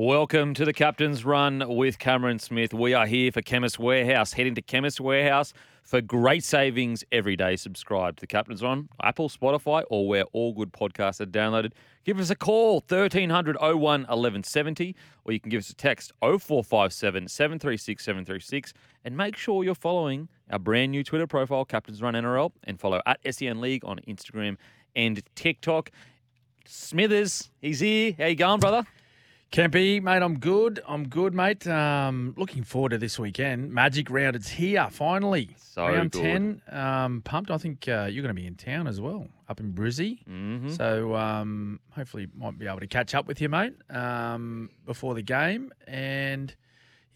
Welcome to the Captain's Run with Cameron Smith. We are here for Chemist Warehouse. Head into Chemist Warehouse for great savings every day. Subscribe to the Captain's Run, Apple, Spotify, or where all good podcasts are downloaded. Give us a call, 1300 01 1170, or you can give us a text 0457 736 736. And make sure you're following our brand new Twitter profile, Captain's Run NRL, and follow at SEN League on Instagram and TikTok. Smithers, he's here. How you going, brother? Kempy, mate, I'm good. I'm good, mate. Um, looking forward to this weekend. Magic round, it's here finally. So round good. ten. Um, pumped. I think uh, you're going to be in town as well, up in Brizzy. Mm-hmm. So um, hopefully, might be able to catch up with you, mate, um, before the game. And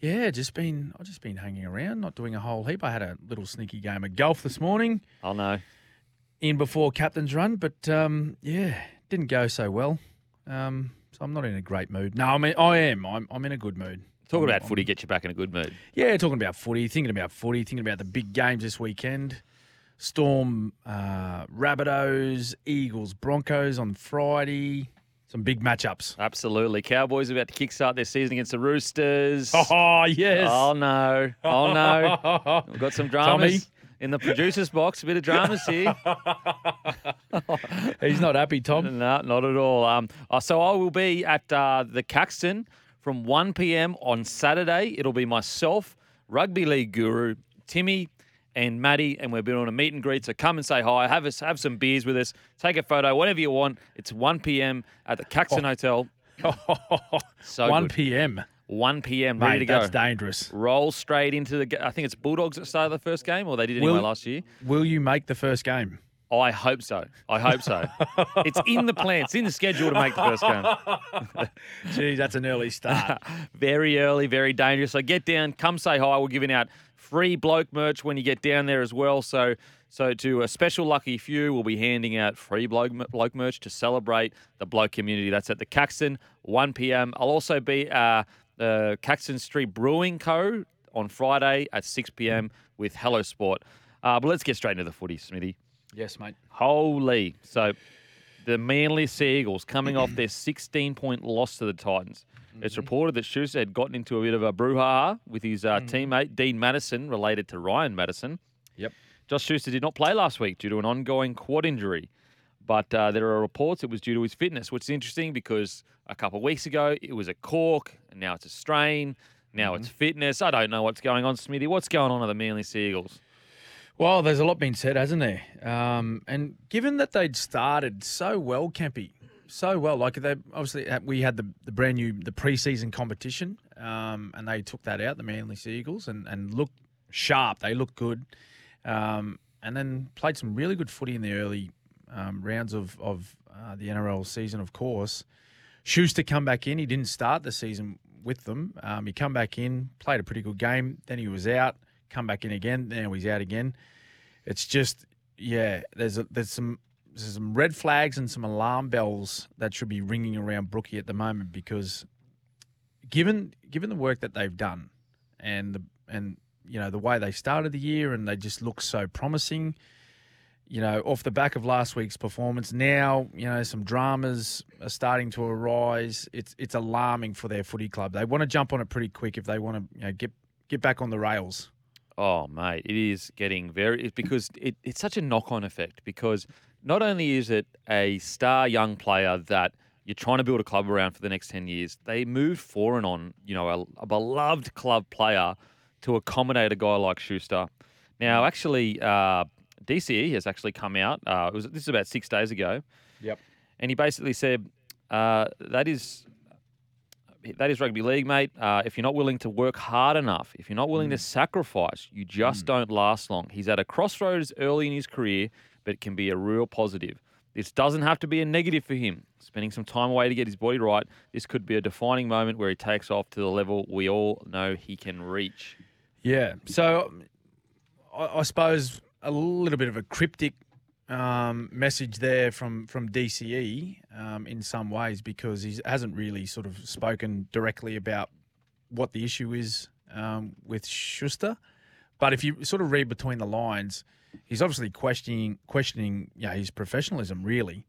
yeah, just been I've just been hanging around, not doing a whole heap. I had a little sneaky game of golf this morning, I'll know. in before captain's run, but um, yeah, didn't go so well. Um, I'm not in a great mood. No, I mean I am. I'm, I'm in a good mood. Talking I'm- about footy I'm- gets you back in a good mood. yeah, talking about footy, thinking about footy, thinking about the big games this weekend. Storm, uh, Rabbitohs, Eagles, Broncos on Friday. Some big matchups. Absolutely. Cowboys are about to kickstart their season against the Roosters. Oh, yes. Oh no! Oh no! We've got some dramas Tommy? In the producers box. A bit of dramas here. He's not happy, Tom. no, not at all. Um, uh, so I will be at uh, the Caxton from 1 p.m. on Saturday. It'll be myself, rugby league guru Timmy, and Maddie, and we're doing a meet and greet. So come and say hi. Have us have some beers with us. Take a photo, whatever you want. It's 1 p.m. at the Caxton Hotel. So 1 good. p.m. 1 p.m. Mate, ready to go. that's dangerous. roll straight into the. I think it's Bulldogs that started the first game, or they did anyway Will- last year. Will you make the first game? Oh, I hope so. I hope so. it's in the plan. It's in the schedule to make the first game. Geez, that's an early start. very early, very dangerous. So get down, come say hi. We're giving out free bloke merch when you get down there as well. So, so to a special lucky few, we'll be handing out free bloke, bloke merch to celebrate the bloke community. That's at the Caxton, 1 p.m. I'll also be uh, the Caxton Street Brewing Co. on Friday at 6 p.m. with Hello Sport. Uh, but let's get straight into the footy, Smithy. yes, mate. Holy. So the Manly Sea Eagles coming off their 16 point loss to the Titans. It's reported that Schuster had gotten into a bit of a brouhaha with his uh, teammate, Dean Matterson, related to Ryan Matterson. Yep. Josh Schuster did not play last week due to an ongoing quad injury. But uh, there are reports it was due to his fitness, which is interesting because a couple of weeks ago it was a cork, and now it's a strain. Now it's fitness. I don't know what's going on, Smithy. What's going on at the Manly Sea Eagles? Well, there's a lot being said, hasn't there? Um, and given that they'd started so well, Kempy, so well, like they obviously uh, we had the, the brand new the preseason competition, um, and they took that out, the Manly Sea Eagles, and and looked sharp. They looked good, um, and then played some really good footy in the early um, rounds of of uh, the NRL season, of course. Schuster come back in. He didn't start the season with them. Um, he come back in, played a pretty good game. Then he was out. Come back in again. Now he's out again. It's just yeah. There's a, there's some there's some red flags and some alarm bells that should be ringing around Brookie at the moment because given given the work that they've done and the and you know the way they started the year and they just look so promising you know, off the back of last week's performance, now you know some dramas are starting to arise. It's it's alarming for their footy club. They want to jump on it pretty quick if they want to you know, get get back on the rails. Oh, mate, it is getting very it's because it, it's such a knock-on effect. Because not only is it a star young player that you're trying to build a club around for the next ten years, they moved for and on, you know, a, a beloved club player to accommodate a guy like Schuster. Now, actually, uh, DCE has actually come out. Uh, it was this is about six days ago, Yep. and he basically said uh, that is that is rugby league, mate. Uh, if you're not willing to work hard enough, if you're not willing to sacrifice, you just don't last long. He's at a crossroads early in his career, but it can be a real positive. This doesn't have to be a negative for him. Spending some time away to get his body right, this could be a defining moment where he takes off to the level we all know he can reach. Yeah. So I, I suppose a little bit of a cryptic um, message there from from DCE um, in some ways because he hasn't really sort of spoken directly about what the issue is um, with Schuster. But if you sort of read between the lines, he's obviously questioning questioning you know, his professionalism really.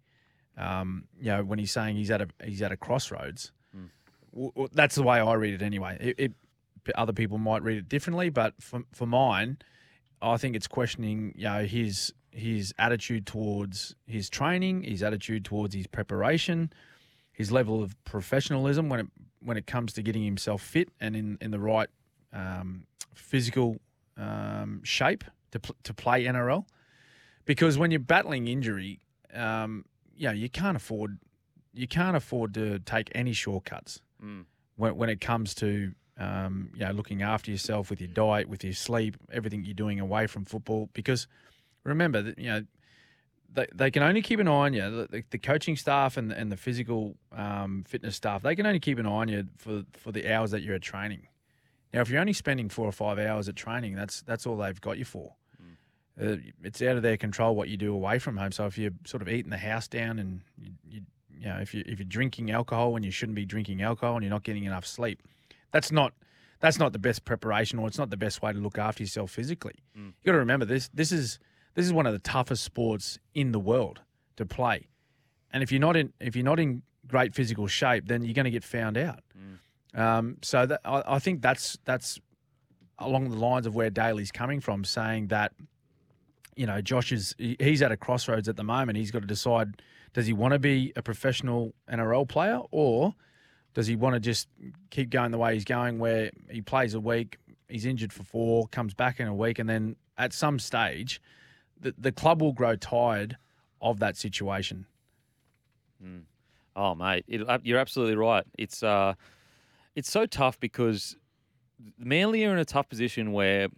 Um, you know when he's saying he's at a he's at a crossroads. W- w- that's the way I read it anyway. It, it other people might read it differently, but for for mine, I think it's questioning you know his his attitude towards his training, his attitude towards his preparation, his level of professionalism when it when it comes to getting himself fit and in, in the right um, physical um, shape to pl- to play NRL. Because when you're battling injury, um, you know you can't afford you can't afford to take any shortcuts Mm. when when it comes to um, you know looking after yourself with your diet, with your sleep, everything you're doing away from football. Because remember that you know they, they can only keep an eye on you. The, the, the coaching staff and and the physical um, fitness staff they can only keep an eye on you for for the hours that you're at training. Now, if you're only spending four or five hours at training, that's that's all they've got you for. Uh, it's out of their control what you do away from home. So if you're sort of eating the house down and you, you, you know if you if you're drinking alcohol when you shouldn't be drinking alcohol and you're not getting enough sleep, that's not that's not the best preparation or it's not the best way to look after yourself physically. You got to remember this this is this is one of the toughest sports in the world to play. And if you're not in if you're not in great physical shape, then you're going to get found out. Um, so that, I, I think that's that's along the lines of where Daly's coming from, saying that you know Josh is he's at a crossroads at the moment. He's got to decide: does he want to be a professional NRL player, or does he want to just keep going the way he's going, where he plays a week, he's injured for four, comes back in a week, and then at some stage, the the club will grow tired of that situation. Oh, mate, it, uh, you're absolutely right. It's uh, it's so tough because Manly are in a tough position where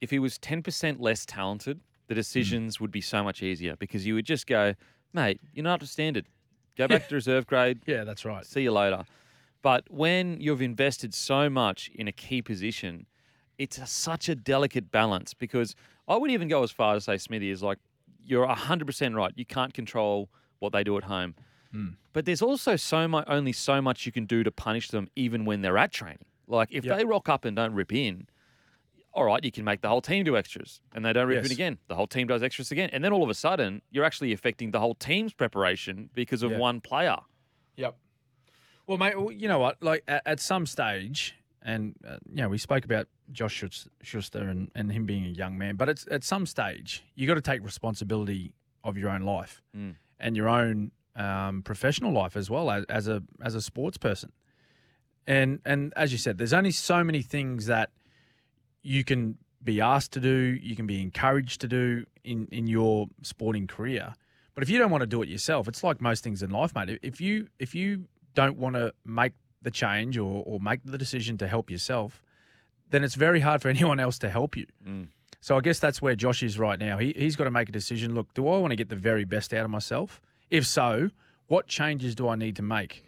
if he was ten percent less talented, the decisions would be so much easier because you would just go, mate, you're not up to standard. Go back to reserve grade. Yeah, that's right. See you later. But when you've invested so much in a key position, it's a, such a delicate balance because I would even go as far as say Smithy is like, you're 100% right. You can't control what they do at home. Hmm. But there's also so much, only so much you can do to punish them even when they're at training. Like if Yep. they rock up and don't rip in, all right, you can make the whole team do extras and they don't rip Yes. in again. The whole team does extras again. And then all of a sudden, you're actually affecting the whole team's preparation because of Yeah. one player. Yep. Well, mate, well, you know what? Like at, at some stage, and uh, you know, we spoke about Josh Schuster and, and him being a young man, but it's at some stage you got to take responsibility of your own life Mm. and your own um, professional life as well as, as a as a sports person. And and as you said, there's only so many things that you can be asked to do, you can be encouraged to do in in your sporting career. But if you don't want to do it yourself, it's like most things in life, mate. If you if you don't want to make the change or, or make the decision to help yourself, then it's very hard for anyone else to help you. Mm. So I guess that's where Josh is right now. He, he's got to make a decision. Look, do I want to get the very best out of myself? If so, what changes do I need to make?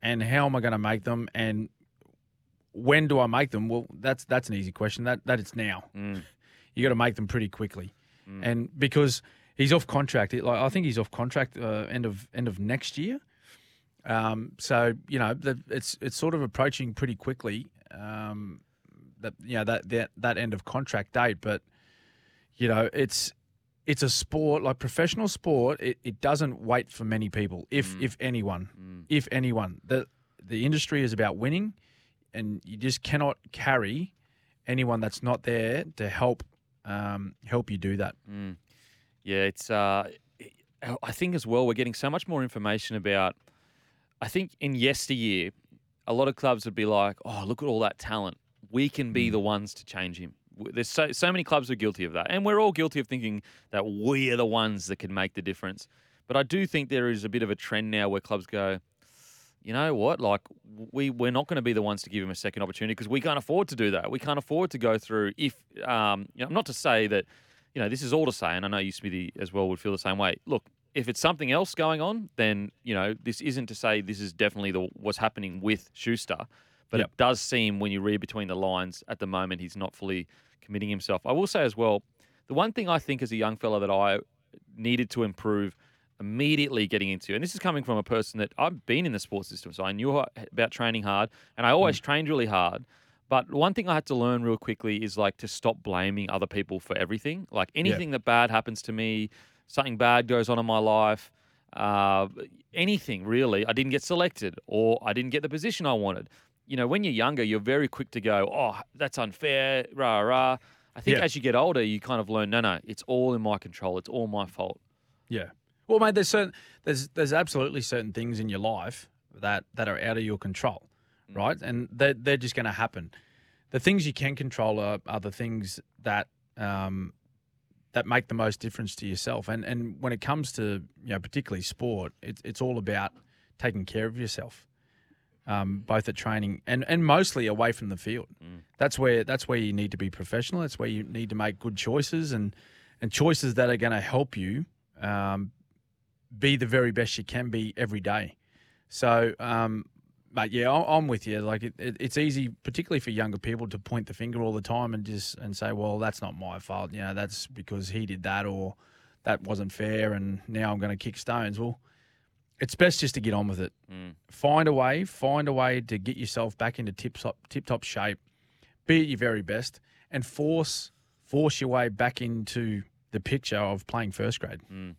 And how am I going to make them? And when do I make them? Well, that's that's an easy question. That that it's now. Mm. You got to make them pretty quickly, and because he's off contract, it- like I think he's off contract uh, end of end of next year. Um, so you know the, it's it's sort of approaching pretty quickly. Um, that you know that that that end of contract date, but you know it's it's a sport like professional sport. It, it doesn't wait for many people, if if anyone, if anyone. the The industry is about winning, and you just cannot carry anyone that's not there to help um, help you do that. Mm. Yeah, it's. Uh, I think as well we're getting so much more information about. I think in yesteryear, a lot of clubs would be like, "Oh, look at all that talent. We can be the ones to change him." There's so so many clubs are guilty of that, and we're all guilty of thinking that we are the ones that can make the difference. But I do think there is a bit of a trend now where clubs go, you know what? Like we we're not going to be the ones to give him a second opportunity because we can't afford to do that. We can't afford to go through if um, you know, not to say that you know this is all to say, and I know you Smithy as well would feel the same way. Look, if it's something else going on, then you know this isn't to say this is definitely the, what's happening with Schuster, but Yep. it does seem when you read between the lines at the moment he's not fully committing himself. I will say as well, the one thing I think as a young fella that I needed to improve immediately getting into, and this is coming from a person that I've been in the sports system, so I knew about training hard, and I hmm. always trained really hard. But one thing I had to learn real quickly is like to stop blaming other people for everything. Like anything that bad happens to me, something bad goes on in my life, uh, anything really. I didn't get selected or I didn't get the position I wanted. You know, when you're younger, you're very quick to go, oh, that's unfair, rah, rah. I think Yeah. as you get older, you kind of learn, no, no, it's all in my control. It's all my fault. Yeah. Well, mate, there's certain there's there's absolutely certain things in your life that that are out of your control, right? And they're they're just going to happen. The things you can control are, are the things that um, that make the most difference to yourself. And and when it comes to you know particularly sport, it's it's all about taking care of yourself, um, both at training and and mostly away from the field. That's where that's where you need to be professional. That's where you need to make good choices and and choices that are going to help you um, be the very best you can be every day. So, um, mate, yeah, I'm with you. Like, it, it, it's easy, particularly for younger people, to point the finger all the time and just and say, "Well, that's not my fault. You know, that's because he did that, or that wasn't fair, and now I'm going to kick stones." Well, it's best just to get on with it. Mm. Find a way, find a way to get yourself back into tip top tip top shape. Be at your very best, and force force your way back into the picture of playing first grade. Mm.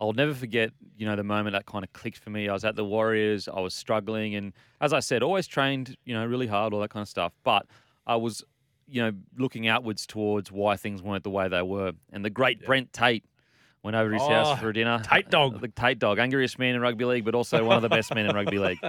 I'll never forget, you know, the moment that kind of clicked for me. I was at the Warriors, I was struggling, and as I said, always trained, you know, really hard, all that kind of stuff. But I was, you know, looking outwards towards why things weren't the way they were. And the great Brent Tate went over to his Oh, house for a dinner. Tate dog. the Tate dog, angriest man in rugby league, but also one of the best men in rugby league.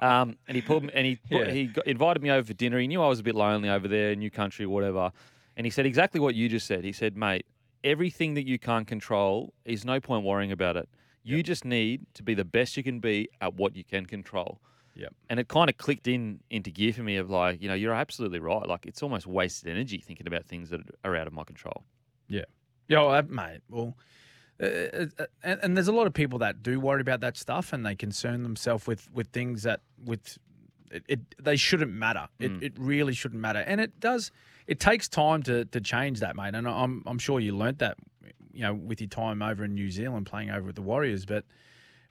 Um, and he pulled and he put, Yeah. he got, invited me over for dinner. He knew I was a bit lonely over there, new country, whatever. And he said exactly what you just said. He said, mate, everything that you can't control is no point worrying about it. You just need to be the best you can be at what you can control. Yep. And it kind of clicked in into gear for me of like, you know, you're absolutely right. Like it's almost wasted energy thinking about things that are out of my control. Yeah. Yeah, well, mate. Well, uh, uh, uh, and, and there's a lot of people that do worry about that stuff, and they concern themselves with with things that with it, it they shouldn't matter. It it really shouldn't matter, and it does. It takes time to to change that, mate. And I'm I'm sure you learnt that, you know, with your time over in New Zealand playing over with the Warriors. But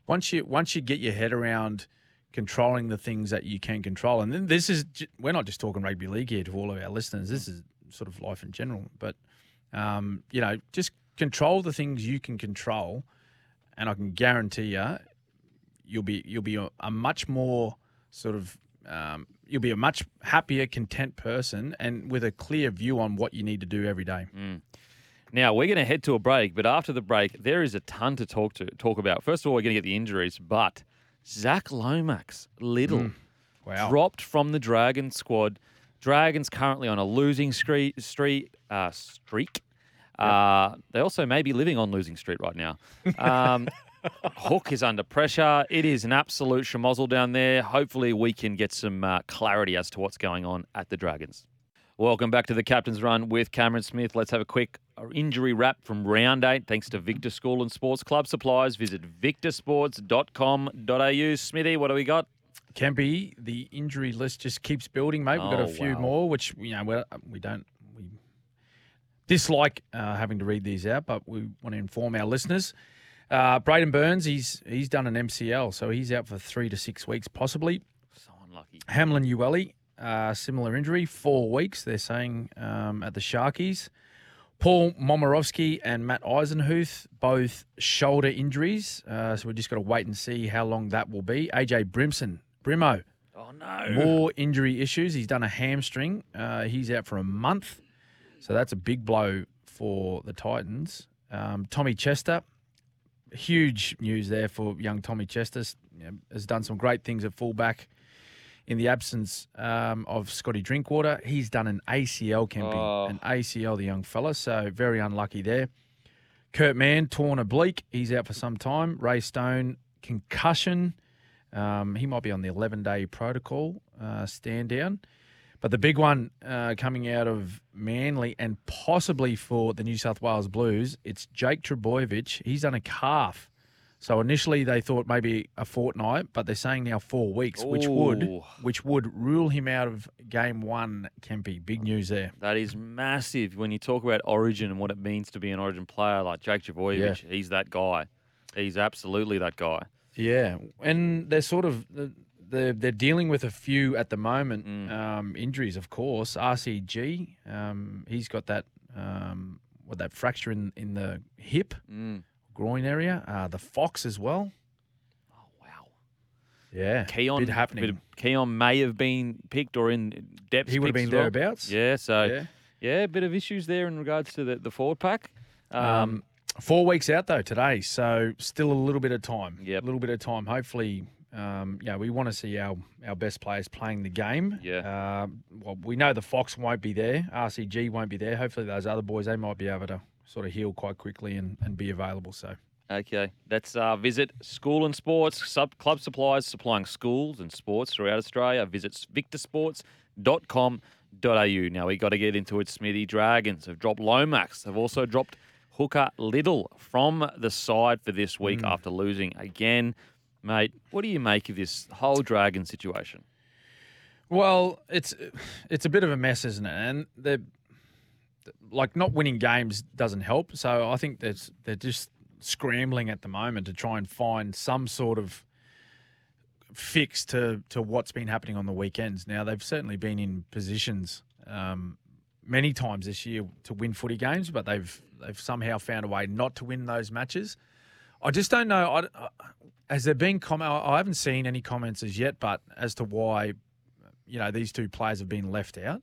once you once you get your head around controlling the things that you can control, and then this is we're not just talking rugby league here to all of our listeners. This is sort of life in general, but um, you know, just control the things you can control, and I can guarantee you, you'll be you'll be a, a much more sort of um, you'll be a much happier, content person, and with a clear view on what you need to do every day. Now we're going to head to a break, but after the break, there is a ton to talk to talk about. First of all, we're going to get the injuries, but Zach Lomax, Liddle, Wow. dropped from the Dragon squad. Dragons currently on a losing streak. Street uh, streak. Uh, they also may be living on losing street right now. Um, Hook is under pressure. It is an absolute schmozzle down there. Hopefully, we can get some uh, clarity as to what's going on at the Dragons. Welcome back to the Captain's Run with Cameron Smith. Let's have a quick uh, injury wrap from round eight. Thanks to Victor School and Sports Club Supplies. Visit victorsports.com.au. Smithy, what do we got? Kempy, the injury list just keeps building, mate. We've got Oh, a few wow. more, which you know we're, we don't we dislike uh, having to read these out, but we want to inform our listeners. Uh, Braden Burns, he's he's done an MCL, so he's out for three to six weeks, possibly. So unlucky. Hamlin Ueli, uh, similar injury, four weeks. They're saying um, at the Sharkies. Paul Momirovski and Matt Eisenhuth, both shoulder injuries. Uh, so we've just got to wait and see how long that will be. AJ Brimson, Brimo, Oh, no. more injury issues. He's done a hamstring. Uh, he's out for a month. So that's a big blow for the Titans. Um, Tommy Chester, huge news there for young Tommy Chester. You know, has done some great things at fullback in the absence um, of Scotty Drinkwater. He's done an ACL, Kempy, Oh. an ACL, the young fella. So very unlucky there. Kurt Mann, torn oblique. He's out for some time. Ray Stone, concussion. Um, he might be on the 11 day protocol uh, stand down. But the big one uh, coming out of Manly and possibly for the New South Wales Blues, it's Jake Trbojevic. He's done a calf So initially they thought maybe a fortnight, but they're saying now four weeks, which would which would rule him out of game one. Kempy, big news there. That is massive when you talk about Origin and what it means to be an Origin player like Jake Trbojevic. He's that guy. He's absolutely that guy. Yeah, and they're sort of they're they're dealing with a few at the moment Mm. um, injuries. Of course, RCG, um, he's got that um, what that fracture in in the hip Mm. groin area. Uh, the Fox as well. Oh, wow. Yeah, Keaon, bit happening. bit- Keaon may have been picked or in depth. he would have been well. thereabouts. Yeah, so yeah. yeah. a bit of issues there in regards to the, the forward pack. Um, Um, four weeks out though today, so still a little bit of time. Yep. a little bit of time. Hopefully, um, yeah, we want to see our our best players playing the game. Yeah. Um, well, we know the Fox won't be there. RCG won't be there. Hopefully, those other boys they might be able to sort of heal quite quickly and, and be available. So Okay, let's uh, visit School and Sports Sub Club Supplies, supplying schools and sports throughout Australia. Visit victorsports.com.au. Now we got to get into it. Smithy Dragons have dropped Lomax. They've also dropped Hooker Liddle from the side for this week after losing again. Mate, what do you make of this whole Dragon situation? Well, it's it's a bit of a mess, isn't it? And they're like not winning games doesn't help. So I think there's they're just scrambling at the moment to try and find some sort of fix to to what's been happening on the weekends. Now they've certainly been in positions um, many times this year to win footy games, but they've they've somehow found a way not to win those matches. I just don't know. I, has there been comment? I haven't seen any comments as yet, but as to why you know these two players have been left out.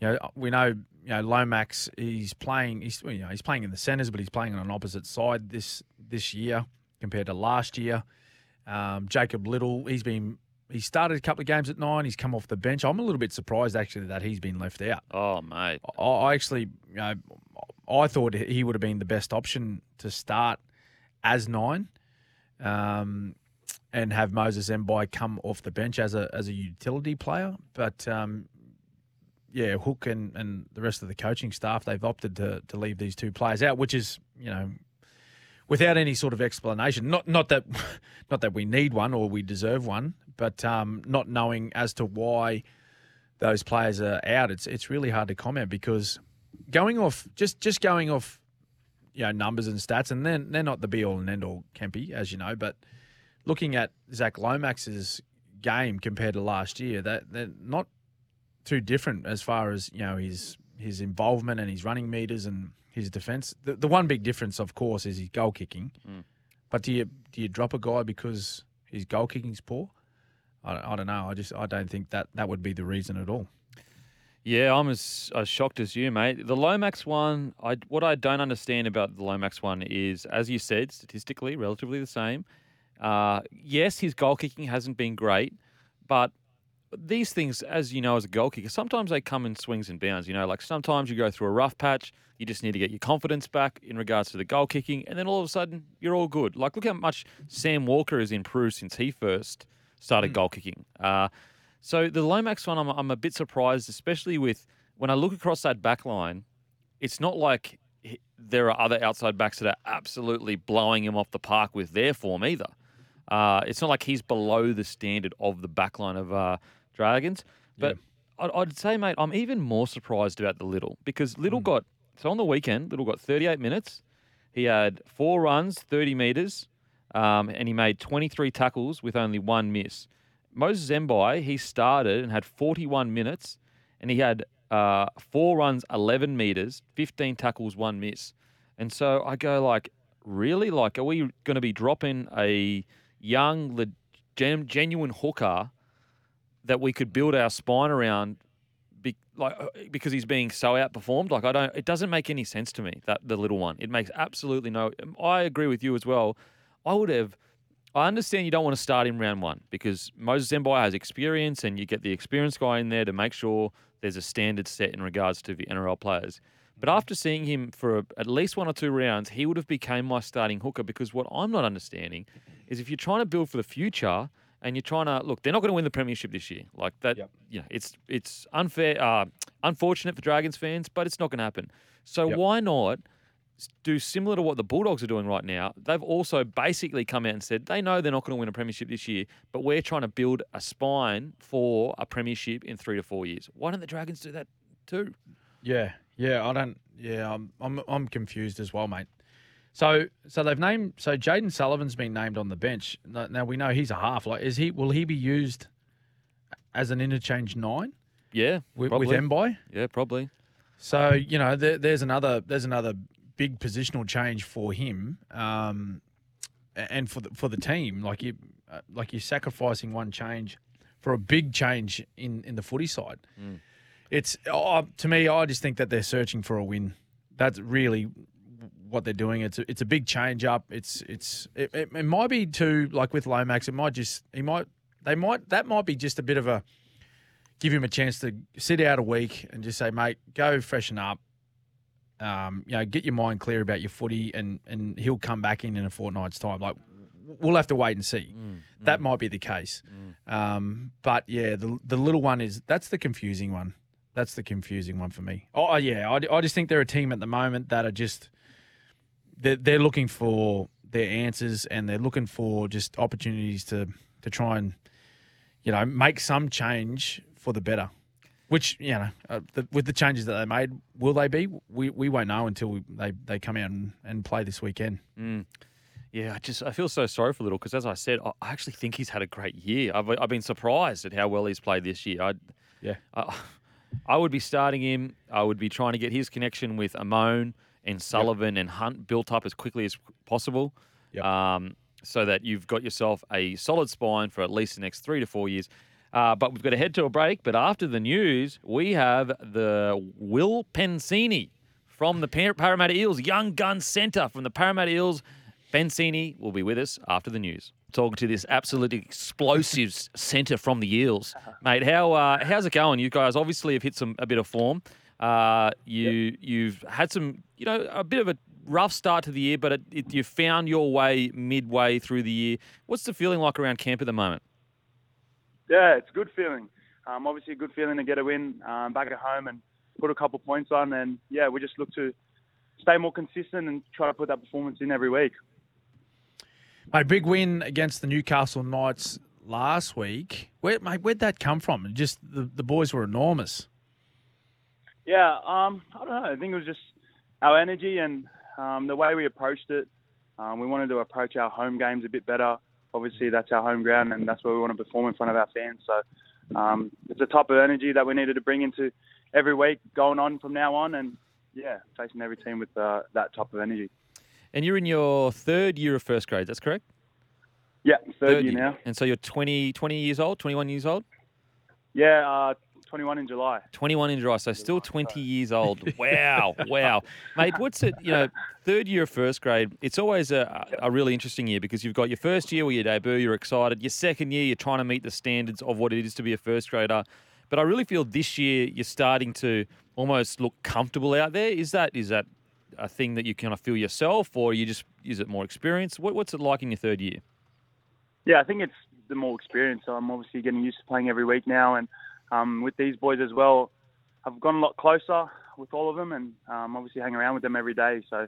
You know, we know you know Lomax. He's playing. He's you know he's playing in the centres, but he's playing on an opposite side this this year compared to last year. Um, Jacob Liddle, he's been he started a couple of games at nine. He's come off the bench. I'm a little bit surprised actually that he's been left out. Oh, mate. I, I actually, you know, I thought he would have been the best option to start as nine, um, and have Moses Mbye come off the bench as a as a utility player. But um, yeah, Hook and, and the rest of the coaching staff they've opted to to leave these two players out, which is you know without any sort of explanation. Not not that not that we need one or we deserve one, but um, not knowing as to why those players are out. It's it's really hard to comment because going off just just going off you know numbers and stats, and then they're not the be all and end all, Kempy, as you know. But looking at Zach Lomax's game compared to last year, that they're not too different as far as you know his his involvement and his running meters and his defense. The, the one big difference, of course, is his goal kicking. Mm. But do you do you drop a guy because his goal kicking's poor? I, I don't know. I just I don't think that that would be the reason at all. Yeah, I'm as, as shocked as you, mate. The Lomax one, I what I don't understand about the Lomax one is, as you said, statistically relatively the same. Uh, yes, his goal kicking hasn't been great, but these things, as you know, as a goal kicker, sometimes they come in swings and bounds. You know, like sometimes you go through a rough patch, you just need to get your confidence back in regards to the goal kicking, and then all of a sudden you're all good. Like look how much Sam Walker has improved since he first started goal kicking. Uh, so the Lomax one, I'm, I'm a bit surprised, especially with when I look across that back line. It's not like he- there are other outside backs that are absolutely blowing him off the park with their form either. Uh, it's not like he's below the standard of the back line of uh, Dragons. But I'd, I'd say, mate, I'm even more surprised about the Liddle because Liddle got, so on the weekend, Liddle got 38 minutes. He had four runs, 30 metres, um, and he made 23 tackles with only one miss. Moses Mbye, he started and had 41 minutes, and he had uh, four runs, 11 meters, 15 tackles, one miss. And so I go like, really? Like, are we going to be dropping a young, le- gen- genuine hooker that we could build our spine around? Be- like uh, because he's being so outperformed, like I don't. It doesn't make any sense to me that the Liddle one. It makes absolutely no. I agree with you as well. I would have. I understand you don't want to start in round one because Moses Mbye has experience and you get the experienced guy in there to make sure there's a standard set in regards to the NRL players. But after seeing him for at least one or two rounds, he would have became my starting hooker because what I'm not understanding is if you're trying to build for the future and you're trying to look, they're not going to win the premiership this year. Like that, Yep. you know, it's it's unfair, uh, unfortunate for Dragons fans, but it's not going to happen. So Yep. why not? Do similar to what the Bulldogs are doing right now. They've also basically come out and said they know they're not going to win a premiership this year, but we're trying to build a spine for a premiership in three to four years. Why don't the Dragons do that too? Yeah, yeah, I don't. Yeah, I'm I'm I'm confused as well, mate. So so they've named so Jayden Sullivan's been named on the bench. Now we know he's a half. Like, is he? Will he be used as an interchange nine Yeah, with, probably. with Mbye? Yeah, probably. So you know, there, there's another there's another big positional change for him, um, and for the for the team. Like you, uh, like you're sacrificing one change for a big change in in the footy side. It's oh, to me, I just think that they're searching for a win. That's really what they're doing. It's a, it's a big change up. It's it's it, it, it might be too like with Lomax. It might just he might they might that might be just a bit of a give him a chance to sit out a week and just say, mate, go freshen up. Um, you know, get your mind clear about your footy, and and he'll come back in in a fortnight's time. Like we'll have to wait and see. That might be the case. Um, but yeah, the the Liddle one is that's the confusing one. That's the confusing one for me. Oh yeah, I, I just think they're a team at the moment that are just they're, they're looking for their answers and they're looking for just opportunities to to try and you know make some change for the better. Which you know, uh, the, with the changes that they made, will they be? We we won't know until we, they they come out and, and play this weekend. Yeah, I just I feel so sorry for Liddle because, as I said, I actually think he's had a great year. I've I've been surprised at how well he's played this year. I, Yeah. I, I would be starting him. I would be trying to get his connection with Amone and Sullivan and Hunt built up as quickly as possible, Yep. um, so that you've got yourself a solid spine for at least the next three to four years. Uh, but we've got to head to a break. But after the news, we have the Will Pensini from the Par- Parramatta Eels, young gun centre from the Parramatta Eels. Pensini will be with us after the news. Talking to this absolutely explosive centre from the Eels, mate. How uh, how's it going? You guys obviously have hit some a bit of form. Uh, you you've had some you know a bit of a rough start to the year, but it, it, you found your way midway through the year. What's the feeling like around camp at the moment? Yeah, it's a good feeling. Um, obviously, a good feeling to get a win um, back at home and put a couple points on. And yeah, we just look to stay more consistent and try to put that performance in every week. A big win against the Newcastle Knights last week. Where mate, where'd that come from? Just the, the boys were enormous. Yeah, um, I don't know. I think it was just our energy and um, the way we approached it. Um, we wanted to approach our home games a bit better. Obviously, that's our home ground, and that's where we want to perform in front of our fans. So um, it's a type of energy that we needed to bring into every week going on from now on, and yeah, facing every team with uh, that type of energy. And you're in your third year of first grade. That's correct. Yeah, third, year now. And so you're 20, 20 years old, 21 years old? Yeah, uh, 21 in July. 21 in July, so still 20 years old. Wow, wow. Mate, what's it, you know, third year of first grade, it's always a, a really interesting year because you've got your first year where you debut, you're excited. Your second year, you're trying to meet the standards of what it is to be a first grader. But I really feel this year you're starting to almost look comfortable out there. Is that is that a thing that you kind of feel yourself or you just, is it more experience? What, what's it like in your third year? Yeah, I think it's the more experience. So I'm obviously getting used to playing every week now, and um, with these boys as well, I've gone a lot closer with all of them, and um, obviously hang around with them every day. So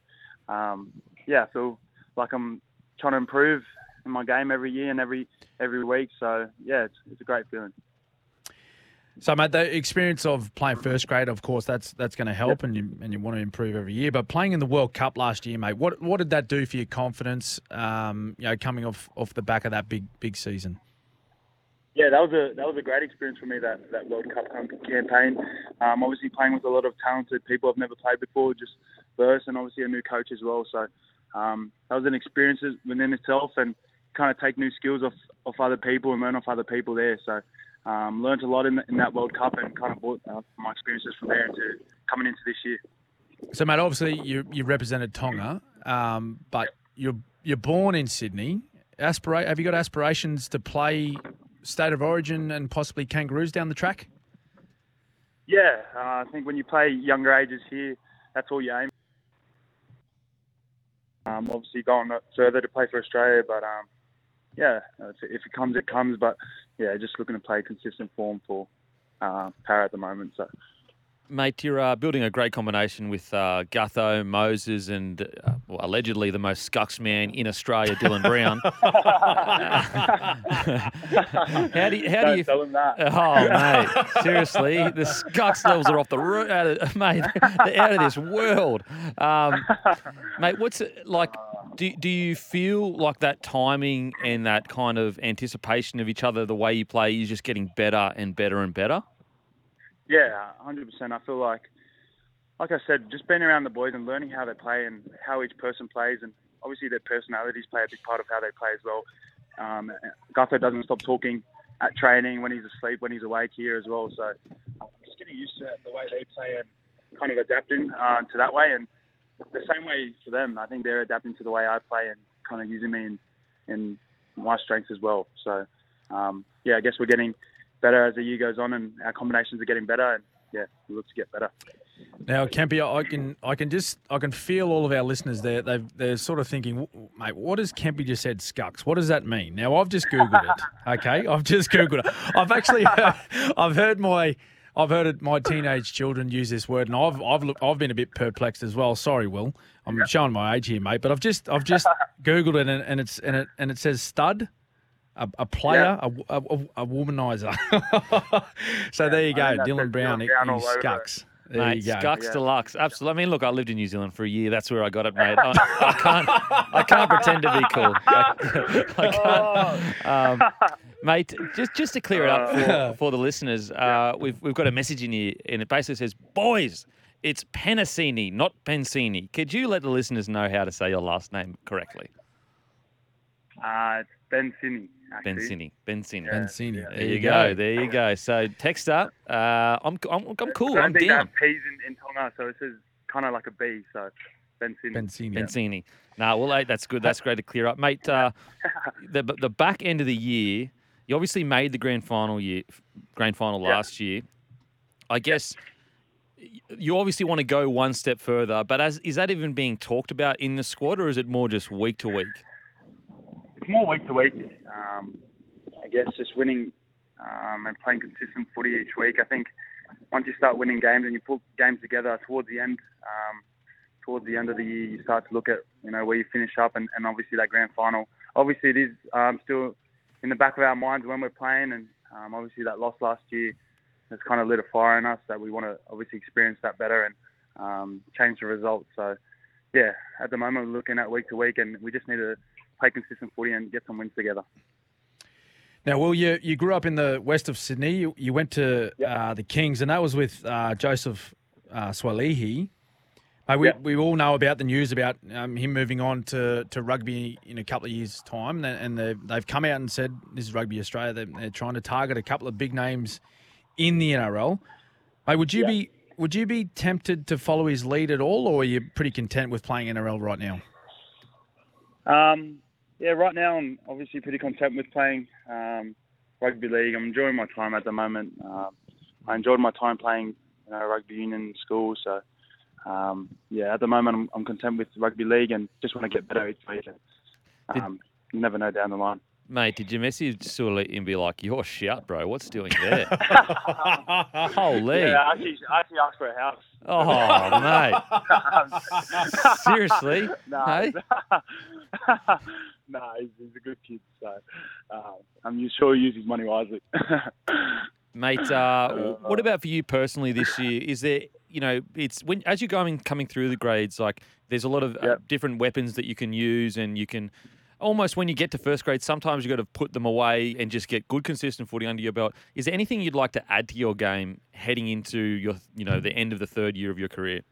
um, yeah, I feel like I'm trying to improve in my game every year and every every week. So yeah, it's, it's a great feeling. So, mate, the experience of playing first grade, of course, that's that's going to help, and you and you want to improve every year. But playing in the World Cup last year, mate, what what did that do for your confidence? Um, you know, coming off off the back of that big big season. Yeah, that was a that was a great experience for me that that World Cup campaign. Um, obviously playing with a lot of talented people I've never played before, just first, and obviously a new coach as well. So um, that was an experience within itself, and kind of take new skills off off other people and learn off other people there. So um, learned a lot in, in that World Cup and kind of brought uh, my experiences from there into coming into this year. So, mate, obviously you you represented Tonga, um, but you're you're born in Sydney. Aspirate? Have you got aspirations to play state of origin and possibly Kangaroos down the track? Yeah, uh, I think when you play younger ages here, that's all you aim. Um, obviously going further to play for Australia, but um, yeah, if it comes, it comes. But yeah, just looking to play consistent form for uh, at the moment. So Mate, you're uh, building a great combination with uh, Gutho, Moses, and uh, well, allegedly the most scucks man in Australia, Dylan Brown. how do you, how Don't do you, tell him that. Oh, mate, seriously, the scucks levels are off the roof, out of, mate, they're out of this world. Um, mate, what's it like? Do, do you feel like that timing and that kind of anticipation of each other, the way you play, is just getting better and better and better? Yeah, hundred percent. I feel like, like I said, just being around the boys and learning how they play and how each person plays, and obviously their personalities play a big part of how they play as well. Um, Gutho doesn't stop talking at training when he's asleep, when he's awake here as well. So I'm just getting used to the way they play and kind of adapting uh, to that way. And the same way for them, I think they're adapting to the way I play and kind of using me in, in my strengths as well. So um, yeah, I guess we're getting better as the year goes on, and our combinations are getting better. And yeah, we look to get better. Now, Kempy, I can I can just I can feel all of our listeners there. They they're sort of thinking, mate, what has Kempy just said? Scucks. What does that mean? Now, I've just googled it. Okay, I've just googled it. I've actually heard, I've heard my. I've heard it, my teenage children use this word, and I've I've looked, I've been a bit perplexed as well. Sorry, Will, I'm showing my age here, mate. But I've just I've just googled it, and, and it's and it and it says stud, a, a player, a, a, a, womanizer. so there you go, I think Dylan Brown, Dylan he, Brown all he scucks. There Mate, you go. Scucks Yeah. Deluxe. Absolutely. I mean, look, I lived in New Zealand for a year. That's where I got it, mate. I, I can't, I can't pretend to be cool. I, I can't. Um, mate, just just to clear it up for, for the listeners, uh, we've we've got a message in here, and it basically says, "Boys, it's Penisini, not Pensini." Could you let the listeners know how to say your last name correctly? Uh, it's Ben Finney. Actually. Bensini. Bensini. Yeah. Bensini. There you go. There you go. So text up. Uh, I'm, I'm I'm cool. I I'm think down. that P's in, in Tonga, so it says kind of like a B. So Ben Finney. Bensini. Bensini. No, well, hey, that's good. That's great to clear up, mate. Uh, the the back end of the year, you obviously made the grand final year, grand final Yeah. last year. I guess you obviously want to go one step further, but as is that even being talked about in the squad, or is it more just week to week? It's more week to week. Um, I guess just winning um, and playing consistent footy each week. I think once you start winning games and you put games together towards the end, um, towards the end of the year, you start to look at you know where you finish up and, and obviously that grand final. Obviously, it is um, still in the back of our minds when we're playing, and um, obviously that loss last year has kind of lit a fire in us that we want to obviously experience that better and um, change the results. So yeah, at the moment we're looking at week to week, and we just need to play consistent footy and get some wins together. Now, Will, you, you grew up in the west of Sydney. You, you went to uh, the Kings, and that was with uh, Joseph uh, Suaalii. Uh, we, Yeah. we all know about the news about um, him moving on to, to rugby in a couple of years' time, and, and they've, they've come out and said this is Rugby Australia. They're, they're trying to target a couple of big names in the NRL. Mate, would you be would you be tempted to follow his lead at all, or are you pretty content with playing NRL right now? Um, yeah, right now I'm obviously pretty content with playing um, rugby league. I'm enjoying my time at the moment. Um, I enjoyed my time playing you know, rugby union in school, so um, yeah, at the moment I'm, I'm content with rugby league and just want to get better each week. Um, you never know down the line. Mate, did you message Sully and be like, "You're shit, bro. What's doing there?" Holy! Yeah, I actually, I actually asked for a house. Oh, mate. Seriously? no, Hey? no, he's, he's a good kid, so uh, I'm sure he uses money wisely. Mate, uh, what about for you personally this year? Is there, you know, it's when as you're going coming through the grades, like there's a lot of uh, Yep. different weapons that you can use, and you can almost when you get to first grade, sometimes you've got to put them away and just get good consistent footy under your belt. Is there anything you'd like to add to your game heading into your, you know, the end of the third year of your career?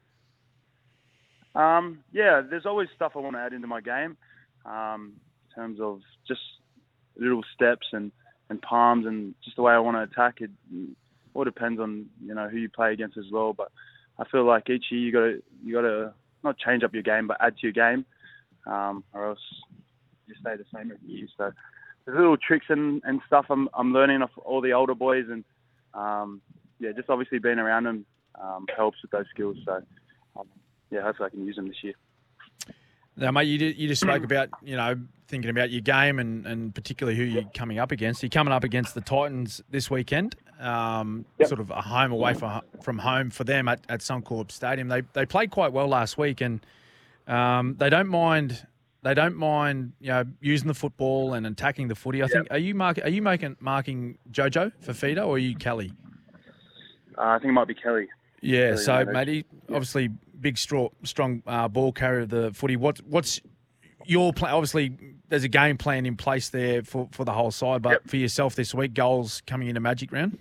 Um, yeah, there's always stuff I want to add into my game um, in terms of just little steps and, and palms and just the way I want to attack it. All depends on you know who you play against as well. But I feel like each year you got to you got to not change up your game, but add to your game, um, or else you stay the same every year. So there's little tricks and, and stuff I'm I'm learning off all the older boys and um, yeah, just obviously being around them um, helps with those skills. So um, yeah, hopefully I can use them this year. Now, mate, you, did, you just spoke about, you know, thinking about your game and, and particularly who you're coming up against. You're coming up against the Titans this weekend, um, Yep. sort of a home away from, from home for them at, at Suncorp Stadium. They, they played quite well last week and um, they don't mind they don't mind you know using the football and attacking the footy. I think are you mark, are you making marking Jojo Fifita or are you Kelly? Uh, I think it might be Kelly. Yeah, Really so matey, obviously big, straw, strong uh, ball carrier of the footy. What, what's your plan? Obviously, there's a game plan in place there for, for the whole side, but Yep. for yourself this week, goals coming into Magic Round.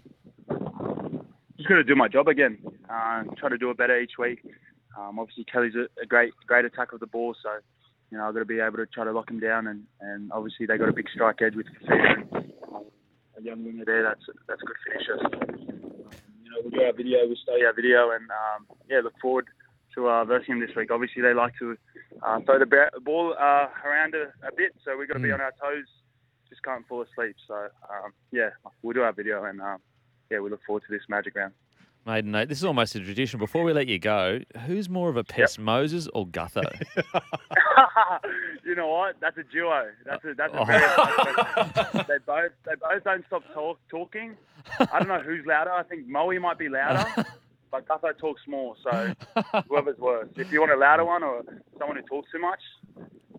Just got to do my job again. Uh, try to do it better each week. Um, obviously, Kelly's a, a great great attacker of the ball, so you know I've got to be able to try to lock him down, and, and obviously they got a big strike edge with Fifita and um, a young winger there. That's that's a good finisher. Um, you know, we'll do our video, we'll study our video, and um, yeah, look forward to uh, versing him this week. Obviously, they like to uh, throw the ball uh, around a, a bit, so we've got to be on our toes. Just can't fall asleep. So um, yeah, we'll do our video, and um, yeah, we look forward to this magic round. Maiden Nate, this is almost a tradition. Before we let you go, who's more of a pest, Moses or Gutho? you know what? That's a duo. That's a that's a Oh. very they both they both don't stop talk, talking. I don't know who's louder. I think Moe might be louder, but Gutho talks more. So whoever's worse. If you want a louder one or someone who talks too much,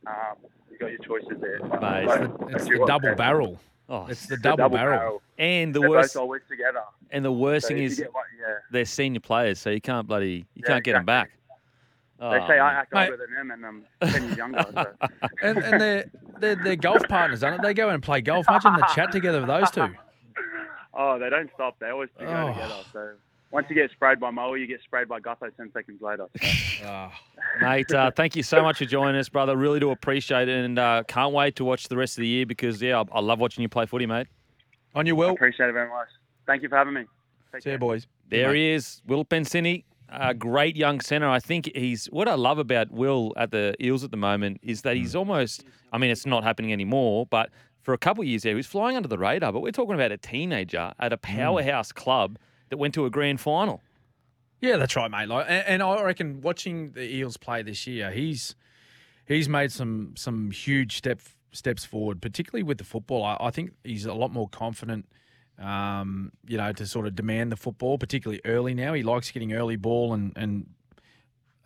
um, you got your choices there. Mate, But it's It's a the duo. double barrel. Oh, It's the It's a double, barrel. and the They're worst, both always together. and the worst So thing is one- yeah. they're senior players, so you can't bloody, you Yeah, can't get them back. They Oh, say I act Mate. older than them, and I'm ten years younger. So. And, and they're, they're, they're golf partners, aren't they? They go and play golf. Imagine the chat together with those two. Oh, they don't stop. They always go Oh. together. So once you get sprayed by Moe, you get sprayed by Gutho ten seconds later. So. Ah. Mate, uh, thank you so much for joining us, brother. Really do appreciate it, and uh, can't wait to watch the rest of the year because yeah, I, I love watching you play footy, mate. On your I will. appreciate it very much. Thank you for having me. Take See you, boys. There Mate. he is, Will Penisini, a great young centre. I think he's what I love about Will at the Eels at the moment is that he's almost. I mean, it's not happening anymore, but for a couple of years there, he was flying under the radar. But we're talking about a teenager at a powerhouse club that went to a grand final. Yeah, that's right, mate. Like, and, and I reckon watching the Eels play this year, he's he's made some some huge step steps forward, particularly with the football. I, I think he's a lot more confident. Um, you know, to sort of demand the football, particularly early now. He likes getting early ball and and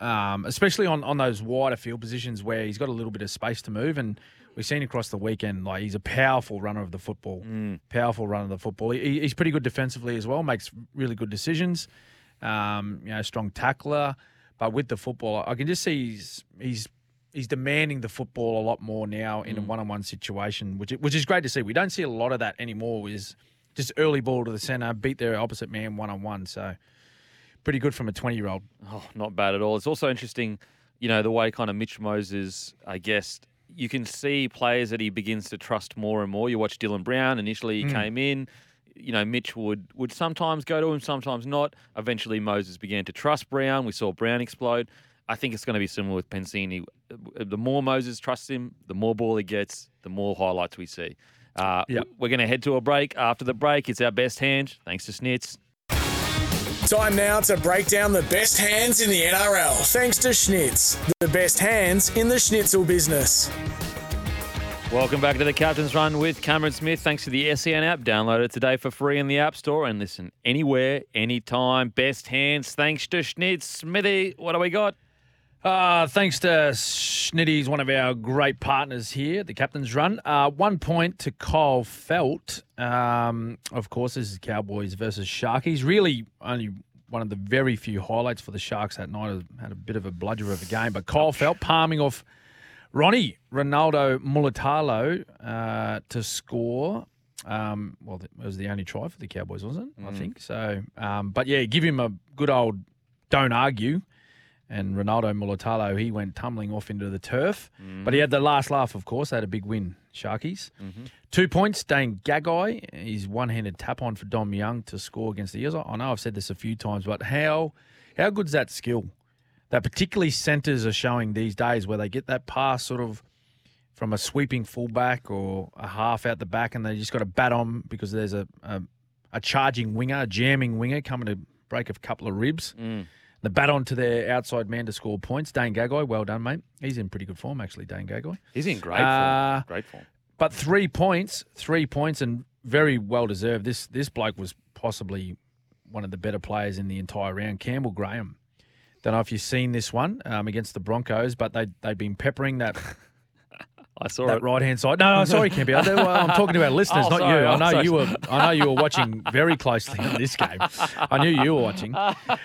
um, especially on, on those wider field positions where he's got a little bit of space to move. And we've seen across the weekend, like he's a powerful runner of the football, powerful runner of the football. He, he's pretty good defensively as well, makes really good decisions. Um, you know, strong tackler, but with the football, I can just see he's he's he's demanding the football a lot more now in a one-on-one situation, which which is great to see. We don't see a lot of that anymore. Is just early ball to the center, beat their opposite man one-on-one. So pretty good from a twenty-year-old. Oh, not bad at all. It's also interesting, you know, the way kind of Mitch Moses, I guess, you can see players that he begins to trust more and more. You watch Dylan Brown. Initially, he came in. You know, Mitch would would sometimes go to him, sometimes not. Eventually, Moses began to trust Brown. We saw Brown explode. I think it's going to be similar with Penisini. The more Moses trusts him, the more ball he gets, the more highlights we see. Uh, Yep. We're going to head to a break. After the break, it's our best hand. Thanks to Schnitz. Time now to break down the best hands in the NRL. Thanks to Schnitz, the best hands in the schnitzel business. Welcome back to the Captain's Run with Cameron Smith. Thanks to the SEN app. Download it today for free in the App Store and listen anywhere, anytime. Best hands. Thanks to Schnitz. Smithy, what do we got? Uh, thanks to Schnitty, he's one of our great partners here, the captain's run. Uh, one point to Kyle Feldt. Um, of course, this is Cowboys versus Sharkies. Really, only one of the very few highlights for the Sharks that night. Had a bit of a bludger of a game, but Kyle Feldt palming off Ronnie Ronaldo Mulitalo uh, to score. Um, well, it was the only try for the Cowboys, wasn't it? I think so. Um, but yeah, give him a good old don't argue. And Ronaldo Mulitalo, he went tumbling off into the turf. Mm. But he had the last laugh, of course. They had a big win, Sharkies. Mm-hmm. Two points, Dane Gagai. His one-handed tap on for Dom Young to score against the Eels. I know I've said this a few times, but how how good's that skill? That particularly centres are showing these days where they get that pass sort of from a sweeping fullback or a half out the back and they just got to bat on because there's a, a, a charging winger, a jamming winger coming to break a couple of ribs. Mm. The bat on to their outside man to score points. Dane Gagai, well done, mate. He's in pretty good form, actually, Dane Gagai. He's in great Uh, form. Great form. But three points, three points, and very well deserved. This this bloke was possibly one of the better players in the entire round. Campbell Graham. Don't know if you've seen this one um, against the Broncos, but they they've been peppering that I saw that it. right hand side. No, no, sorry, Campy. I- I'm talking to our listeners, Oh, not sorry. you. I know you were. I know you were watching very closely on this game. I knew you were watching.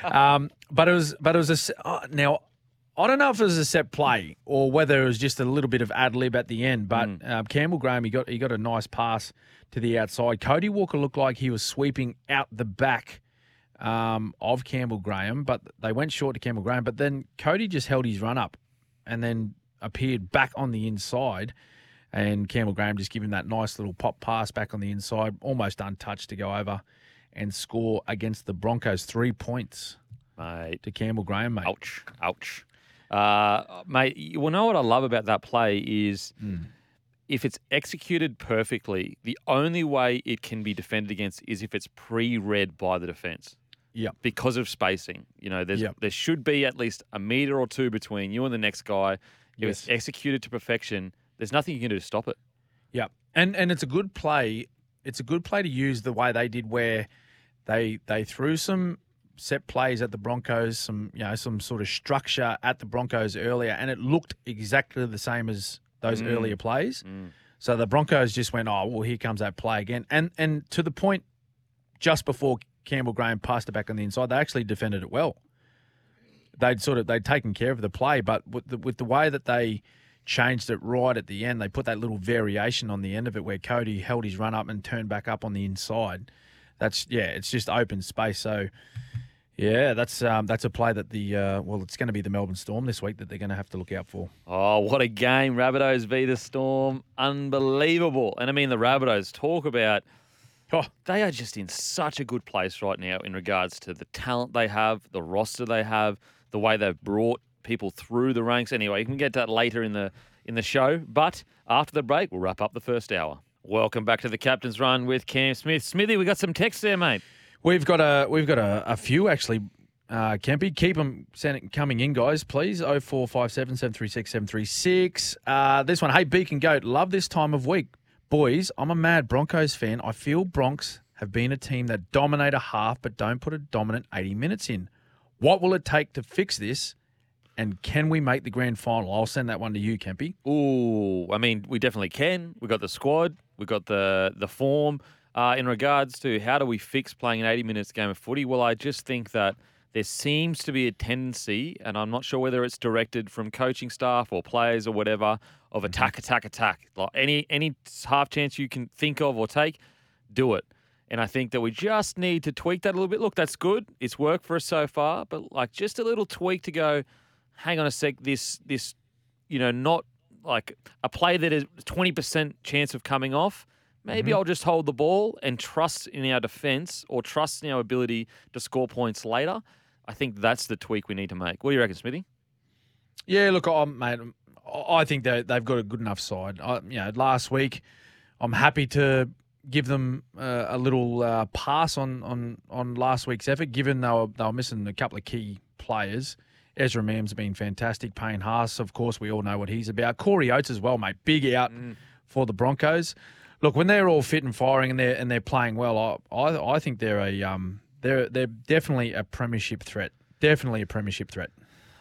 Um, but it was. But it was a. uh, now, I don't know if it was a set play or whether it was just a little bit of ad lib at the end. But Mm. um, Campbell Graham, he got he got a nice pass to the outside. Cody Walker looked like he was sweeping out the back um, of Campbell Graham, but they went short to Campbell Graham. But then Cody just held his run up and then appeared back on the inside. And Campbell Graham just giving that nice little pop pass back on the inside, almost untouched to go over and score against the Broncos. Three points Mate. to Campbell Graham, mate. Ouch. Ouch. Uh, mate, you will know what I love about that play is if it's executed perfectly, the only way it can be defended against is if it's pre-read by the defense Yep. because of spacing. You know, there's Yep. there should be at least a meter or two between you and the next guy. It's Yes. executed to perfection, there's nothing you can do to stop it. Yep. And and it's a good play. It's a good play to use the way they did where they they threw some set plays at the Broncos, some you know, some sort of structure at the Broncos earlier, and it looked exactly the same as those Mm. earlier plays. So the Broncos just went, Oh, well, here comes that play again. And and to the point just before Campbell Graham passed it back on the inside, they actually defended it well. They'd sort of they'd taken care of the play, but with the, with the way that they changed it right at the end, they put that little variation on the end of it where Cody held his run up and turned back up on the inside. That's yeah, it's just open space. So yeah, that's um, that's a play that the uh, well, it's going to be the Melbourne Storm this week that they're going to have to look out for. Oh, what a game. Rabbitohs v the Storm. Unbelievable. And I mean, the Rabbitohs talk about Oh, they are just in such a good place right now in regards to the talent they have, the roster they have, the way they've brought people through the ranks. Anyway, you can get to that later in the in the show. But after the break, we'll wrap up the first hour. Welcome back to the Captain's Run with Cam Smith. Smithy, we got some text there, mate. We've got a we've got a, a few actually. Uh, Kempy, keep them coming in, guys, please. 0457 736 736. Uh, this one, hey, Beacon Goat, love this time of week. Boys, I'm a mad Broncos fan. I feel Bronx have been a team that dominate a half but don't put a dominant 80 minutes in. What will it take to fix this? And can we make the grand final? I'll send that one to you, Kempy. Ooh, I mean, we definitely can. We've got the squad, we've got the the form. Uh, in regards to how do we fix playing an 80 minutes game of footy, well, I just think that there seems to be a tendency, and I'm not sure whether it's directed from coaching staff or players or whatever, of attack, attack, attack. Like any any half chance you can think of or take, do it. And I think that we just need to tweak that a little bit. Look, that's good. It's worked for us so far, but like just a little tweak to go, hang on a sec, this this you know, not like a play that is 20% chance of coming off, maybe mm-hmm. I'll just hold the ball and trust in our defense or trust in our ability to score points later. I think that's the tweak we need to make. What do you reckon, Smithy? Yeah, look, I'm, mate, I I think they they've got a good enough side. I, you know, last week, I'm happy to give them uh, a little uh, pass on, on on last week's effort, given they were they were missing a couple of key players. Ezra Mam's been fantastic. Payne Haas, of course, we all know what he's about. Corey Oates as well, mate. Big out for the Broncos. Look, when they're all fit and firing and they're and they're playing well, I I, I think they're a um they're they're definitely a premiership threat. Definitely a premiership threat.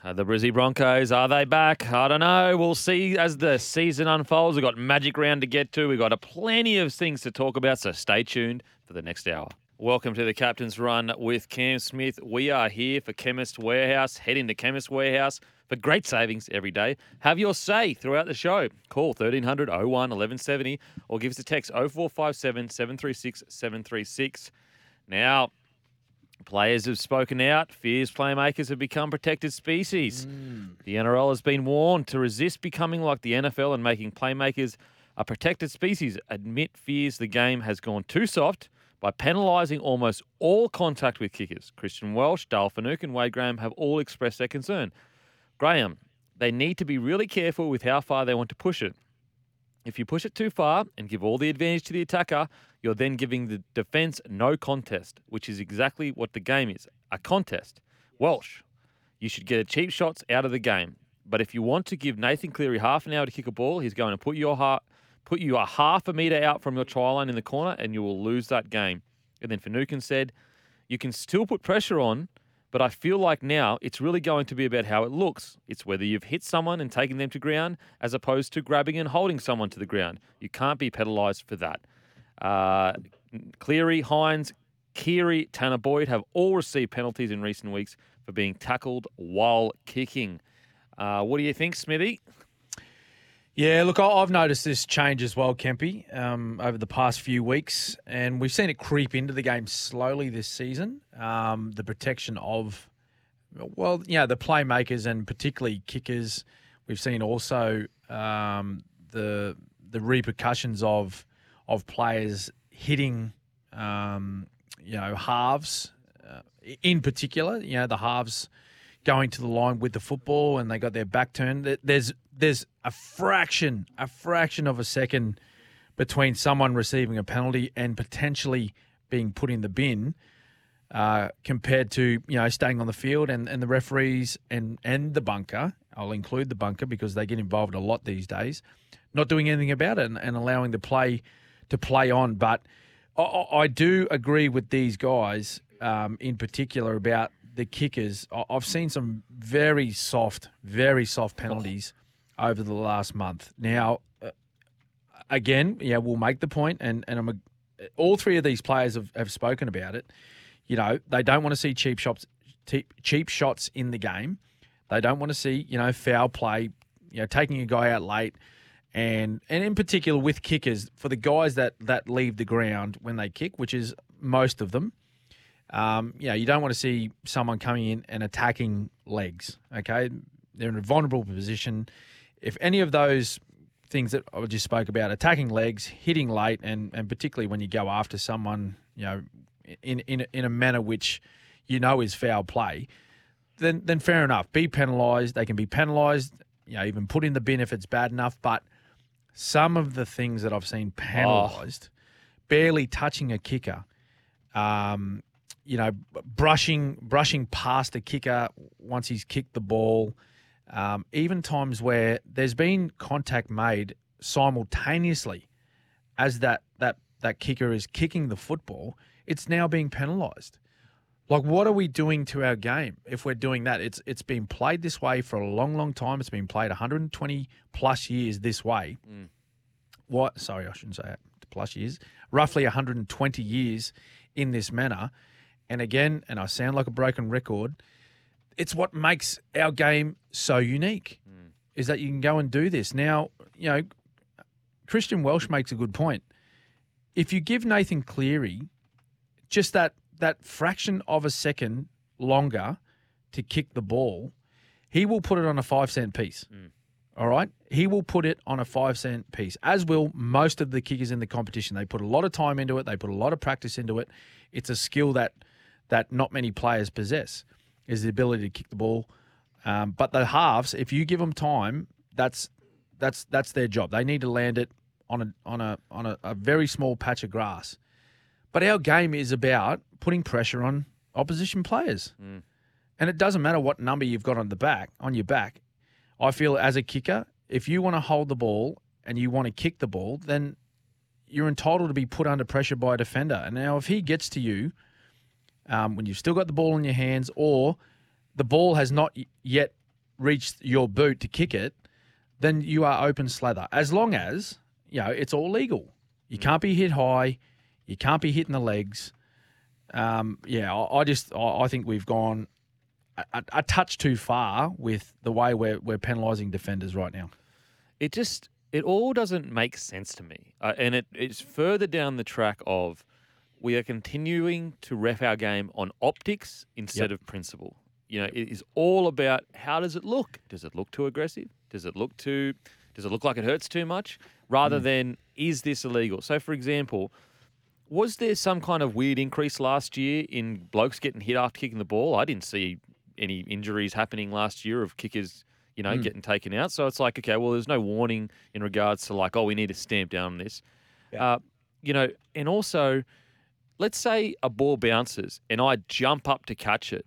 Uh, the Brizzy Broncos, are they back? I don't know. We'll see as the season unfolds. We've got Magic Round to get to. We've got a plenty of things to talk about, so stay tuned for the next hour. Welcome to the Captain's Run with Cam Smith. We are here for Chemist Warehouse. Head into Chemist Warehouse for great savings every day. Have your say throughout the show. Call 1300 01 1170 or give us a text 0457 736 736. Now, Players have spoken out. Fears playmakers have become protected species. Mm. The NRL has been warned to resist becoming like the NFL and making playmakers a protected species. Admit fears the game has gone too soft by penalising almost all contact with kickers. Christian Welch, Dale Finucane, and Wade Graham have all expressed their concern. Graham, they need to be really careful with how far they want to push it. If you push it too far and give all the advantage to the attacker, you're then giving the defence no contest, which is exactly what the game is a contest. Welch, You should get cheap shots out of the game. But if you want to give Nathan Cleary half an hour to kick a ball, he's going to put your heart, put you a half a metre out from your try line in the corner, and you will lose that game. And then Finucane said, you can still put pressure on, but I feel like now it's really going to be about how it looks. It's whether you've hit someone and taken them to ground as opposed to grabbing and holding someone to the ground. You can't be penalised for that. Uh, Cleary, Hynes, Keary, Tanah Boyd have all received penalties in recent weeks for being tackled while kicking. Uh, what do you think, Smithy? Yeah, look, I've noticed this change as well, Kempy, um, over the past few weeks, and we've seen it creep into the game slowly this season. Um, the protection of, well, yeah, the playmakers and particularly kickers. We've seen also um, the the repercussions of of players hitting, um, you know, halves uh, in particular. You know, the halves going to the line with the football and they got their back turned. There's there's a fraction, a fraction of a second between someone receiving a penalty and potentially being put in the bin, uh, compared to you know staying on the field and, and the referees and and the bunker. I'll include the bunker because they get involved a lot these days, not doing anything about it and, and allowing the play to play on. But I, I do agree with these guys um, in particular about the kickers. I've seen some very soft, very soft penalties over the last month. Now, uh, again, yeah, we'll make the point, and and I'm a, all three of these players have, have spoken about it. You know, they don't want to see cheap shots, cheap, cheap shots in the game. They don't want to see you know foul play, you know, taking a guy out late, and and in particular with kickers for the guys that that leave the ground when they kick, which is most of them. Um, you know, you don't want to see someone coming in and attacking legs. Okay, they're in a vulnerable position. If any of those things that I just spoke about, attacking legs, hitting late, and and particularly when you go after someone, you know, in in a- in a manner which you know is foul play, then then fair enough. Be penalised. They can be penalised. You know, even put in the bin if it's bad enough. But some of the things that I've seen penalised, barely touching a kicker, um, you know, brushing brushing past a kicker once he's kicked the ball. Um, even times where there's been contact made simultaneously as that that that kicker is kicking the football, it's now being penalised. Like, what are we doing to our game if we're doing that? It's it's been played this way for a long, long time. It's been played 120 plus years this way. What? Sorry, I shouldn't say that. Plus years, roughly 120 years in this manner. And again, and I sound like a broken record. It's what makes our game so unique, hmm. is that you can go and do this. Now, you know, Christian Welch makes a good point. If you give Nathan Cleary just that that fraction of a second longer to kick the ball, he will put it on a five cent piece. Hmm. All right, he will put it on a five cent piece, as will most of the kickers in the competition. They put a lot of time into it. They put a lot of practice into it. It's a skill that that not many players possess, is the ability to kick the ball. Um, but the halves, if you give them time, that's that's that's their job. They need to land it on a on a on a, a very small patch of grass. But our game is about putting pressure on opposition players. And it doesn't matter what number you've got on the back, on your back. I feel as a kicker, if you want to hold the ball and you want to kick the ball, then you're entitled to be put under pressure by a defender. And now if he gets to you um, when you've still got the ball in your hands or the ball has not yet reached your boot to kick it, then you are open slather. As long as, you know, it's all legal. You can't be hit high. You can't be hitting the legs. Um, yeah, I, I just I, I think we've gone a, a, touch too far with the way we're we're penalising defenders right now. it just it all doesn't make sense to me uh, and it, it's further down the track of we are continuing to ref our game on optics instead of principle. You know it is all about how does it look? Does it look too aggressive? Does it look too does it look like it hurts too much? Rather than is this illegal? So for example was there some kind of weird increase last year in blokes getting hit after kicking the ball? I didn't see any injuries happening last year of kickers, you know, getting taken out. So it's like, okay, well, there's no warning in regards to like, oh, we need to stamp down on this. Uh, you know, and also, let's say a ball bounces and I jump up to catch it.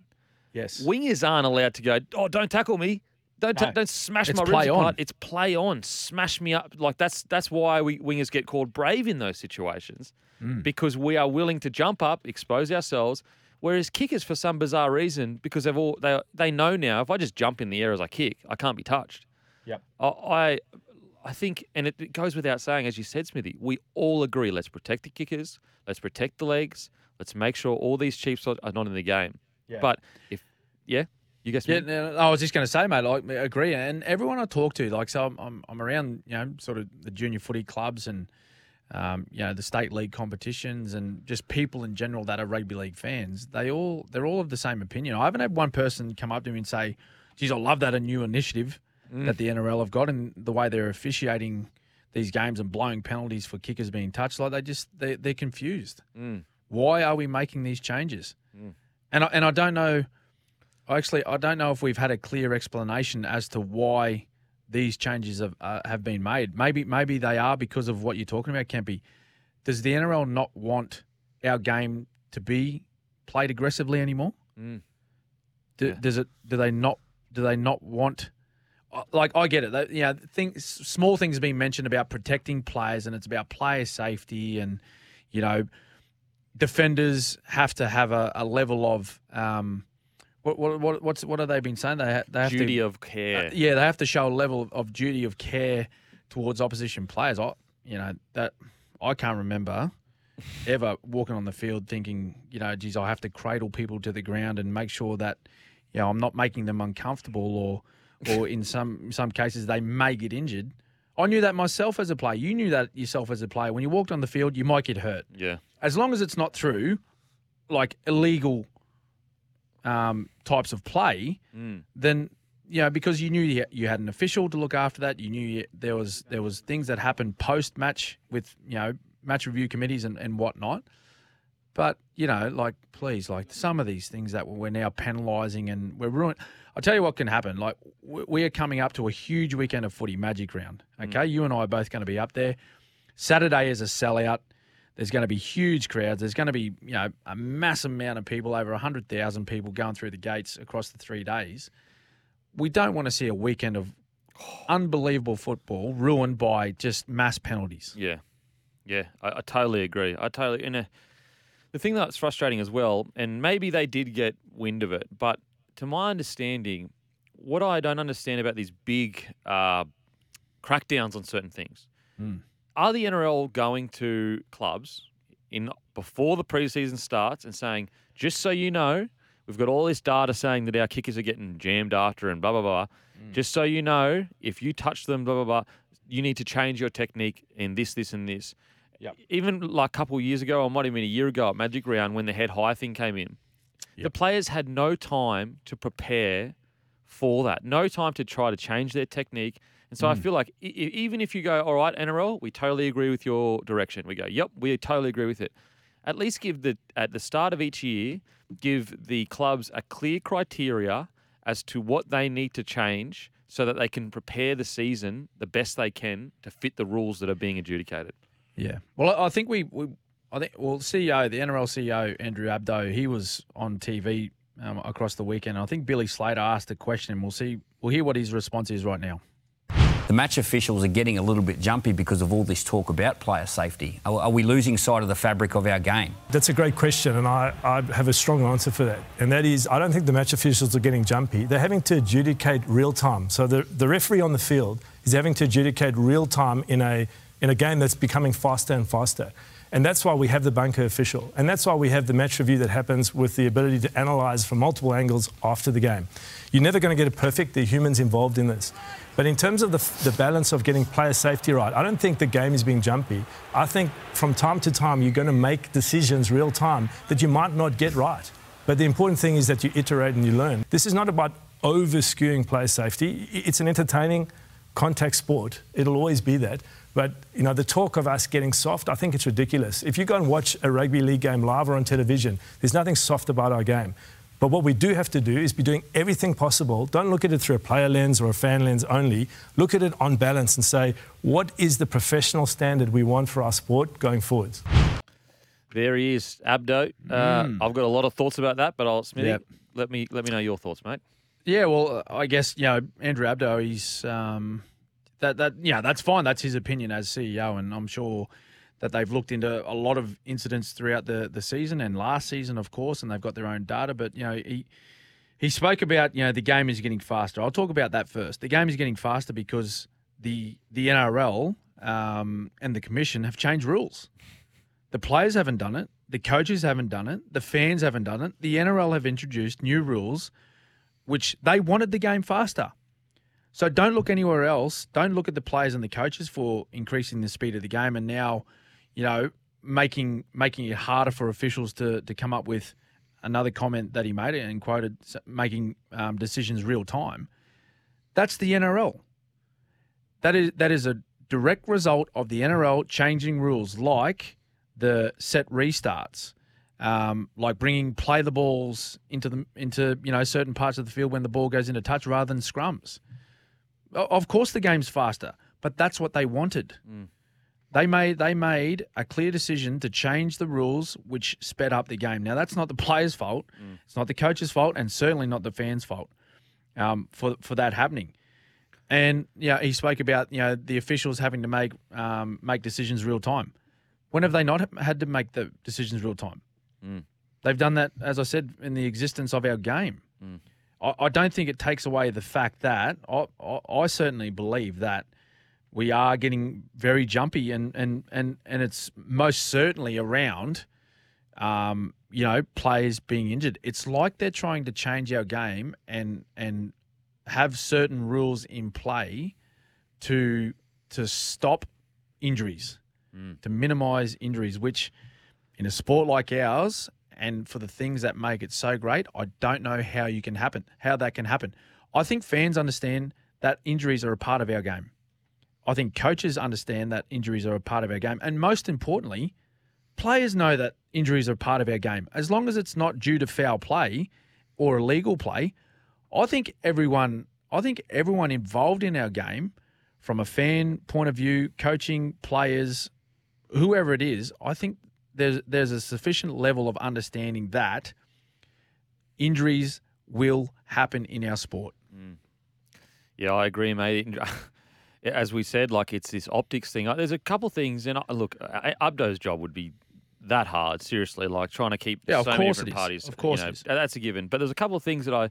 Yes. Wingers aren't allowed to go. Oh, don't tackle me. Don't ta- No. don't smash It's my play ribs on. apart. It's play on. Smash me up. Like that's that's why we wingers get called brave in those situations Mm. because we are willing to jump up, expose ourselves. Whereas kickers, for some bizarre reason, because they've all they they know now, if I just jump in the air as I kick, I can't be touched. Yep. I I, I think, and it, it goes without saying, as you said, Smithy, we all agree. Let's protect the kickers. Let's protect the legs. Let's make sure all these cheap shots are not in the game. Yeah. But if yeah, you guess Yeah, me. no, no, I was just going to say, mate. Like, I agree, and everyone I talk to, like, so I'm, I'm, I'm around, you know, sort of the junior footy clubs and, um, you know, the state league competitions, and just people in general that are rugby league fans. They all, they're all of the same opinion. I haven't had one person come up to me and say, "Geez, I love that a new initiative that the NRL have got, and the way they're officiating these games and blowing penalties for kickers being touched. Like, they just, they, they're confused. Mm. Why are we making these changes? And I, and I don't know. Actually, I don't know if we've had a clear explanation as to why these changes have uh, have been made. Maybe maybe they are because of what you're talking about, Kempy. Does the NRL not want our game to be played aggressively anymore? Mm. Do, Yeah. Does it? Do they not? Do they not want? Like I get it. They, you know, things small things have been mentioned about protecting players, and it's about player safety, and you know, defenders have to have a, a level of um, what what what what's what have they been saying? They ha- they have Duty to of care. uh, yeah, they have to show a level of, of duty of care towards opposition players. I, you know, that I can't remember ever walking on the field thinking, you know, geez, I have to cradle people to the ground and make sure that, you know, I'm not making them uncomfortable or, or in some some cases they may get injured. I knew that myself as a player. You knew that yourself as a player. When you walked on the field, you might get hurt yeah. as long as it's not through like illegal um, types of play, Mm. then you know because you knew you had an official to look after that. You knew there was there was things that happened post match with you know match review committees and, and whatnot. But you know, like please, like some of these things that we're now penalising and we're ruining. I'll tell you what can happen. Like we are coming up to a huge weekend of footy, Magic Round. Okay, you and I are both going to be up there. Saturday is a sellout. There's going to be huge crowds. There's going to be, you know, a massive amount of people, over 100,000 people going through the gates across the three days. We don't want to see a weekend of unbelievable football ruined by just mass penalties. Yeah, yeah, I, I totally agree. I totally. in uh, the thing that's frustrating as well, and maybe they did get wind of it, but to my understanding, what I don't understand about these big uh, crackdowns on certain things Mm. are the NRL going to clubs in before the preseason starts and saying, just so you know, we've got all this data saying that our kickers are getting jammed after and blah blah blah. Just so you know, if you touch them, blah blah blah, you need to change your technique in this, this, and this. Yep. Even like a couple of years ago, or might have been a year ago at Magic Round when the head high thing came in, the players had no time to prepare for that. No time to try to change their technique. And so I Mm. feel like e- even if you go, all right, NRL, we totally agree with your direction. We go, yep, we totally agree with it. At least give the at the start of each year, give the clubs a clear criteria as to what they need to change so that they can prepare the season the best they can to fit the rules that are being adjudicated. Yeah. Well, I I think we, we I think, well, CEO, the NRL CEO, Andrew Abdo, he was on TV um, across the weekend. I think Billy Slater asked a question, and we'll see, we'll hear what his response is right now. The match officials are getting a little bit jumpy because of all this talk about player safety. Are, are we losing sight of the fabric of our game? That's a great question, and I, I have a strong answer for that. And that is, I don't think the match officials are getting jumpy. They're having to adjudicate real time. So the, the referee on the field is having to adjudicate real time in a, in a game that's becoming faster and faster. And that's why we have the bunker official. And that's why we have the match review that happens with the ability to analyse from multiple angles after the game. You're never going to get it perfect. There are humans involved in this. But in terms of the, the balance of getting player safety right, I don't think the game is being jumpy. I think from time to time you're going to make decisions real time that you might not get right. But the important thing is that you iterate and you learn. This is not about over skewing player safety. It's an entertaining contact sport. It'll always be that. But you know, the talk of us getting soft, I think it's ridiculous. If you go and watch a rugby league game live or on television, there's nothing soft about our game. But what we do have to do is be doing everything possible. Don't look at it through a player lens or a fan lens only. Look at it on balance and say, what is the professional standard we want for our sport going forwards? There he is, Abdo. Uh, I've got a lot of thoughts about that, but I'll Smithy, Yep. let me let me know your thoughts, mate. Yeah, well, I guess you know Andrew Abdo. He's um, that that yeah, that's fine. That's his opinion as CEO, and I'm sure that they've looked into a lot of incidents throughout the the season and last season, of course, and they've got their own data. But you know, he he spoke about you know the game is getting faster. I'll talk about that first. The game is getting faster because the the NRL um, and the commission have changed rules. The players haven't done it. The coaches haven't done it. The fans haven't done it. The NRL have introduced new rules, which they wanted the game faster. So don't look anywhere else. Don't look at the players and the coaches for increasing the speed of the game and now, you know, making making it harder for officials to to come up with another comment that he made and quoted making um, decisions real time. That's the NRL. That is that is a direct result of the NRL changing rules, like the set restarts, um, like bringing play the balls into the into you know certain parts of the field when the ball goes into touch rather than scrums. Of course, the game's faster, but that's what they wanted. Mm. They made they made a clear decision to change the rules, which sped up the game. Now that's not the players' fault. Mm. It's not the coach's fault, and certainly not the fans' fault um, for for that happening. And yeah, he spoke about you know the officials having to make um, make decisions real time. When have they not had to make the decisions real time? Mm. They've done that, as I said, in the existence of our game. Mm. I, I, don't think it takes away the fact that I, I, I, certainly believe that we are getting very jumpy, and and and and it's most certainly around, um, you know, players being injured. It's like they're trying to change our game and and have certain rules in play to to stop injuries mm. to minimize injuries, which in a sport like ours and for the things that make it so great, I don't know how you can happen, how that can happen. I think fans understand that injuries are a part of our game. I think coaches understand that injuries are a part of our game. And most importantly, players know that injuries are part of our game. As long as it's not due to foul play or illegal play, I think everyone I think everyone involved in our game, from a fan point of view, coaching, players, whoever it is, I think there's there's a sufficient level of understanding that injuries will happen in our sport. Mm. Yeah, I agree, mate. As we said, like it's this optics thing. Uh, there's a couple things, and uh, look, uh, Abdo's job would be that hard. Seriously, like trying to keep yeah, so many different parties. Of course, you know, that's a given. But there's a couple of things that I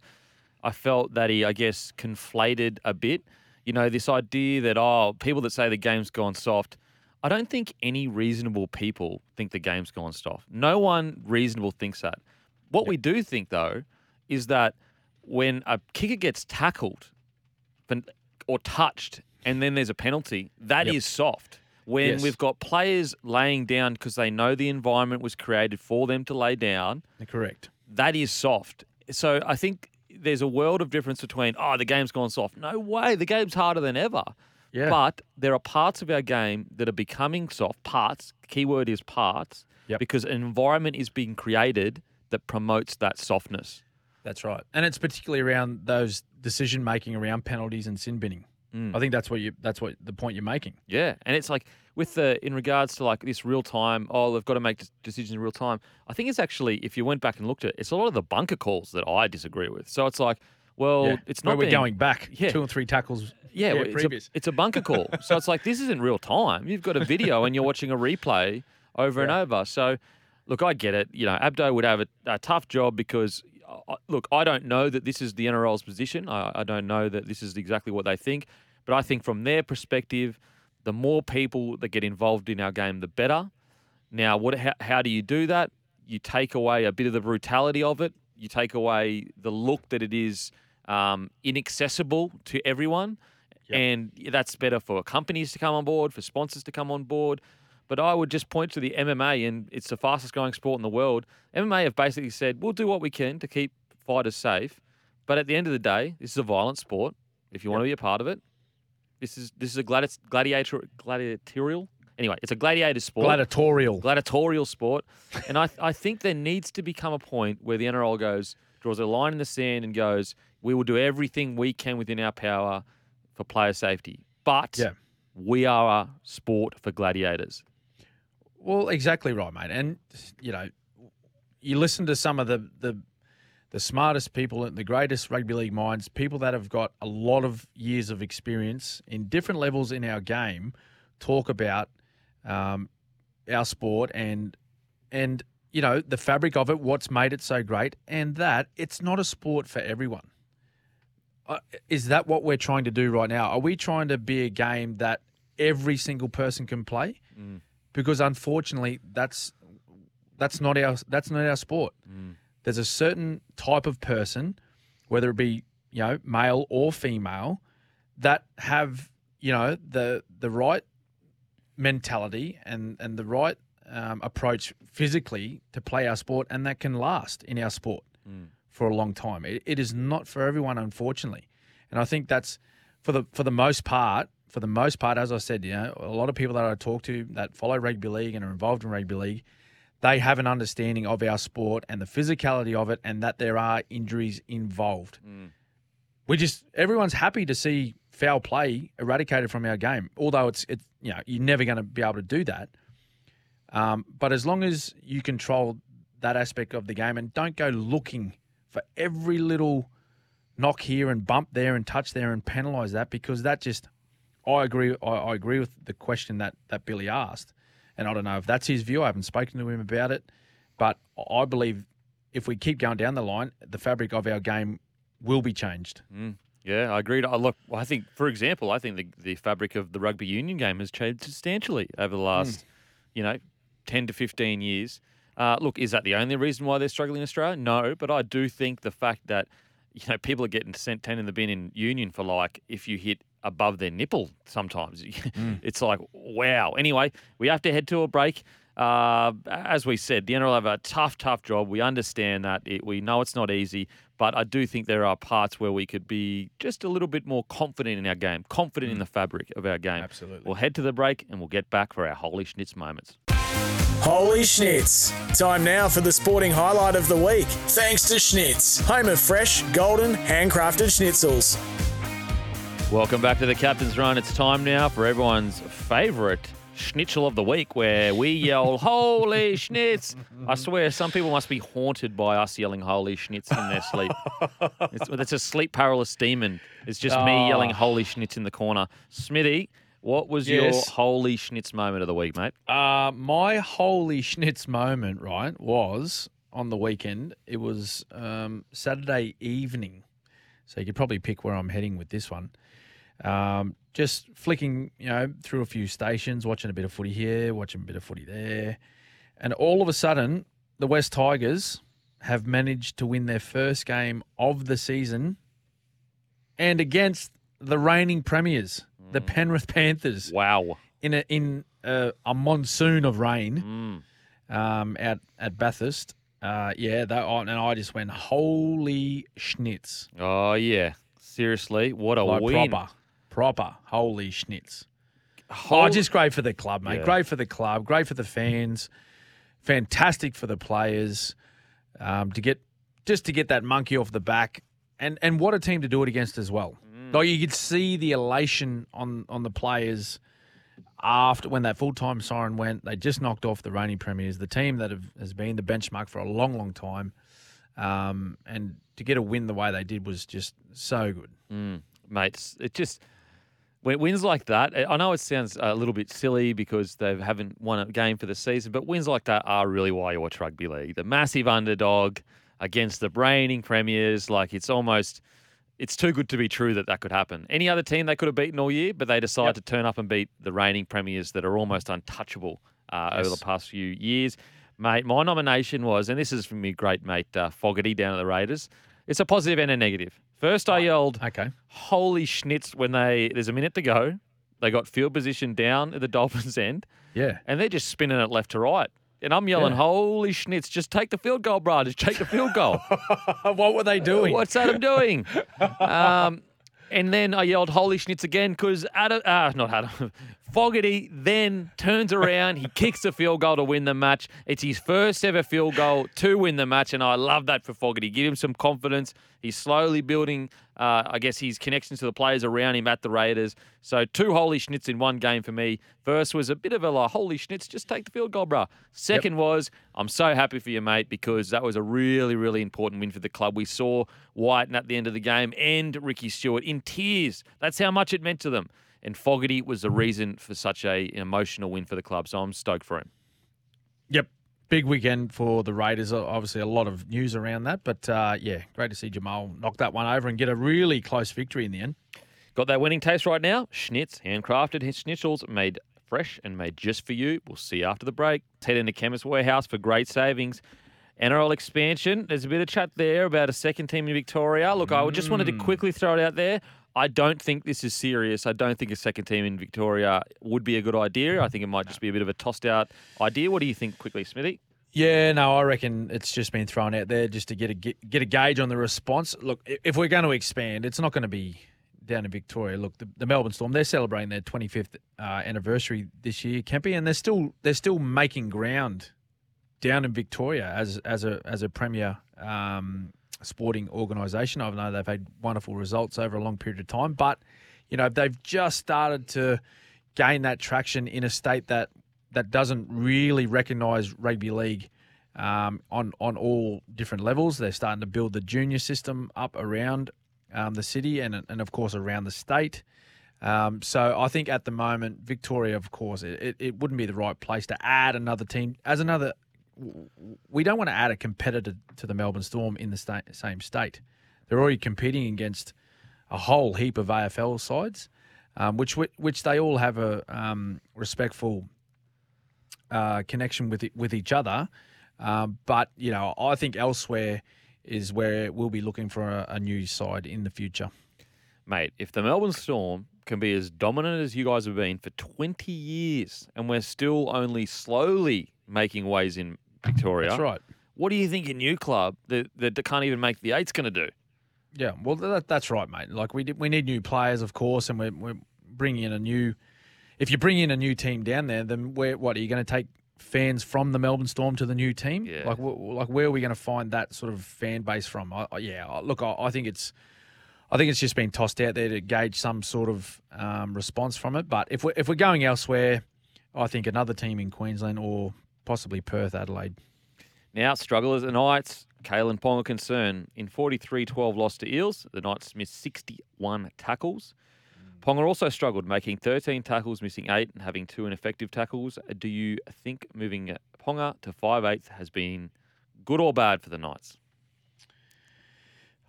I felt that he, I guess, conflated a bit. You know, this idea that oh, people that say the game's gone soft I don't think any reasonable people think the game's gone soft. No one reasonable thinks that. What yep. we do think, though, is that when a kicker gets tackled or touched and then there's a penalty, that yep. is soft. When yes. we've got players laying down because they know the environment was created for them to lay down, correct. That is soft. So I think there's a world of difference between, oh, the game's gone soft. No way. The game's harder than ever. Yeah. But there are parts of our game that are becoming soft. Parts, keyword is parts, yep. because an environment is being created that promotes that softness. That's right. And it's particularly around those decision making around penalties and sin binning. Mm. I think that's what you that's what the point you're making. Yeah. And it's like with the in regards to like this real time, oh, they've got to make decisions in real time. I think it's actually if you went back and looked at it, it's a lot of the bunker calls that I disagree with. So it's like well, yeah. it's not. Where we're going back yeah. two or three tackles. Yeah, yeah it's, a, it's, a, bunker call. so it's like this isn't real time. You've got a video and you're watching a replay over and over. So, look, I get it. You know, Abdo would have a, a tough job because, uh, look, I don't know that this is the NRL's position. I, I don't know that this is exactly what they think. But I think from their perspective, the more people that get involved in our game, the better. Now, what? How, how do you do that? You take away a bit of the brutality of it. You take away the look that it is um, inaccessible to everyone. Yep. And that's better for companies to come on board, for sponsors to come on board. But I would just point to the MMA, and it's the fastest growing sport in the world. MMA have basically said, we'll do what we can to keep fighters safe. But at the end of the day, this is a violent sport. If you yep. want to be a part of it, this is this is a gladi- gladiator gladiatorial. Anyway, it's a gladiator sport. Gladiatorial. Gladiatorial sport. and I I think there needs to become a point where the NRL goes, draws a line in the sand and goes, we will do everything we can within our power for player safety. But yeah. we are a sport for gladiators. Well, exactly right, mate. And you know, you listen to some of the the the smartest people, and the greatest rugby league minds, people that have got a lot of years of experience in different levels in our game, talk about um, our sport and and you know the fabric of it, what's made it so great, and that it's not a sport for everyone. Uh, is that what we're trying to do right now? Are we trying to be a game that every single person can play? Because unfortunately, that's that's not our that's not our sport. There's a certain type of person, whether it be you know male or female, that have you know the the right mentality and and the right um, approach physically to play our sport, and that can last in our sport for a long time. It, it is not for everyone, unfortunately, and I think that's for the for the most part. For the most part, as I said, you know, a lot of people that I talk to that follow rugby league and are involved in rugby league, they have an understanding of our sport and the physicality of it, and that there are injuries involved. We just everyone's happy to see foul play eradicated from our game, although it's it's you know you're never going to be able to do that. Um, but as long as you control that aspect of the game and don't go looking for every little knock here and bump there and touch there and penalise that because that just I agree I, I agree with the question that that Billy asked, and I don't know if that's his view. I haven't spoken to him about it, but I believe if we keep going down the line, the fabric of our game will be changed. Mm. Yeah, I agree. I look, I think, for example, I think the, the fabric of the rugby union game has changed substantially over the last, mm. you know, 10 to 15 years. Uh, look, is that the only reason why they're struggling in Australia? No, but I do think the fact that, you know, people are getting sent 10 in the bin in union for like if you hit above their nipple sometimes. it's like, wow. Anyway, we have to head to a break. Uh, as we said, the NRL have a tough, tough job. We understand that. It, we know it's not easy, but I do think there are parts where we could be just a little bit more confident in our game, confident in the fabric of our game. Absolutely. We'll head to the break and we'll get back for our holy schnitz moments. Holy Schnitz. Time now for the sporting highlight of the week. Thanks to Schnitz, home of fresh, golden, handcrafted schnitzels. Welcome back to the Captain's Run. It's time now for everyone's favourite schnitzel of the week where we yell, Holy Schnitz! I swear, some people must be haunted by us yelling Holy Schnitz in their sleep. it's, it's a sleep paralysis demon. It's just me ah. yelling Holy Schnitz in the corner. Smithy, what was your Holy Schnitz moment of the week, mate? Uh, my holy schnitz moment, right, was on the weekend. It was um, Saturday evening. So you could probably pick where I'm heading with this one. Um, just flicking, you know, through a few stations, watching a bit of footy here, watching a bit of footy there. And all of a sudden, the West Tigers have managed to win their first game of the season and against the reigning premiers, the Penrith Panthers Wow. in a in a, a monsoon of rain um, at at Bathurst. Uh, yeah, that and I just went holy schnitz, Oh, yeah. Seriously, what a like win. proper, proper holy schnitz. Hol- Oh, just great for the club, mate. Yeah. Great for the club. Great for the fans. Fantastic for the players um, to get just to get that monkey off the back, and and what a team to do it against as well. Mm. Like you could see the elation on on the players after when that full time siren went. They just knocked off the reigning premiers, the team that have, has been the benchmark for a long, long time, um, and to get a win the way they did was just so good. mates. It just wins like that. I know it sounds a little bit silly because they haven't won a game for the season, but wins like that are really why you watch rugby league. The massive underdog against the reigning premiers, like it's almost. It's too good to be true that that could happen. Any other team they could have beaten all year, but they decide to turn up and beat the reigning premiers that are almost untouchable uh, over the past few years. Mate, my nomination was, and this is from my great mate uh, Fogarty down at the Raiders. It's a positive and a negative. First, I yelled, Okay. holy schnitz when they there's a minute to go. They got field position down at the Dolphins end, Yeah. and they're just spinning it left to right. And I'm yelling, Yeah. holy schnitz, just take the field goal, bro. Just take the field goal. what were they doing? What's Adam doing? um, and then I yelled, holy schnitz again, because Adam, uh, not Adam, Fogarty then turns around. He kicks a field goal to win the match. It's his first ever field goal to win the match, and I love that for Fogarty. Give him some confidence. He's slowly building, uh, I guess, his connections to the players around him at the Raiders. So two holy schnitz in one game for me. First was a bit of a like, holy schnitz, just take the field goal, bruh. Second was, I'm so happy for you, mate, because that was a really, really important win for the club. We saw White at the end of the game and Ricky Stuart in tears. That's how much it meant to them. And Fogarty was the reason for such a, an emotional win for the club. So I'm stoked for him. Big weekend for the Raiders. Obviously, a lot of news around that. But uh, yeah, great to see Jamal knock that one over and get a really close victory in the end. Got that winning taste right now? Schnitz, handcrafted schnitzels made fresh and made just for you. We'll see you after the break. Head into Chemist Warehouse for great savings. NRL expansion. There's a bit of chat there about a second team in Victoria. Look, I just wanted to quickly throw it out there. I don't think this is serious. I don't think a second team in Victoria would be a good idea. I think it might just be a bit of a tossed out idea. What do you think, quickly, Smithy? Yeah, no, I reckon it's just been thrown out there just to get a get, get a gauge on the response. Look, if we're going to expand, it's not going to be down in Victoria. Look, the, the Melbourne Storm they're celebrating their 25th uh, anniversary this year, Kempy, and they're still they're still making ground down in Victoria as as a as a premier um, sporting organisation. I know they've had wonderful results over a long period of time, but you know they've just started to gain that traction in a state that that doesn't really recognise rugby league um, on on all different levels. They're starting to build the junior system up around um, the city and and of course around the state. Um, so I think at the moment, Victoria, of course, it, it wouldn't be the right place to add another team as another we don't want to add a competitor to the Melbourne Storm in the sta- same state. They're already competing against a whole heap of AFL sides, um, which which they all have a um, respectful uh, connection with with each other. Um, but you know, I think elsewhere is where we'll be looking for a, a new side in the future. Mate, if the Melbourne Storm can be as dominant as you guys have been for 20 years and we're still only slowly making ways in Victoria. That's right. What do you think a new club that, that can't even make the eight's going to do? Yeah, well, that, that's right, mate. Like we we need new players, of course, and we're, we're bringing in a new. If you bring in a new team down there, then where what are you going to take fans from the Melbourne Storm to the new team? Yeah. Like, like where are we going to find that sort of fan base from? I, yeah, look, I, I, think it's, I think it's just been tossed out there to gauge some sort of um, response from it. But if we're if we're going elsewhere, I think another team in Queensland or possibly Perth, Adelaide. Now, strugglers the Knights, Kalyn Ponga concern. In 43-12 loss to Eels, the Knights missed 61 tackles. Ponga also struggled, making 13 tackles, missing eight, and having two ineffective tackles. Do you think moving Ponga to 5'8 has been good or bad for the Knights?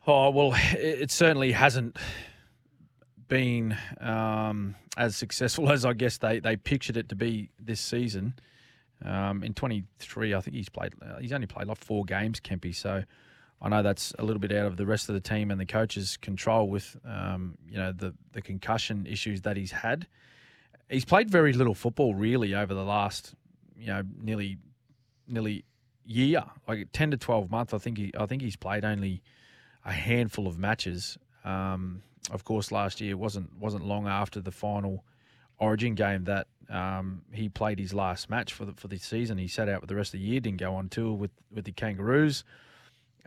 Oh, well, it certainly hasn't been um, as successful as I guess they, they pictured it to be this season. Um, in 23, I think he's played. Uh, he's only played like four games, Kempy. So I know that's a little bit out of the rest of the team and the coach's control with um, you know the the concussion issues that he's had. He's played very little football really over the last you know nearly nearly year, like 10 to 12 months. I think he I think he's played only a handful of matches. Um, of course, last year wasn't wasn't long after the final Origin game that um, he played his last match for the for the season. He sat out with the rest of the year, didn't go on tour with with the Kangaroos.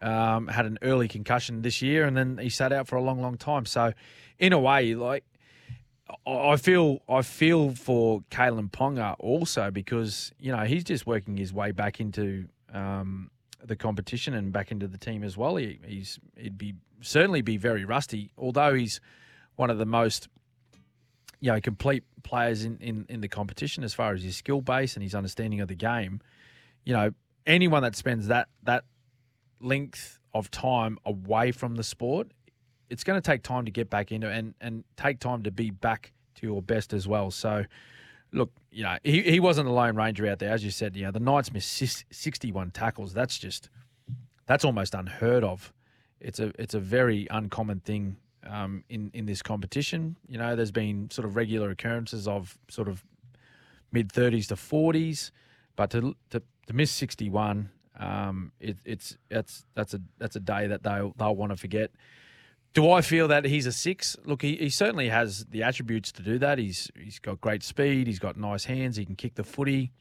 Um, had an early concussion this year, and then he sat out for a long, long time. So, in a way, like I feel, I feel for Kalyn Ponga also because you know he's just working his way back into um, the competition and back into the team as well. He, he's he'd be certainly be very rusty, although he's one of the most you know, complete players in, in, in the competition as far as his skill base and his understanding of the game. You know, anyone that spends that that length of time away from the sport, it's going to take time to get back into and and take time to be back to your best as well. So, look, you know, he, he wasn't a lone ranger out there, as you said. You know, the Knights missed sixty one tackles. That's just that's almost unheard of. It's a it's a very uncommon thing um, in in this competition. You know, there's been sort of regular occurrences of sort of mid 30s to 40s, but to to, to miss 61, um, it, it's that's that's a that's a day that they they'll, they'll want to forget. Do I feel that he's a six? Look, he, he certainly has the attributes to do that. He's he's got great speed. He's got nice hands. He can kick the footy.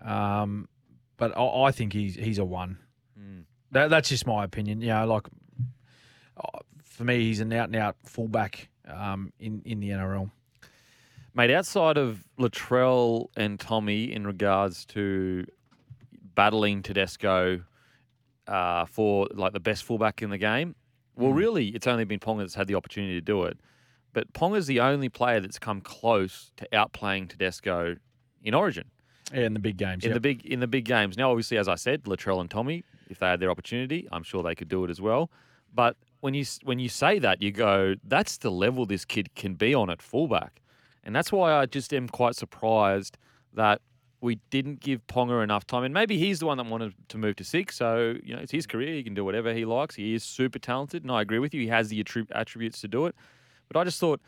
Um, but I, I think he's he's a one. That, that's just my opinion. You know, like uh, for me, he's an out and out fullback um, in in the NRL. Mate, outside of Latrell and Tommy in regards to battling Tedesco uh, for like the best fullback in the game, well, really, it's only been Ponga that's had the opportunity to do it. But Ponga's the only player that's come close to outplaying Tedesco in Origin Yeah, in the big games. in yep. the big in the big games. Now, obviously, as I said, Latrell and Tommy, if they had their opportunity, I'm sure they could do it as well. But when you when you say that, you go, that's the level this kid can be on at fullback, and that's why I just am quite surprised that we didn't give Ponga enough time. And maybe he's the one that wanted to move to six, so you know it's his career; he can do whatever he likes. He is super talented, and I agree with you. He has the attri- attributes to do it. But I just thought,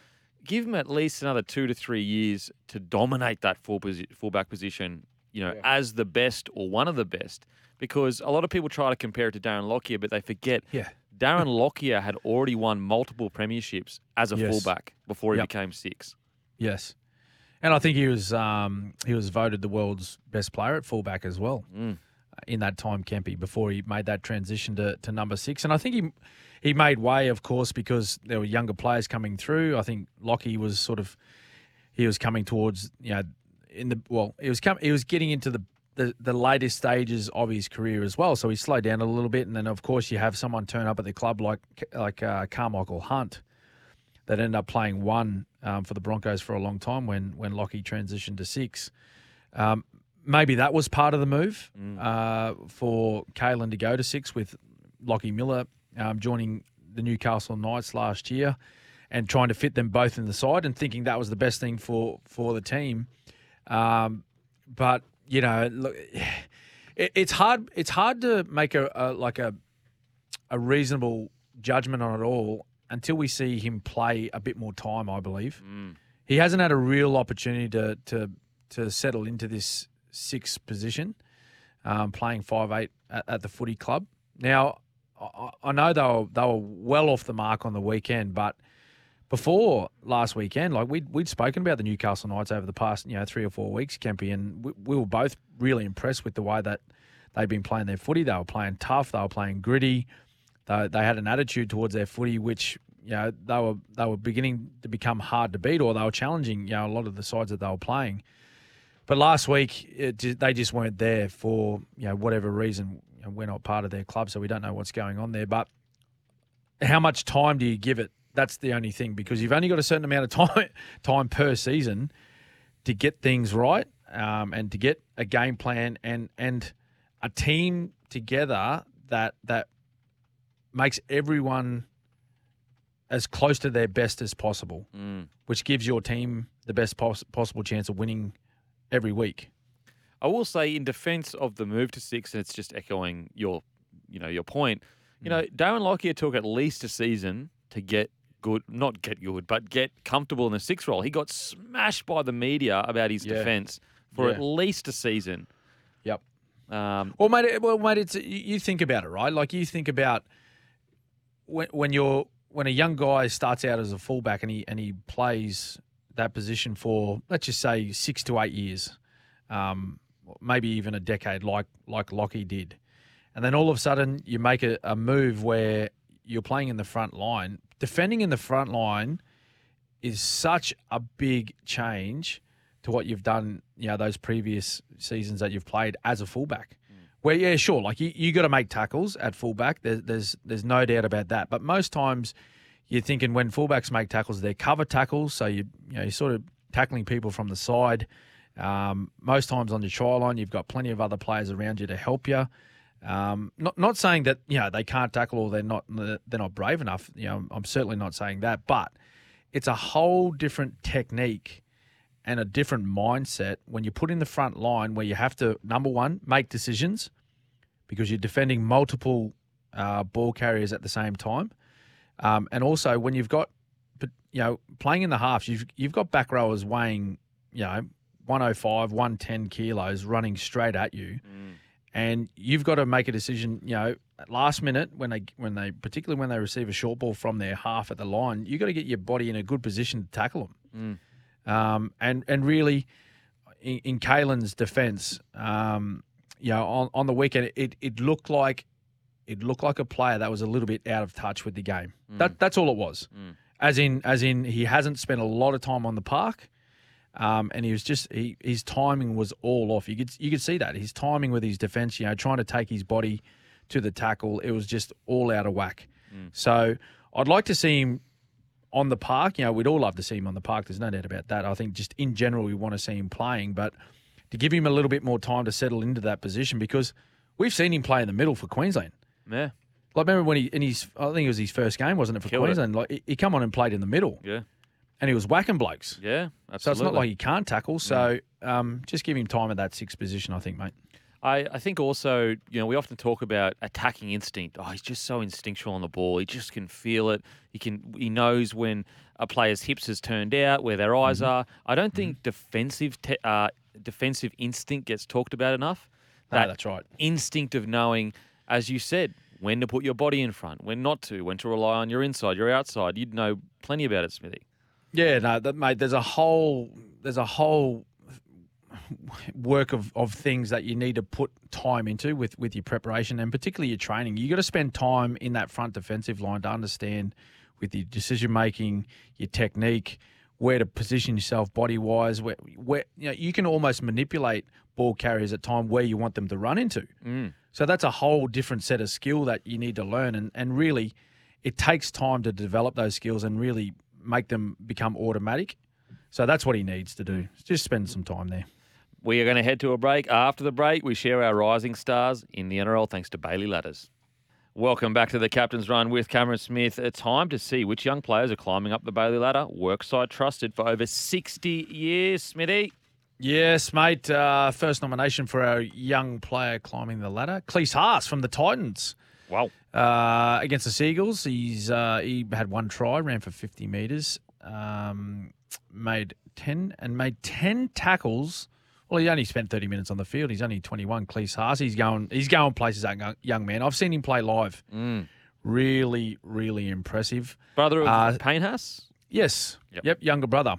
give him at least another two to three years to dominate that full posi- fullback position, you know, as the best or one of the best. Because a lot of people try to compare it to Darren Lockyer, but they forget Yeah. Darren Lockyer had already won multiple premierships as a Yes. fullback before he Yep. became six. Yes, and I think he was um, he was voted the world's best player at fullback as well Mm. in that time, Kempy, before he made that transition to, to number six. And I think he he made way, of course, because there were younger players coming through. I think Lockie was sort of he was coming towards you know in the well he was com- he was getting into the the, the latest stages of his career as well. So he slowed down a little bit, and then of course you have someone turn up at the club like like uh, Carmichael Hunt that ended up playing one um, for the Broncos for a long time when when Lockie transitioned to six. Um, maybe that was part of the move uh, for Kalyn to go to six with Lockie Miller um, joining the Newcastle Knights last year and trying to fit them both in the side and thinking that was the best thing for for the team. Um, but you know, look, it, it's hard. It's hard to make a, a like a a reasonable judgment on it all until we see him play a bit more time. I believe he hasn't had a real opportunity to to to settle into this sixth position, um, playing five eight at, at the footy club. Now, I, I know they were they were well off the mark on the weekend, but before last weekend, like we'd, we'd spoken about the Newcastle Knights over the past, you know, three or four weeks, Kempy, and we, we were both really impressed with the way that they'd been playing their footy. They were playing tough. They were playing gritty. They, they had an attitude towards their footy, which, you know, they were, they were beginning to become hard to beat or they were challenging, you know, a lot of the sides that they were playing. But last week, it, they just weren't there for, you know, whatever reason. You know, we're not part of their club, so we don't know what's going on there. But how much time do you give it? That's the only thing because you've only got a certain amount of time time per season to get things right um, and to get a game plan and and a team together that that makes everyone as close to their best as possible, Mm. which gives your team the best pos- possible chance of winning every week. I will say, in defence of the move to six, and it's just echoing your, you know, your point. You know, Darren Lockyer took at least a season to get good, not get good, but get comfortable in the six role. He got smashed by the media about his Yeah. defence for at least a season. Yep. Um, Well, mate, well, mate, it's you you think about it, right? Like you think about when when you're when a young guy starts out as a fullback and he and he plays that position for let's just say six to eight years, um, maybe even a decade, like like Lockie did, and then all of a sudden you make a, a move where you're playing in the front line, defending in the front line is such a big change to what you've done, you know, those previous seasons that you've played as a fullback. Where yeah, sure, like you, you got to make tackles at fullback. There's there's there's no doubt about that. But most times, you're thinking when fullbacks make tackles, they're cover tackles. So you you know you're sort of tackling people from the side. Um, most times on your try line, you've got plenty of other players around you to help you. Um, not not saying that you know they can't tackle or they're not they're not brave enough. You know, I'm certainly not saying that, but it's a whole different technique and a different mindset when you put in the front line where you have to number one make decisions because you're defending multiple uh, ball carriers at the same time, um, and also when you've got, you know, playing in the halves, you've you've got back rowers weighing, you know, 105, 110 kilos running straight at you, and you've got to make a decision. You know, at last minute when they when they particularly when they receive a short ball from their half at the line, you've got to get your body in a good position to tackle them. Um, and and really, in, in Kalyn's defence, um, you know, on, on the weekend, it, it looked like it looked like a player that was a little bit out of touch with the game. That that's all it was. As in, as in, he hasn't spent a lot of time on the park, um, and he was just he, his timing was all off. You could you could see that his timing with his defense, you know, trying to take his body to the tackle, it was just all out of whack. So I'd like to see him on the park. You know, we'd all love to see him on the park. There's no doubt about that. I think just in general, we want to see him playing, but to give him a little bit more time to settle into that position because we've seen him play in the middle for Queensland. Yeah, Like remember when he in his I think it was his first game, wasn't it for Killed it. Queensland? Like he- he come on and played in the middle, yeah, and he was whacking blokes. yeah. So it's not like he can't tackle. So um, just give him time at that sixth position, I think, mate. I, I think also, you know, we often talk about attacking instinct. Oh, he's just so instinctual on the ball. He just can feel it. He can. He knows when a player's hips has turned out, where their eyes Mm-hmm. are. I don't think defensive te- uh, defensive instinct gets talked about enough. No, that's right. instinct of knowing, as you said, when to put your body in front, when not to, when to rely on your inside, your outside. You'd know plenty about it, Smithy. Yeah, no, that, mate. There's a whole there's a whole work of, of things that you need to put time into with, with your preparation and particularly your training. You got to spend time in that front defensive line to understand with your decision making, your technique, where to position yourself body wise. Where where you know you can almost manipulate ball carriers at time where you want them to run into. Mm. So that's a whole different set of skill that you need to learn, and and really, it takes time to develop those skills and really make them become automatic. So that's what he needs to do. Just spend some time there. We are going to head to a break. After the break, we share our rising stars in the NRL thanks to Bailey Ladders. Welcome back to the Captain's Run with Cameron Smith. It's time to see which young players are climbing up the Bailey ladder. Workside trusted for over 60 years, Smithy. Yes, mate. Uh, first nomination for our young player climbing the ladder, Klese Haas from the Titans. Wow. Uh, against the Sea Eagles, he's uh, he had one try, ran for 50 metres, um, made 10 and made 10 tackles. Well, he only spent 30 minutes on the field. He's only 21. Klese Haas, he's going he's going places. That young- man. I've seen him play live. Really, really impressive. Brother of Uh, Payne Haas? Yes. Yep. Yep. Younger brother.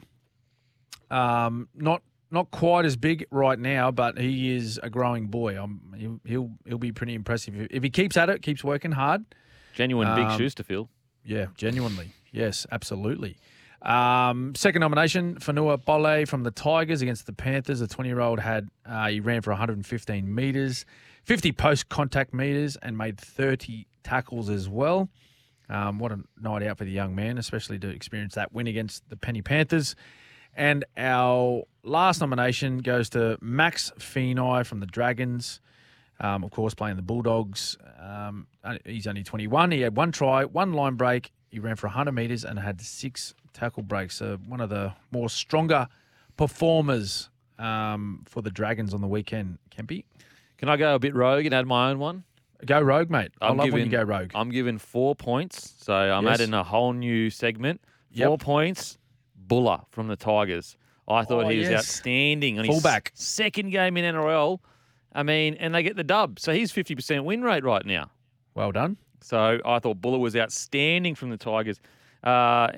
Um, not not quite as big right now, but he is a growing boy. Um, he'll he'll, he'll be pretty impressive if, he keeps at it, keeps working hard. Genuine big Um, shoes to fill. Yeah, genuinely. Yes, absolutely. Um, second nomination, Fonua Pole from the Tigers against the Panthers. The 20 year old had, uh, he ran for 115 metres, 50 post contact metres, and made 30 tackles as well. Um, what a night out for the young man, especially to experience that win against the Penny Panthers. And our last nomination goes to Max Feagai from the Dragons. Um, of course, playing the Bulldogs. Um, uh, he's only 21. He had one try, one line break. He ran for 100 metres and had six tackle breaks. So one of the more stronger performers um, for the Dragons on the weekend. Kempy, Can I go a bit rogue and add my own one? go rogue, mate. I love when you go rogue. I'm giving four points, so I'm Yes. adding a whole new segment. Yep. Four points, Pole from the Tigers. I thought Oh, he was yes. outstanding on his Fullback. second game in NRL. I mean, and they get the dub, so he's 50% win rate right now. well done. So I thought Pole was outstanding from the Tigers. Uh,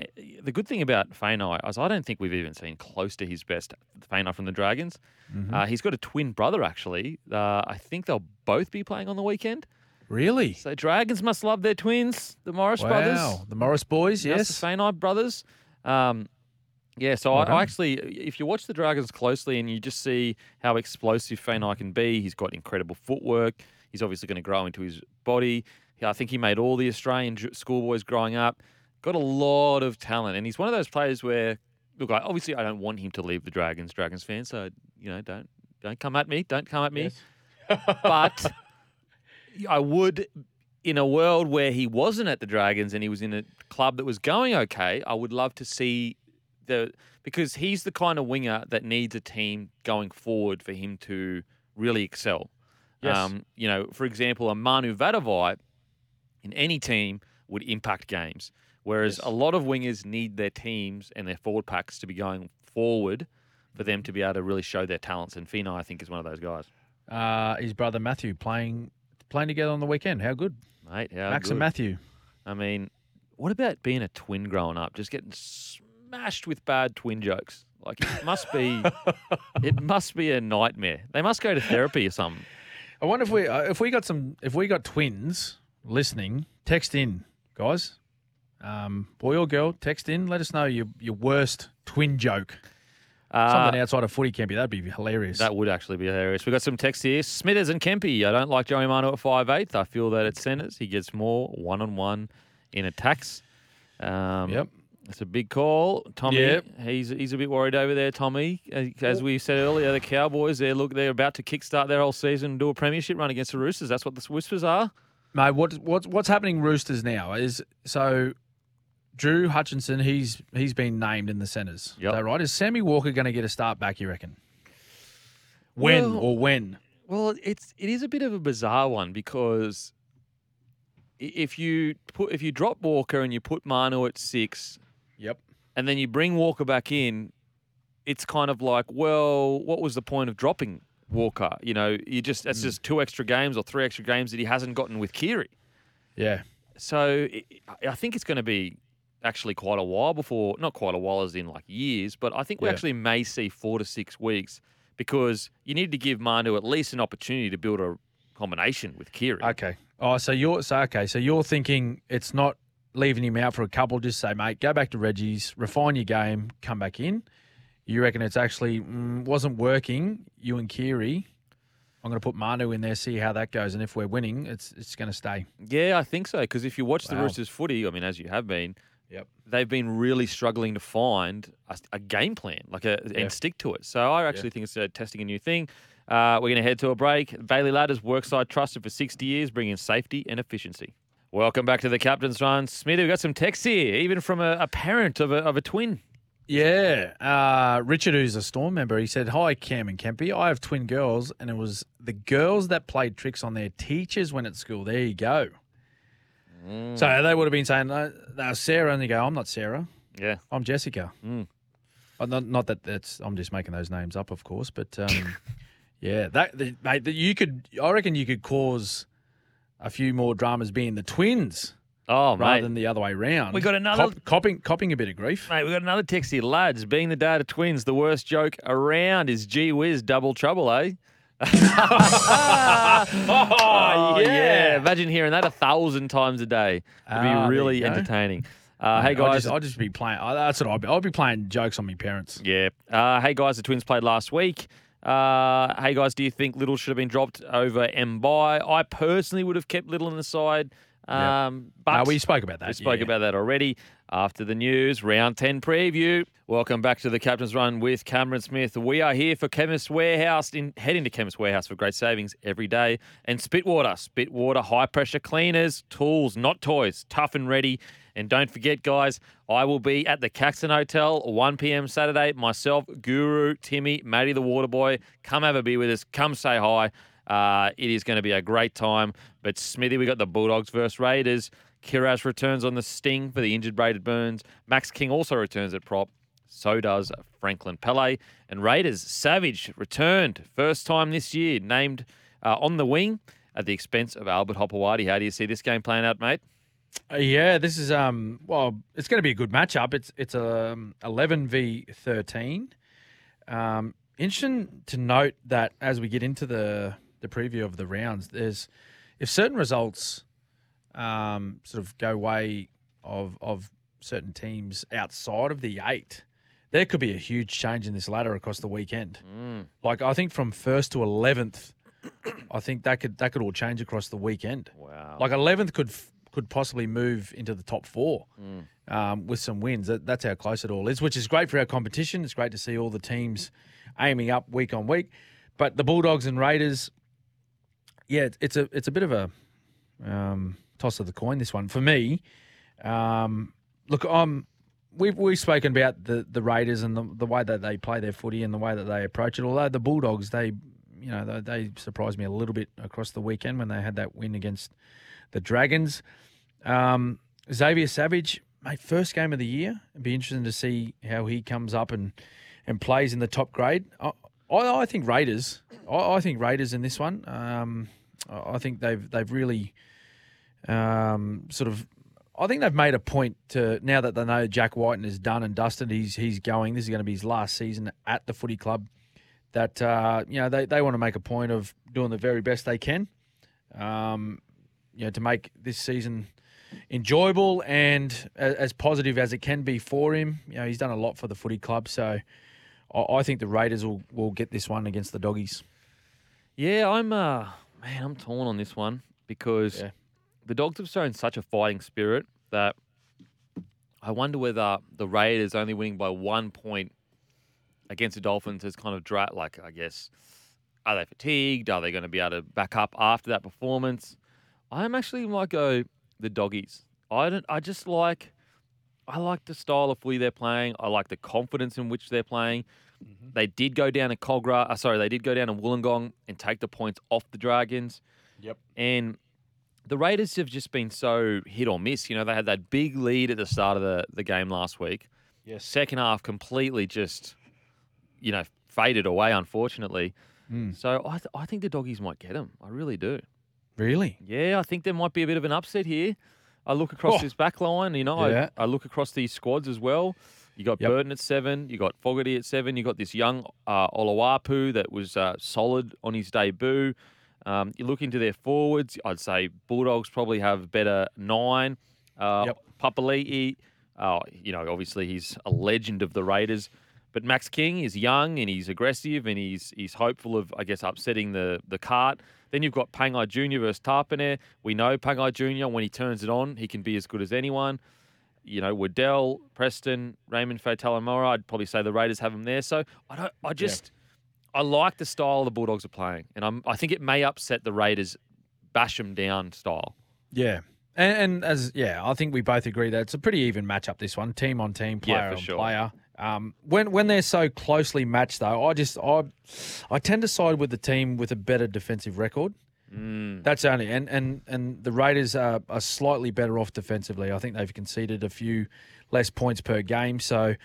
the good thing about Feagai is I don't think we've even seen close to his best Feagai from the Dragons. Mm-hmm. Uh, he's got a twin brother, actually. Uh, I think they'll both be playing on the weekend. Really? So Dragons must love their twins, the Morris brothers. Wow. The Morris boys, Yes, yes. the Feagai brothers. Um, yeah, so Well I. I actually, if you watch the Dragons closely and you just see how explosive Feagai can be, he's got incredible footwork. He's obviously going to grow into his body. I think he made all the Australian schoolboys growing up. Got a lot of talent, and he's one of those players where, look, I, obviously I don't want him to leave the Dragons, Dragons fans. So you know, don't don't come at me, don't come at me. but I would, in a world where he wasn't at the Dragons and he was in a club that was going okay, I would love to see the because he's the kind of winger that needs a team going forward for him to really excel. Yes. you know, for example, a Manu Vatuvei in any team would impact games, whereas Yes. a lot of wingers need their teams and their forward packs to be going forward for them to be able to really show their talents. And Feagai, I think, is one of those guys. uh, his brother Matthew playing playing together on the weekend. How good, Mate, how Max good. and Matthew. I mean, what about being a twin growing up? Just getting smashed with bad twin jokes. Like it must be, it must be a nightmare. They must go to therapy or something. I wonder if we uh, if we got some if we got twins listening. Text in, guys. Um, boy or girl, text in. Let us know your your worst twin joke. Uh, Something outside of footy Kempy. That'd be hilarious. That would actually be hilarious. We've got some text here. Smithers and Kempy. I don't like Joey Manu at five eighth. I feel that at centres he gets more one on one in attacks. Um, Yep. It's a big call, Tommy. Yep. He's he's a bit worried over there, Tommy. As- we said earlier, the Cowboys. They look they're about to kickstart their whole season and do a premiership run against the Roosters. That's what the whispers are. Mate, what what's what's happening Roosters now is so Drew Hutchinson, he's he's been named in the centres. Yep. Is that right? Is Sammy Walker going to get a start back, you reckon? When Well- or when? Well, it's it is a bit of a bizarre one because if you put if you drop Walker and you put Manu at six, Yep. and then you bring Walker back in, it's kind of like, well, what was the point of dropping Walker? You know, you just that's mm. just two extra games or three extra games that he hasn't gotten with Keary. Yeah. So i I I think it's going to be actually quite a while before, not quite a while as in like years, but I think we Yeah. actually may see four to six weeks because you need to give Manu at least an opportunity to build a combination with Keary. Okay. Oh, so you're so okay. So you're thinking it's not leaving him out for a couple. Just say, mate, go back to Reggie's, refine your game, come back in. You reckon it's actually mm, wasn't working. You and Keary. I'm going to put Manu in there, see how that goes, and if we're winning, it's it's going to stay. Yeah, I think so. Because if you watch the Roosters footy, I mean, as you have been, Yep. they've been really struggling to find a, a game plan, like a Yeah. and stick to it. So I actually think it's uh, testing a new thing. Uh, we're going to head to a break. Bailey Ladders, workside trusted for 60 years, bringing safety and efficiency. Welcome back to the Captain's Run. Smithy, we've got some texts here, even from a, a parent of a, of a twin. Yeah. Uh, Richard, who's a Storm member, he said, Hi, Cam and Kempy. I have twin girls, and it was the girls that played tricks on their teachers when at school. There you go. So they would have been saying, uh, no, Sarah, and you go, I'm not Sarah. Yeah. I'm Jessica. Mm. Not, not that that's, I'm just making those names up, of course, but um, yeah, that, the, mate, that you could, I reckon you could cause a few more dramas being the twins Oh, rather mate. than the other way round. We got another- Cop, copying, copying a bit of grief. Mate, we've got another text here. Lads, being the dad of twins, the worst joke around is gee whiz, double trouble, eh? Oh, yeah. Imagine hearing that a thousand times a day. It'd be there really entertaining. Uh, hey, I'll guys. just, I'll just be playing. I- That's what I'll be. I'll be playing jokes on my parents. Yeah. Uh, hey, guys, the Twins played last week. Uh, hey, guys, do you think Liddle should have been dropped over Mbye? I personally would have kept Liddle on the side. Yeah. Um, but No, we spoke about that. we spoke yeah. about that already. After the news, round 10 preview. Welcome back to the Captain's Run with Cameron Smith. We are here for Chemist Warehouse. In, head into Chemist Warehouse for great savings every day. And Spitwater. Spitwater high pressure cleaners, tools, not toys, tough and ready. And don't forget, guys, I will be at the Caxton Hotel 1 p.m. Saturday. Myself, Guru, Timmy, Matty the Waterboy. Come have a beer with us. Come say hi. Uh, it is going to be a great time. But Smithy, we got the Bulldogs versus Raiders. Kiraz returns on the sting for the injured Braidon Burns. Max King also returns at prop. So does Franklin Pele. And Raiders, Savage returned. First time this year, named uh, on the wing at the expense of Albert Hopoate. How do you see this game playing out, mate? Uh, yeah, this is um. Well, it's going to be a good matchup. It's it's um eleven v thirteen. Um, interesting to note that as we get into the the preview of the rounds, there's if certain results um sort of go way of of certain teams outside of the eight, there could be a huge change in this ladder across the weekend. Like I think from first to eleventh, I think that could that could all change across the weekend. Wow. Like eleventh could f- could possibly move into the top four Mm. um, with some wins. That, that's how close it all is, which is great for our competition. It's great to see all the teams aiming up week on week. But the Bulldogs and Raiders, yeah, it's, it's a it's a bit of a um, toss of the coin. This one for me. Um, look, um, we've we've spoken about the the Raiders and the, the way that they play their footy and the way that they approach it. Although the Bulldogs, they you know they, they surprised me a little bit across the weekend when they had that win against the Dragons. Um, Xavier Savage, mate, first game of the year. It'd be interesting to see how he comes up and and plays in the top grade. I, I, I think Raiders. I, I think Raiders in this one. Um, I I think they've they've really um, sort of. I think they've made a point to now that they know Jack Wighton is done and dusted. He's he's going. This is going to be his last season at the footy club. That uh, you know they, they want to make a point of doing the very best they can. Um, you know to make this season enjoyable and as, as positive as it can be for him. You know he's done a lot for the footy club, so I, I think the Raiders will will get this one against the Doggies. Yeah, I'm uh man, I'm torn on this one because Yeah. the dogs have shown such a fighting spirit that I wonder whether the Raiders only winning by one point against the Dolphins has kind of dra- like I guess are they fatigued? Are they going to be able to back up after that performance? I'm actually might go the doggies. I don't. I just like. I like the style of footy they're playing. I like the confidence in which they're playing. They did go down to Kogarah. Uh, sorry, they did go down to Wollongong and take the points off the Dragons. Yep. And the Raiders have just been so hit or miss. You know, they had that big lead at the start of the, the game last week. Yes. Second half completely just, you know, faded away, unfortunately. Mm. So I, th- I think the doggies might get them. I really do. Really? Yeah, I think there might be a bit of an upset here. I look across Oh. this back line, you know, Yeah. I, I look across these squads as well. You got Yep. Burton at seven, you got Fogarty at seven, you got this young uh, Olawapu that was uh, solid on his debut. Um, you look into their forwards, I'd say Bulldogs probably have better nine. Uh, Yep. Papali'i, uh, you know, obviously he's a legend of the Raiders. But Max King is young and he's aggressive and he's he's hopeful of, I guess, upsetting the, the cart. Then you've got Pangai Jr. versus Tapine. We know Pangai Jr. when he turns it on, he can be as good as anyone. You know, Waddell, Preston, Raymond Faitala-Mariner, I'd probably say the Raiders have him there. So I don't I just I like the style the Bulldogs are playing. And I'm I think it may upset the Raiders bash them down style. Yeah. And, and as yeah, I think we both agree that it's a pretty even matchup. This one, team on team, player Yeah, on sure. player. Um, when when they're so closely matched, though, I just I I tend to side with the team with a better defensive record. Mm. That's only and and and the Raiders are, are slightly better off defensively. I think they've conceded a few less points per game, so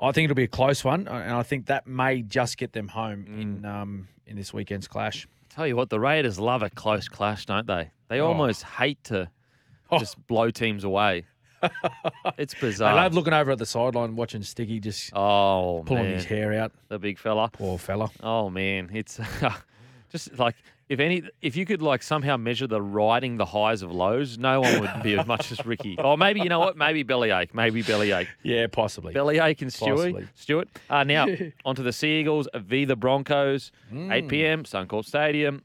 I think it'll be a close one, and I think that may just get them home Mm. in um in this weekend's clash. Tell you what, the Raiders love a close clash, don't they? They almost hate to Oh. just blow teams away. It's bizarre. I love looking over at the sideline watching Sticky just oh, pulling man. his hair out. the big fella. Poor fella. Oh man, it's just like if any, if you could like somehow measure the riding the highs of lows, no one would be as much as Ricky. Or maybe you know what? Maybe bellyache. Maybe bellyache. Yeah, possibly. Bellyache and Stewie. Possibly. Stuart. Uh, now onto the Sea Eagles v the Broncos. 8 p.m. Suncorp Stadium.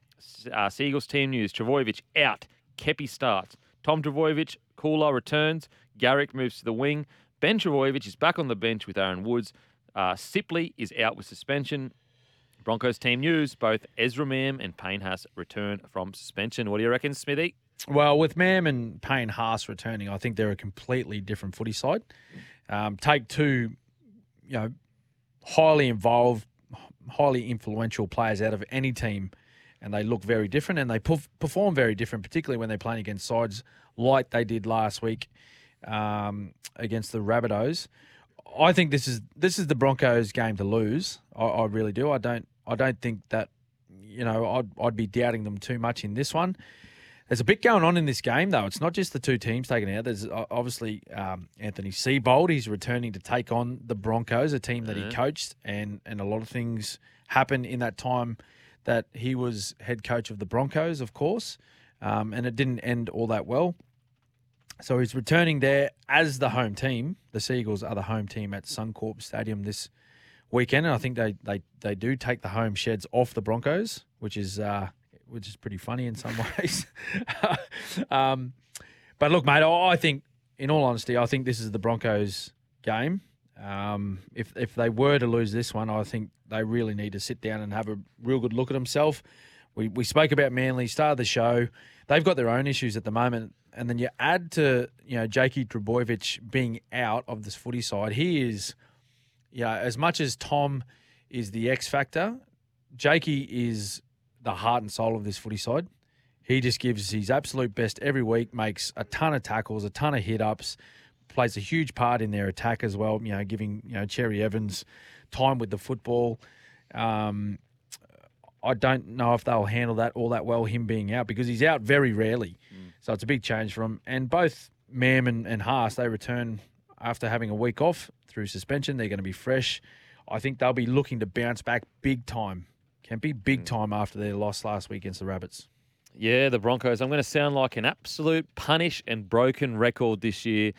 Uh, Sea Eagles team news: Trbojevic out. Keppie starts. Tom Trbojevic, Koula returns. Garrick moves to the wing. Ben Trbojevic is back on the bench with Aaron Woods. Uh, Sipley is out with suspension. Broncos team news: Both Ezra Mam and Payne Haas return from suspension. What do you reckon, Smithy? Well, with Mam and Payne Haas returning, I think they're a completely different footy side. Um, take two, you know, highly involved, highly influential players out of any team, and they look very different and they perf- perform very different, particularly when they're playing against sides like they did last week um, against the Rabbitohs. I think this is this is the Broncos' game to lose. I, I really do. I don't I don't think that you know I'd I'd be doubting them too much in this one. There's a bit going on in this game, though. It's not just the two teams taken out. There's obviously um, Anthony Seibold. He's returning to take on the Broncos, a team that he coached, and and a lot of things happened in that time that he was head coach of the Broncos, of course, um, and it didn't end all that well. So he's returning there as the home team. The Sea Eagles are the home team at Suncorp Stadium this weekend, and I think they they, they do take the home sheds off the Broncos, which is uh, which is pretty funny in some ways. um, but look, mate, I think, in all honesty, I think this is the Broncos' game. Um, if if they were to lose this one, I think they really need to sit down and have a real good look at themselves. We we spoke about Manly, start of the show. They've got their own issues at the moment, and then you add to you know Jakey Trbojevic being out of this footy side. He is, yeah, as much as Tom is the X factor, Jakey is the heart and soul of this footy side. He just gives his absolute best every week, makes a ton of tackles, a ton of hit ups, plays a huge part in their attack as well. You know, giving you know Cherry Evans time with the football. Um, I don't know if they'll handle that all that well, him being out, because he's out very rarely. So it's a big change for him. And both Mam and, and Haas, they return after having a week off through suspension. They're going to be fresh. I think they'll be looking to bounce back big time. Can be big mm. time after their loss last week against the Rabbits. Yeah, the Broncos. I'm going to sound like an absolute punish and broken record this year,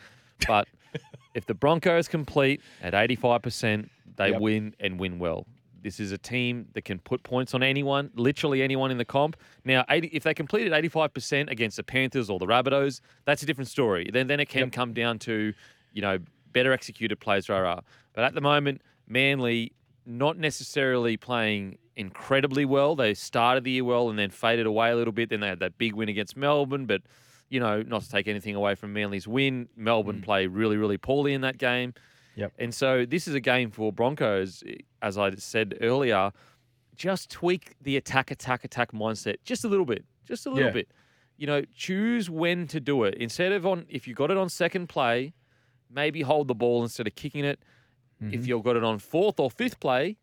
but if the Broncos complete at 85%, they Yep. win and win well. This is a team that can put points on anyone, literally anyone in the comp. Now, 80, if they completed 85% against the Panthers or the Rabbitohs, that's a different story. Then, then it can Yep. come down to, you know, better executed plays, rah, rah. But at the moment, Manly not necessarily playing incredibly well. They started the year well and then faded away a little bit. Then they had that big win against Melbourne, but you know, not to take anything away from Manly's win, Melbourne mm. played really, really poorly in that game. Yep. And so this is a game for Broncos, as I said earlier. Just tweak the attack, attack, attack mindset just a little bit, just a little Yeah. bit. You know, choose when to do it. Instead of on, if you got it on second play, maybe hold the ball instead of kicking it. If you've got it on fourth or fifth play,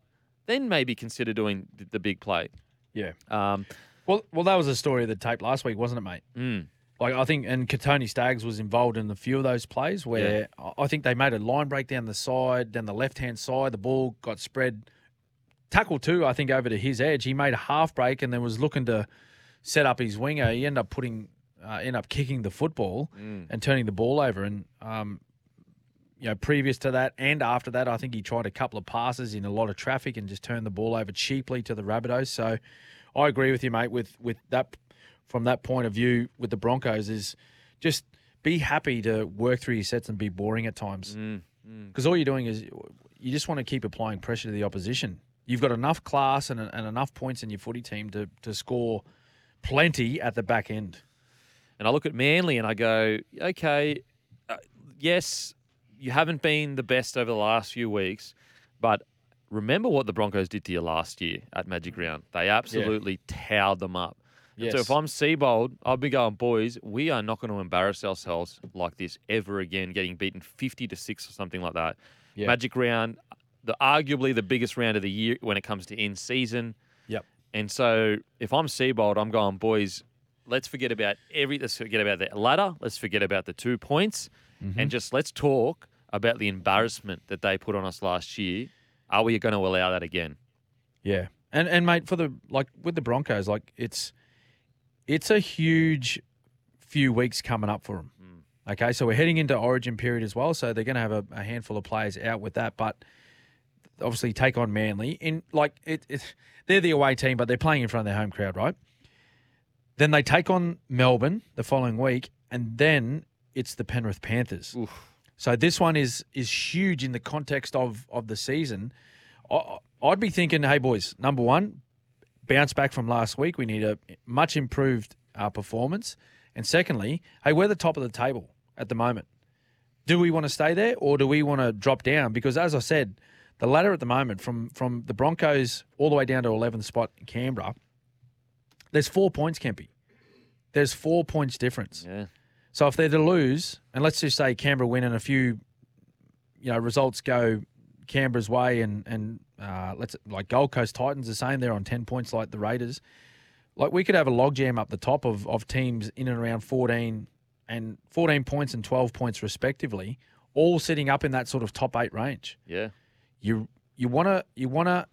then maybe consider doing the big play. Yeah. Um, Well, well, that was a story of the tape last week, wasn't it, mate? mm, Like I think, and Kotoni Staggs was involved in a few of those plays where I- I think they made a line break down the side, down the left hand side. The ball got spread, tackle two, I think, over to his edge. He made a half break and then was looking to set up his winger. He ended up putting, uh, ended up kicking the football mm. and turning the ball over. And um, you know, previous to that and after that, I think he tried a couple of passes in a lot of traffic and just turned the ball over cheaply to the Rabbitohs. So I agree with you, mate. With with that, from that point of view, with the Broncos is just be happy to work through your sets and be boring at times Mm, mm. because all you're doing is you just want to keep applying pressure to the opposition. You've got enough class and, and enough points in your footy team to to score plenty at the back end. And I look at Manly and I go, okay, uh, yes, you haven't been the best over the last few weeks, but remember what the Broncos did to you last year at Magic Round. They absolutely towed them up. And So if I'm Seibold, I'll be going, boys, we are not going to embarrass ourselves like this ever again, getting beaten 50 to 6 or something like that. Yeah. Magic Round, the arguably the biggest round of the year when it comes to in season. Yep. And so if I'm Seibold, I'm going, boys, let's forget about every let's forget about the ladder, let's forget about the two points, mm-hmm. and just let's talk about the embarrassment that they put on us last year. Are we going to allow that again? Yeah, and and mate, for the like with the Broncos, like it's it's a huge few weeks coming up for them. Hmm. Okay, so we're heading into Origin period as well, so they're going to have a, a handful of players out with that, but obviously take on Manly in like it, it. They're the away team, but they're playing in front of their home crowd, right? Then they take on Melbourne the following week, and then it's the Penrith Panthers. So this one is is huge in the context of of the season. I, I'd be thinking, hey boys, number one, bounce back from last week. We need a much improved uh, performance, and secondly, hey, we're the top of the table at the moment. Do we want to stay there, or do we want to drop down? Because as I said, the ladder at the moment, from from the Broncos all the way down to 11th spot in Canberra, there's four points, Kempy. There's four points difference. Yeah. So if they're to lose, and let's just say Canberra win and a few, you know, results go Canberra's way, and and uh, let's like Gold Coast Titans are saying they're on ten points like the Raiders. Like we could have a logjam up the top of of teams in and around fourteen and fourteen points and twelve points respectively, all sitting up in that sort of top eight range Yeah. you you want to you want to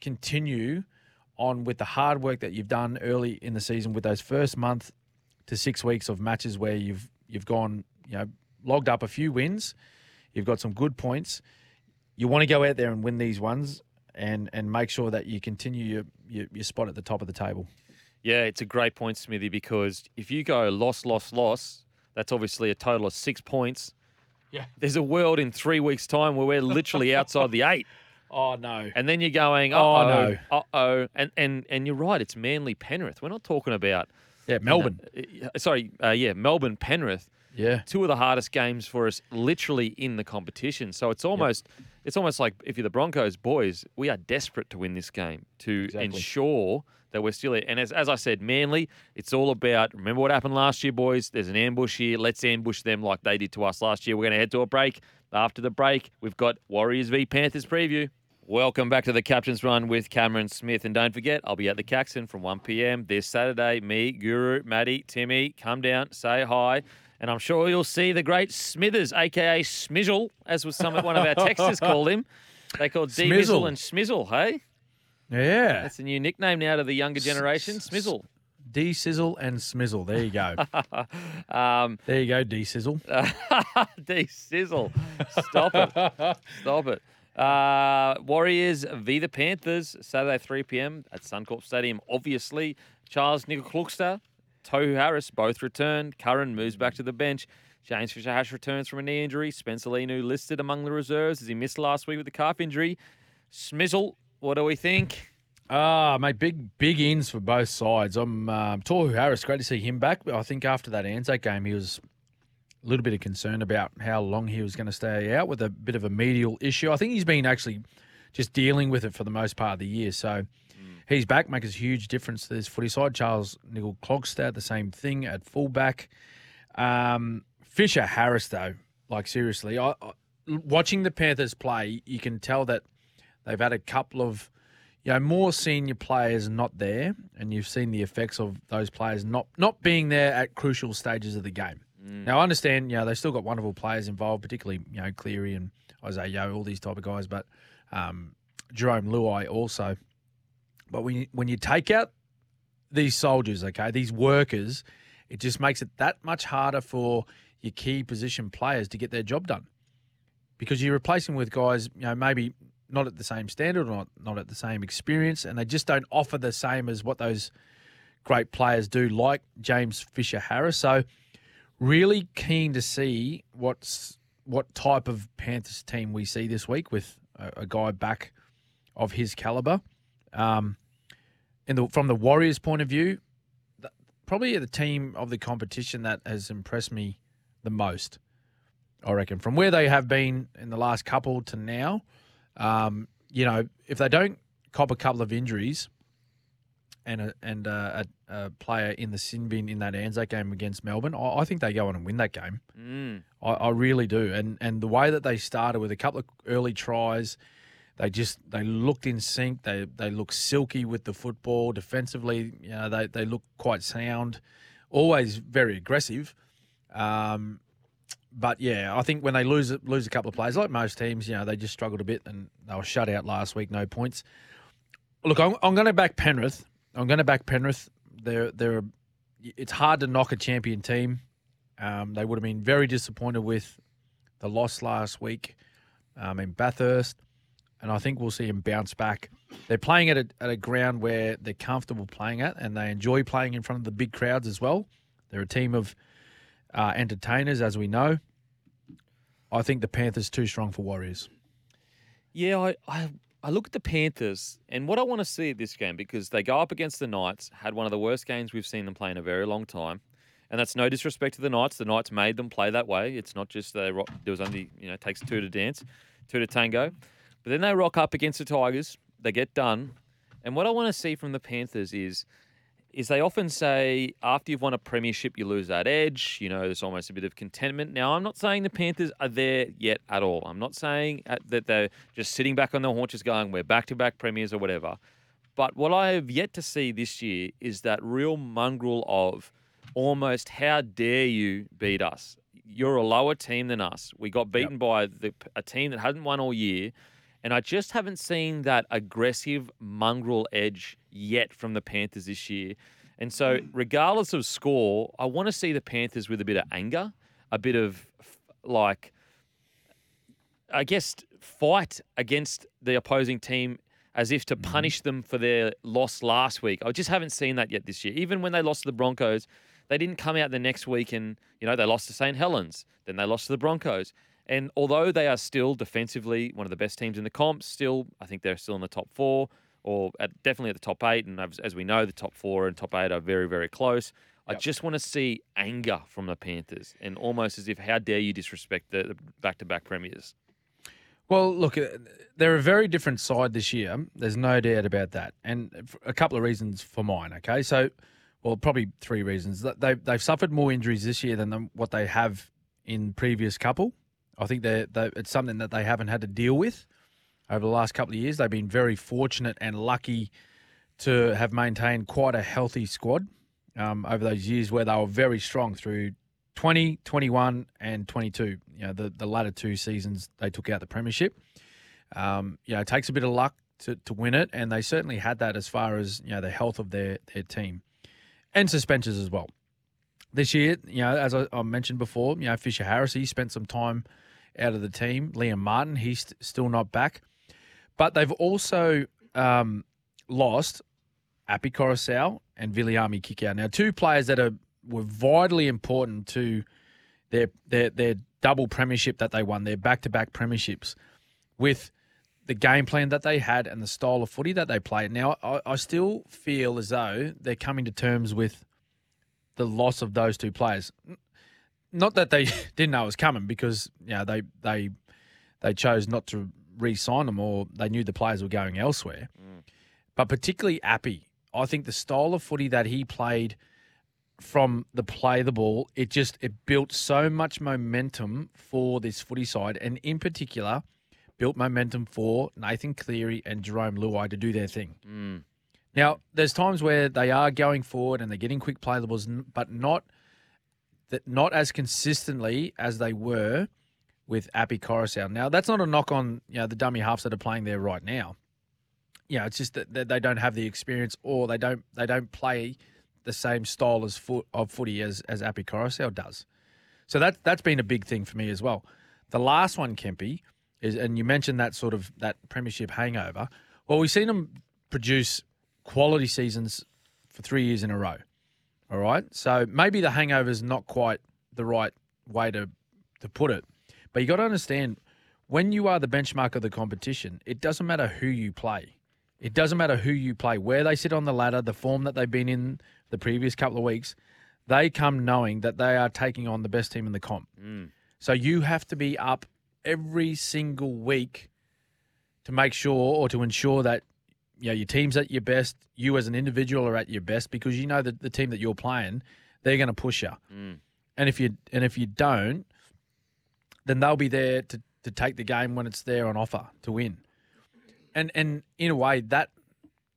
continue on with the hard work that you've done early in the season with those first month to 6 weeks of matches where you've you've gone you know logged up a few wins you've got some good points you want to go out there and win these ones and and make sure that you continue your, your, your spot at the top of the table Yeah, it's a great point, Smithy, because if you go loss, loss, loss, that's obviously a total of six points. Yeah. There's a world in three weeks' time where we're literally outside the eight. oh no And then you're going, Oh, no. no. Uh oh. And, and, and you're right, it's Manly Penrith. We're not talking about. yeah melbourne Uh, sorry, uh, yeah, Melbourne Penrith. yeah Two of the hardest games for us, literally in the competition. So it's almost, it's almost like if you're the Broncos boys, we are desperate to win this game to Exactly. ensure that we're still. here. And as, as I said, Manly, it's all about. Remember what happened last year, boys. There's an ambush here. Let's ambush them like they did to us last year. We're going to head to a break. After the break, we've got Warriors v Panthers preview. Welcome back to the Captain's Run with Cameron Smith. And don't forget, I'll be at the Caxton from 1 p.m. this Saturday. Me, Guru, Maddie, Timmy, come down, say hi. And I'm sure you'll see the great Smithers, aka Smizzle, as was some one of our texters called him. They called D Mizzle and Smizzle, hey? Yeah. That's a new nickname now to the younger generation, Smizzle. D Sizzle and Smizzle. There you go. Um, there you go, D Sizzle. D Sizzle. Stop it. Stop it. Uh, Warriors v the Panthers, Saturday 3 p.m. at Suncorp Stadium. Obviously, Charnze Nicoll Klokstad, Tohu Harris both returned. Curran moves back to the bench. James Fisher Harris returns from a knee injury. Spencer Leniu listed among the reserves as he missed last week with a calf injury. Smizzle, what do we think? Ah, mate, big big ins for both sides. I'm um, Tohu Harris. Great to see him back. I think after that Anzac game, he was a little bit of concern about how long he was going to stay out with a bit of a medial issue. I think he's been actually just dealing with it for the most part of the year. So he's back, makes a huge difference to this footy side. Charnze Nicoll Klokstad, the same thing at fullback. Um, Fisher Harris, though, like seriously, I, I, watching the Panthers play, you can tell that they've had a couple of you know, more senior players not there, and you've seen the effects of those players not not being there at crucial stages of the game. Now, I understand, you know, they've still got wonderful players involved, particularly, you know, Cleary and Isaah Yeo, all these type of guys, but um, Jarome Luai also. But when you, when you take out these soldiers, okay, these workers, it just makes it that much harder for your key position players to get their job done because you replace them with guys, you know, maybe not at the same standard or not, not at the same experience, and they just don't offer the same as what those great players do, like James Fisher Harris. So, really keen to see what's what type of Panthers team we see this week with a, a guy back of his caliber. Um, in the from the Warriors' point of view, probably the team of the competition that has impressed me the most. I reckon from where they have been in the last couple to now. Um, you know, if they don't cop a couple of injuries and a, and a, a, a player in the sin bin in that Anzac game against Melbourne, I, I think they go on and win that game. Mm. I, I really do. And and the way that they started with a couple of early tries, they just they looked in sync. They they look silky with the football defensively. You know, they they look quite sound, always very aggressive. Um, but yeah, I think when they lose lose a couple of players, like most teams, you know, they just struggled a bit and they were shut out last week, no points. Look, I'm, I'm going to back Penrith. I'm going to back Penrith. They're they're. It's hard to knock a champion team. Um, they would have been very disappointed with the loss last week um, in Bathurst, and I think we'll see him bounce back. They're playing at a, at a ground where they're comfortable playing at, and they enjoy playing in front of the big crowds as well. They're a team of uh, entertainers, as we know. I think the Panthers too strong for Warriors. Yeah, I, I I look at the Panthers and what I want to see at this game because they go up against the Knights, had one of the worst games we've seen them play in a very long time. And that's no disrespect to the Knights. The Knights made them play that way. It's not just they there was only, you know, it takes two to dance, two to tango. But then they rock up against the Tigers, they get done. And what I want to see from the Panthers is is they often say after you've won a premiership, you lose that edge. You know, there's almost a bit of contentment. Now, I'm not saying the Panthers are there yet at all. I'm not saying that they're just sitting back on their haunches going, we're back to back premiers or whatever. But what I have yet to see this year is that real mongrel of almost how dare you beat us? You're a lower team than us. We got beaten by the, a team that hadn't won all year. And I just haven't seen that aggressive mongrel edge yet from the Panthers this year. And so, mm. regardless of score, I want to see the Panthers with a bit of anger, a bit of like, I guess, fight against the opposing team as if to mm-hmm. punish them for their loss last week. I just haven't seen that yet this year. Even when they lost to the Broncos, they didn't come out the next week and, you know, they lost to St. Helens, then they lost to the Broncos. And although they are still defensively one of the best teams in the comp, still, I think they're still in the top four or at, definitely at the top eight. And as, as we know, the top four and top eight are very, very close. I just want to see anger from the Panthers and almost as if, how dare you disrespect the the back-to-back premiers? Well, look, uh, they're a very different side this year. There's no doubt about that, and a couple of reasons for mine. Okay, so well, probably three reasons. They they've suffered more injuries this year than what they have in previous couple. I think they it's something that they haven't had to deal with. over the last couple of years. They've been very fortunate and lucky to have maintained quite a healthy squad um, over those years where they were very strong through 20, 21, and 22. You know, the, the latter two seasons they took out the premiership. Um, you know, it takes a bit of luck to, to win it, and they certainly had that as far as you know the health of their their team and suspensions as well. This year, you know, as I, I mentioned before, you know, Fisher Harris he spent some time out of the team. Liam Martin he's st- still not back, but they've also um, lost Api Koroisau and Viliami Kikau. Now, two players that are were vitally important to their their their double premiership that they won, their back to back premierships, with the game plan that they had and the style of footy that they played. Now, I, I still feel as though they're coming to terms with the loss of those two players. Not that they didn't know it was coming, because you know they they they chose not to re-sign them, or they knew the players were going elsewhere. Mm. But particularly Api, I think the style of footy that he played from the play the ball, it just it built so much momentum for this footy side, and in particular, built momentum for Nathan Cleary and Jarome Luai to do their thing. Mm. Now, there's times where they are going forward and they're getting quick play the balls, but not that not as consistently as they were with Api Koroisau. Now, that's not a knock on you know the dummy halves that are playing there right now. You know, it's just that they don't have the experience or they don't they don't play the same style as foot of footy as as Api Koroisau does. So that that's been a big thing for me as well. The last one, Kempy, is and you mentioned that sort of that premiership hangover. Well, we've seen them produce quality seasons for three years in a row. All right, so maybe the hangover is not quite the right way to to put it, but you got to understand when you are the benchmark of the competition, it doesn't matter who you play. It doesn't matter who you play, where they sit on the ladder, the form that they've been in the previous couple of weeks. They come knowing that they are taking on the best team in the comp. Mm. So you have to be up every single week to make sure or to ensure that you know your team's at your best, you as an individual are at your best because you know that the team that you're playing, they're going to push you. Mm. And if you and if you don't, then they'll be there to, to take the game when it's there on offer to win. And and in a way that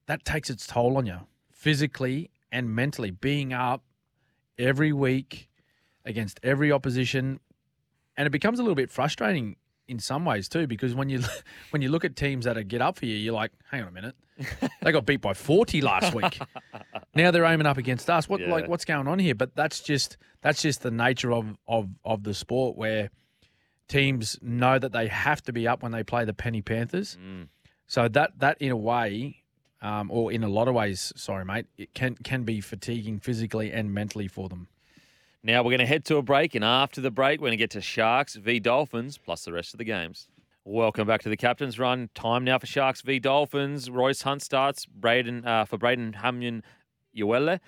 that takes its toll on you physically and mentally being up every week against every opposition and it becomes a little bit frustrating in some ways too because when you when you look at teams that are get up for you you're like hang on a minute. They got beat by 40 last week. Now they're aiming up against us. What Yeah. like what's going on here? But that's just that's just the nature of of of the sport where teams know that they have to be up when they play the penny panthers. So that that in a way um, or in a lot of ways sorry mate it can can be fatiguing physically and mentally for them Now we're going to head to a break, and after the break, we're going to get to Sharks v Dolphins, plus the rest of the games. Welcome back to the Captain's Run. Time now for Sharks v Dolphins. Royce Hunt starts. Braden uh, for Braden Hamyon Uele.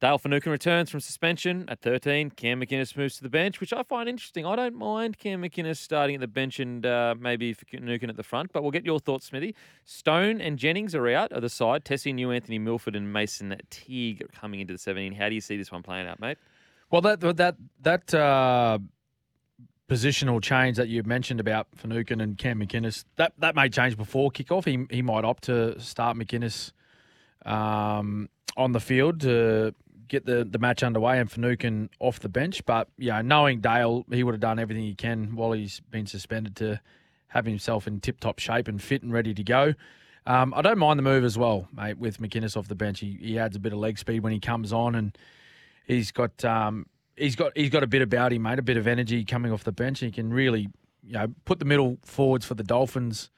Dale Finucane returns from suspension at 13. Cam McInnes moves to the bench, which I find interesting. I don't mind Cam McInnes starting at the bench and uh, maybe Finucane at the front, but we'll get your thoughts, Smithy. Stone and Jennings are out of the side. Tesi Niu, Anthony Milford, and Mason Teague coming into the 17. How do you see this one playing out, mate? Well, that that that uh, positional change that you mentioned about Finucane and Cam McInnes, that that may change before kickoff. He he might opt to start McInnes um, on the field to get the, the match underway and Finucane off the bench. But yeah, knowing Dale, he would have done everything he can while he's been suspended to have himself in tip top shape and fit and ready to go. Um, I don't mind the move as well, mate. With McInnes off the bench, he, he adds a bit of leg speed when he comes on, and he's got um, he's got he's got a bit about him, mate. A bit of energy coming off the bench. He can really, you know, put the middle forwards for the Dolphins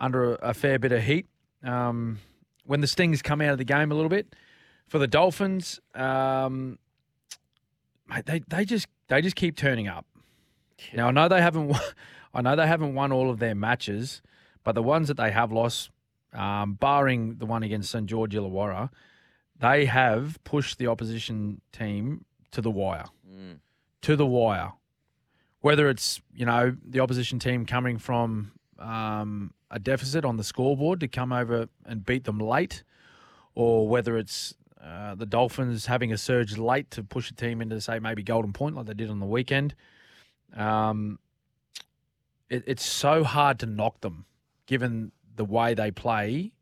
under a, a fair bit of heat. Um, when the Stings come out of the game a little bit for the Dolphins, um, mate, they they just they just keep turning up. Now I know they haven't won, I know they haven't won all of their matches, but the ones that they have lost, um, barring the one against St George Illawarra, they have pushed the opposition team to the wire. To the wire. Whether it's, you know, the opposition team coming from um, a deficit on the scoreboard to come over and beat them late, or whether it's uh, the Dolphins having a surge late to push a team into, say, maybe Golden Point like they did on the weekend. Um, it, it's so hard to knock them given the way they play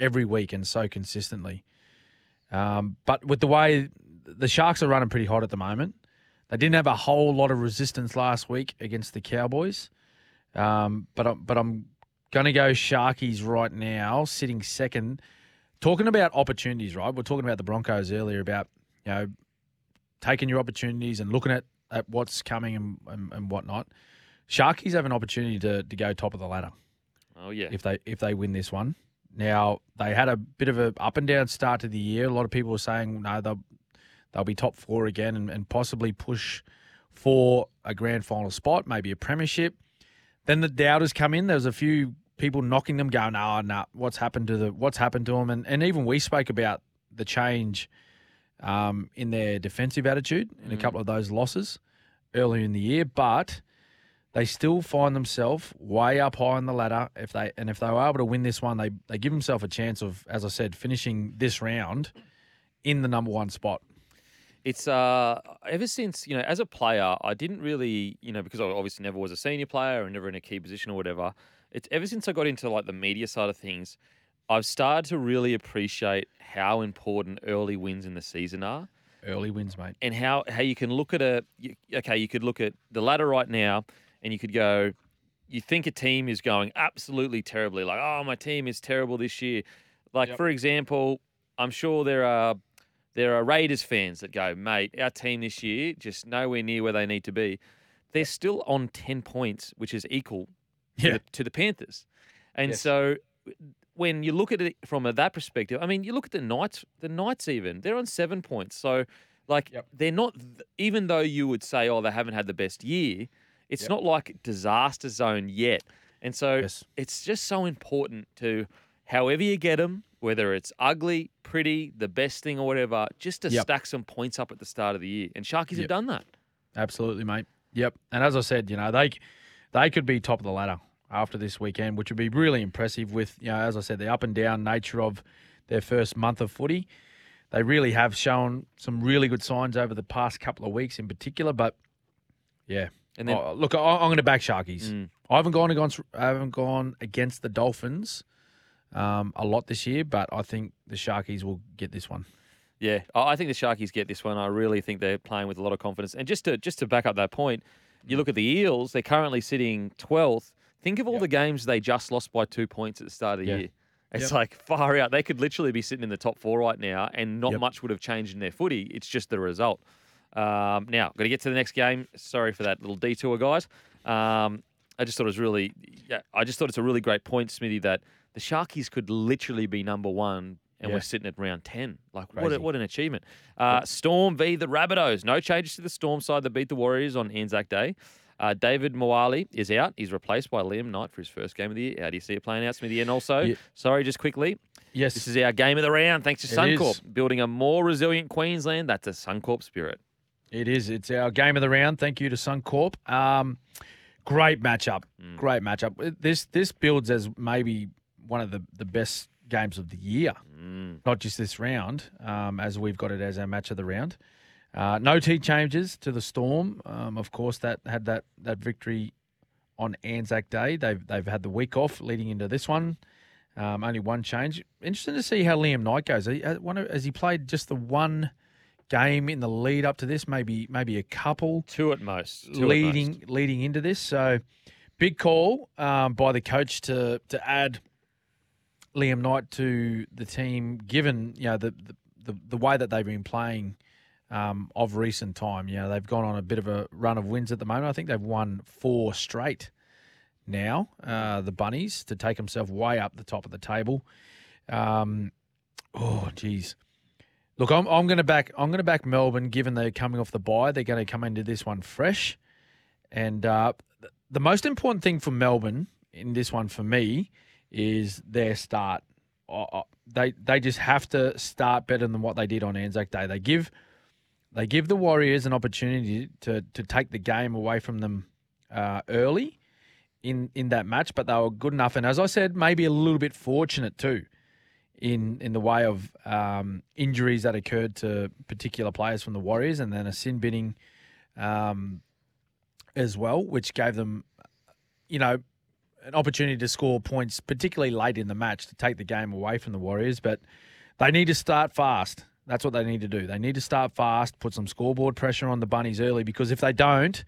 every week and so consistently. Um, but with the way the Sharks are running pretty hot at the moment, they didn't have a whole lot of resistance last week against the Cowboys. Um, but I'm, but I'm going to go Sharkies right now, sitting second. Talking about opportunities, right? We're talking about the Broncos earlier about you know taking your opportunities and looking at, at what's coming and, and, and whatnot. Sharkies have an opportunity to, to go top of the ladder Oh yeah. if they if they win this one. Now they had a bit of a up and down start to the year. A lot of people were saying no, they'll they'll be top four again and, and possibly push for a grand final spot, maybe a premiership. Then the doubters come in. There was a few people knocking them, going, "Oh, no, what's happened to the what's happened to them?" And and even we spoke about the change um, in their defensive attitude in a couple of those losses earlier in the year, but they still find themselves way up high on the ladder. If they and if they were able to win this one, they they give themselves a chance of, as I said, finishing this round in the number one spot. It's uh ever since you know as a player I didn't really you know because I obviously never was a senior player and never in a key position or whatever. It's ever since I got into like the media side of things, I've started to really appreciate how important early wins in the season are. Early wins, mate. and how how you can look at a okay, you could look at the ladder right now, and you could go, you think a team is going absolutely terribly, like oh my team is terrible this year. Like Yep. for example, I'm sure there are there are Raiders fans that go, mate, our team this year just nowhere near where they need to be. They're still on ten points, which is equal to, the, to the Panthers, and Yes. so when you look at it from that perspective, I mean, you look at the Knights, the Knights even, they're on seven points. So, like, Yep. they're not, even though you would say, oh, they haven't had the best year, it's Yep. not like disaster zone yet. And so Yes. it's just so important to, however you get them, whether it's ugly, pretty, the best thing or whatever, just to Yep. stack some points up at the start of the year. And Sharkies have done that. Absolutely, mate. Yep. And as I said, you know, they they could be top of the ladder after this weekend, which would be really impressive with, you know, as I said, the up and down nature of their first month of footy. They really have shown some really good signs over the past couple of weeks in particular, but yeah. And then- Oh, look, I, I'm going to back Sharkies. Mm. I haven't gone against I haven't gone against the Dolphins um, a lot this year, but I think the Sharkies will get this one. Yeah, I think the Sharkies get this one. I really think they're playing with a lot of confidence. And just to just to back up that point, you look at the Eels; they're currently sitting twelfth. Think of all the games they just lost by two points at the start of the Yeah. year. It's Yep. like far out. They could literally be sitting in the top four right now, and not Yep. much would have changed in their footy. It's just the result. Um, now, got to get to the next game. Sorry for that little detour, guys. Um, I just thought it was really, yeah, I just thought it's a really great point, Smithy, that the Sharkies could literally be number one, and Yeah. we're sitting at round ten. Like, what, a, what an achievement! Uh, Storm v the Rabbitohs. No changes to the Storm side that beat the Warriors on Anzac Day. Uh, Davvy Moale is out. He's replaced by Liam Knight for his first game of the year. How do you see it playing out, Smithy? And also, Yeah. sorry, just quickly, Yes. this is our game of the round. Thanks to It is. Suncorp, building a more resilient Queensland. That's a Suncorp spirit. It is. It's our game of the round. Thank you to Suncorp. Um, great matchup. Mm. Great matchup. This this builds as maybe one of the, the best games of the year. Mm. Not just this round, um, as we've got it as our match of the round. Uh, no T changes to the Storm. Um, of course, that had that that victory on Anzac Day. They've they've had the week off leading into this one. Um, only one change. Interesting to see how Liam Knight goes. Uh, Has he played just the one game in the lead up to this? Maybe maybe a couple Two at most. Two at leading most. leading into this. So big call um, by the coach to to add Liam Knight to the team, given you know the the, the, the way that they've been playing um, of recent time. You know they've gone on a bit of a run of wins at the moment. I think they've won four straight now. Uh, the bunnies to take themselves way up the top of the table. Um, oh, geez. Look, I'm, I'm going to back. I'm going to back Melbourne, given they're coming off the bye. They're going to come into this one fresh, and uh, th- the most important thing for Melbourne in this one for me is their start. Uh, They they just have to start better than what they did on Anzac Day. They give they give the Warriors an opportunity to to take the game away from them uh, early in in that match, but they were good enough. And as I said, maybe a little bit fortunate too in in the way of um, injuries that occurred to particular players from the Warriors, and then a sin binning um, as well, which gave them, you know, an opportunity to score points, particularly late in the match, to take the game away from the Warriors. But they need to start fast. That's what they need to do. They need to start fast, put some scoreboard pressure on the Bunnies early, because if they don't,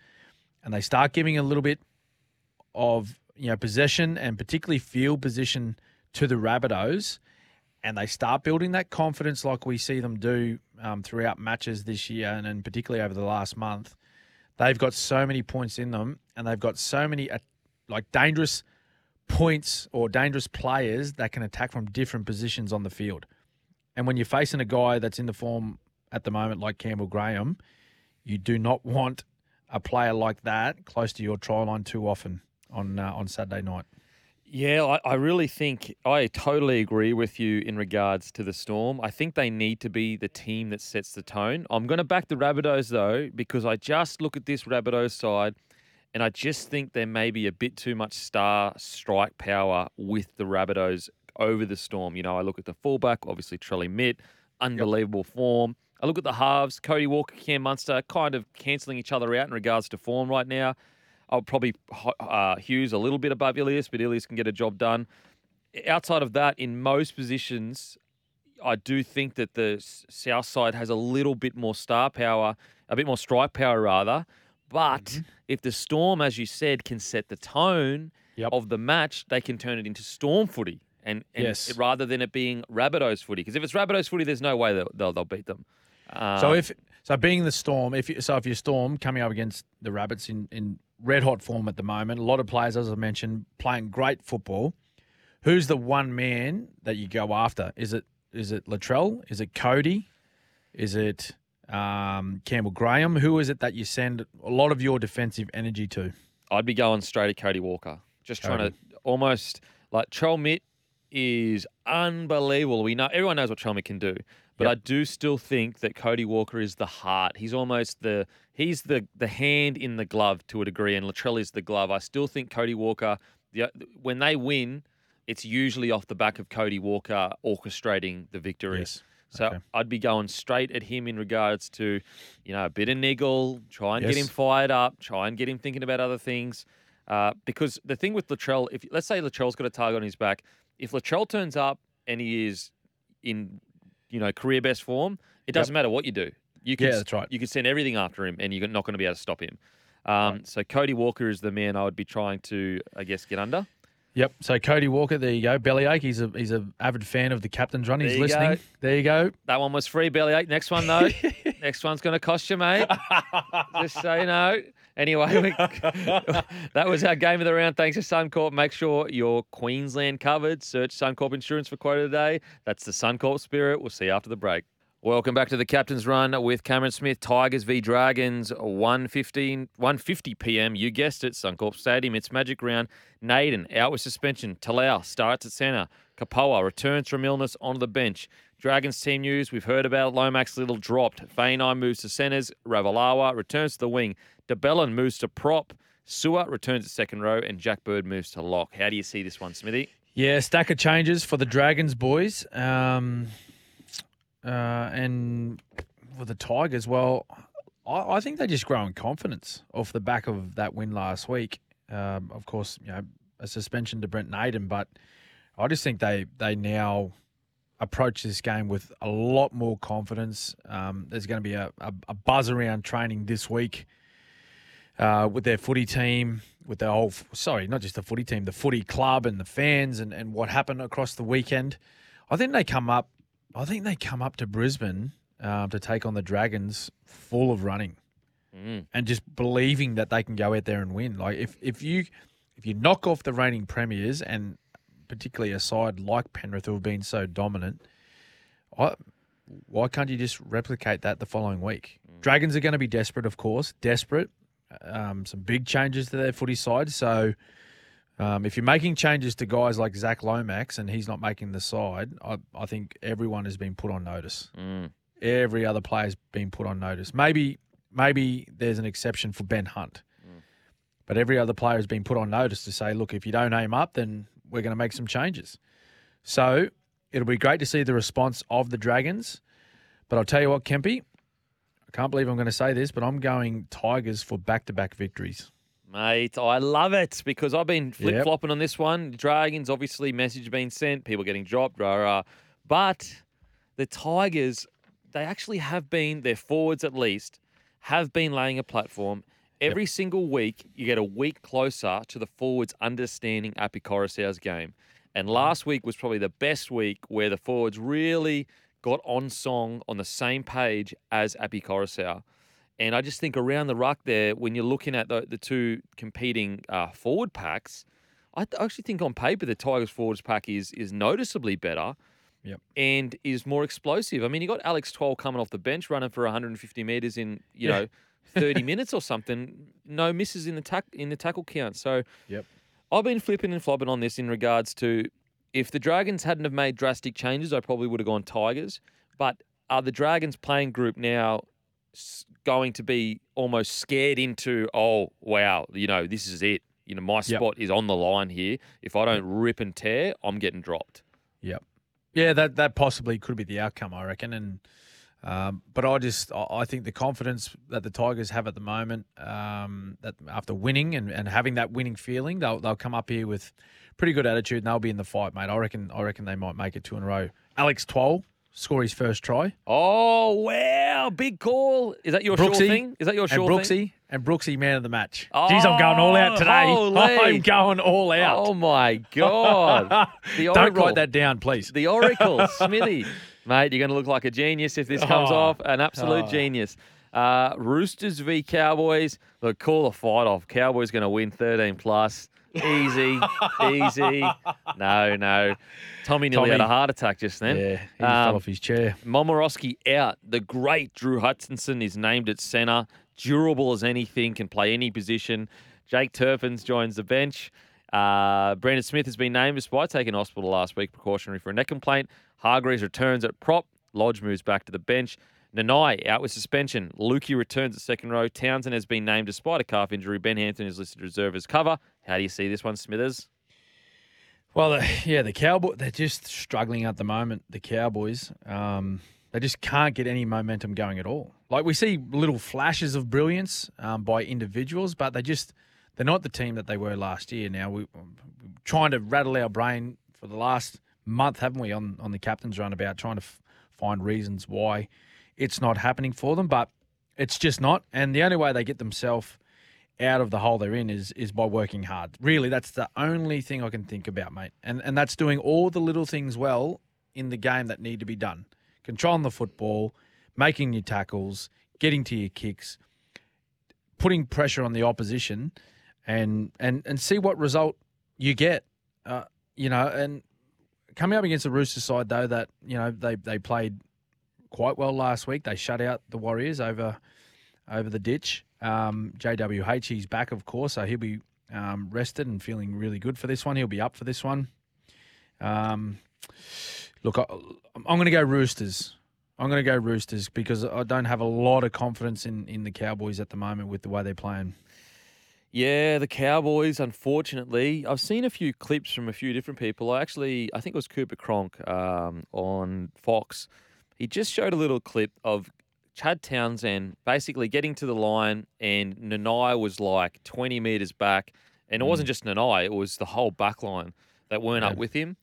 and they start giving a little bit of you know possession and particularly field position to the Rabbitohs, and they start building that confidence like we see them do um, throughout matches this year, and, and particularly over the last month, they've got so many points in them, and they've got so many uh, like dangerous points or dangerous players that can attack from different positions on the field. And when you're facing a guy that's in the form at the moment, like Campbell Graham, you do not want a player like that close to your try line too often on uh, on Saturday night. Yeah, I, I really think I totally agree with you in regards to the Storm. I think they need to be the team that sets the tone. I'm going to back the Rabbitohs though because I just look at this Rabbitohs side and I just think there may be a bit too much star strike power with the Rabbitohs over the Storm. You know, I look at the fullback, obviously Trelly Mitt, unbelievable form. I look at the halves, Cody Walker, Cam Munster, kind of cancelling each other out in regards to form right now. I'll probably uh, Hughes a little bit above Ilias, but Ilias can get a job done. Outside of that, in most positions, I do think that the south side has a little bit more star power, a bit more strike power rather. But mm-hmm. if the Storm, as you said, can set the tone yep. of the match, they can turn it into Storm footy, and, and yes. rather than it being Rabbitohs footy. Because if it's Rabbitohs footy, there's no way they'll, they'll, they'll beat them. Um, so if so, being the Storm, if you, so if you're Storm coming up against the Rabbits in in red hot form at the moment, a lot of players, as I mentioned, playing great football. Who's the one man that you go after? Is it is it Latrell? Is it Cody? Is it um, Campbell Graham? Who is it that you send a lot of your defensive energy to? I'd be going straight at Cody Walker. Just Cody. trying to almost like Trell Mitt is unbelievable. We know everyone knows what Trell Mitt can do, but Yep. I do still think that Cody Walker is the heart. He's almost the he's the the hand in the glove to a degree, and Latrell is the glove. I still think Cody Walker. The, when they win, it's usually off the back of Cody Walker orchestrating the victory. Yes. So Okay. I'd be going straight at him in regards to, you know, a bit of niggle, try and get him fired up, try and get him thinking about other things. Uh, because the thing with Latrell, if let's say Latrell's got a target on his back, if Latrell turns up and he is in, you know, career best form, it doesn't matter what you do. You can, Yeah, that's right. You can send everything after him, and you're not going to be able to stop him. Um, So Cody Walker is the man I would be trying to, I guess, get under. Yep. So Cody Walker, there you go. Bellyache. He's a he's an avid fan of the captain's run. He's There listening. go. There you go. That one was free, bellyache. Next one though, next one's going to cost you, mate. Just so you know. Anyway, we, that was our game of the round. Thanks to Suncorp. Make sure you're Queensland covered. Search Suncorp Insurance for quote today. That's the Suncorp spirit. We'll see you after the break. Welcome back to the Captain's Run with Cameron Smith. Tigers v Dragons, 1.15, 1.50 p.m. You guessed it, Suncorp Stadium. It's Magic Round. Naden out with suspension. Talau starts at centre. Kepaoa returns from illness onto the bench. Dragons team news, we've heard about Lomax Little dropped. Fainai moves to centres. Ravalawa returns to the wing. de Belin moves to prop. Sua returns to second row. And Jack Bird moves to lock. How do you see this one, Smithy? Yeah, stack of changes for the Dragons boys. Um, uh, and for the Tigers, well, I, I think they just grow in confidence off the back of that win last week. Um, of course, you know, a suspension to Brent Naden, but I just think they they now approach this game with a lot more confidence. Um, there's going to be a, a, a buzz around training this week uh, with their footy team, with their whole, sorry, not just the footy team, the footy club and the fans and, and what happened across the weekend. I think they come up, I think they come up to Brisbane um, to take on the Dragons full of running and just believing that they can go out there and win. Like if, if you if you knock off the reigning premiers and particularly a side like Penrith who have been so dominant, I, why can't you just replicate that the following week? Dragons are going to be desperate, of course, desperate. Um, some big changes to their footy side. So um, if you're making changes to guys like Zac Lomax and he's not making the side, I, I think everyone has been put on notice. Every other player's been put on notice. Maybe maybe there's an exception for Ben Hunt. But every other player has been put on notice to say, look, if you don't aim up, then we're going to make some changes. So it'll be great to see the response of the Dragons. But I'll tell you what, Kempy, I can't believe I'm going to say this, but I'm going Tigers for back to back victories. Mate, I love it because I've been flip flopping on this one. Dragons, obviously, message being sent, people getting dropped, rah, rah. But the Tigers, they actually have been, their forwards at least, have been laying a platform. Every single week, you get a week closer to the forwards understanding Api Koroisau's game. And last week was probably the best week where the forwards really got on song on the same page as Api Coruscant. And I just think around the ruck there, when you're looking at the, the two competing uh, forward packs, I th- actually think on paper the Tigers forwards pack is is noticeably better. Yep. And is more explosive. I mean, you got Alex Twal coming off the bench running for 150 meters in, you Yeah. know, 30 minutes or something. No misses in the tack in the tackle count. So Yep. I've been flipping and flopping on this in regards to if the Dragons hadn't have made drastic changes, I probably would have gone Tigers. But are the Dragons playing group now going to be almost scared into, oh, wow, you know, this is it. You know, my Yep. spot is on the line here. If I don't rip and tear, I'm getting dropped. Yep. Yeah, that that possibly could be the outcome, I reckon. And um, but I just I think the confidence that the Tigers have at the moment, um, that after winning and, and having that winning feeling, they'll they'll come up here with pretty good attitude and they'll be in the fight, mate. I reckon I reckon they might make it two in a row. Alex Twal score his first try. Oh, wow. Big call. Is that your sure thing? Is that your and sure Brooksy thing? and Brooksy man of the match. Oh, Jeez, I'm going all out Oh, today. holy. I'm going all out. Oh, my God. Don't write that down, please. The Oracle, Smithy. Mate, you're going to look like a genius if this comes Oh. off. An absolute Oh. genius. Uh, Roosters v Cowboys. Look, call the fight off. Cowboys going to win 13 plus. Easy, easy. No, no. Tommy nearly had a heart attack just then. Yeah, he fell Um, off his chair. Momirovski out. The great Drew Hutchinson is named at centre. Durable as anything, can play any position. Jake Turpins joins the bench. Uh, Brandon Smith has been named despite taking hospital last week, precautionary for a neck complaint. Hargreaves returns at prop. Lodge moves back to the bench. Nanai out with suspension. Luki returns at second row. Townsend has been named despite a calf injury. Ben Hampton is listed reserve as cover. How do you see this one, Smithers? Well, the, yeah, the Cowboy they're just struggling at the moment. The Cowboys, um, they just can't get any momentum going at all. Like we see little flashes of brilliance um, by individuals, but they just they're not the team that they were last year. Now we're trying to rattle our brain for the last month, haven't we, on on the captain's run about trying to f- find reasons why it's not happening for them, but it's just not. And the only way they get themselves out of the hole they're in is is by working hard. Really, that's the only thing I can think about, mate. And and that's doing all the little things well in the game that need to be done. Controlling the football, making your tackles, getting to your kicks, putting pressure on the opposition, and and and see what result you get. Uh, you know, and coming up against the Roosters side though, that you know they they played quite well last week. They shut out the Warriors over over the ditch. Um, JWH, he's back, of course, so he'll be um, rested and feeling really good for this one. He'll be up for this one. Um, look, I, I'm going to go Roosters. I'm going to go Roosters because I don't have a lot of confidence in, in the Cowboys at the moment with the way they're playing. Yeah, the Cowboys, unfortunately. I've seen a few clips from a few different people. I actually, I think it was Cooper Cronk um, on Fox. He just showed a little clip of Chad Townsend basically getting to the line, and Nanai was like 20 metres back. And it wasn't just Nanai, it was the whole back line that weren't up with him.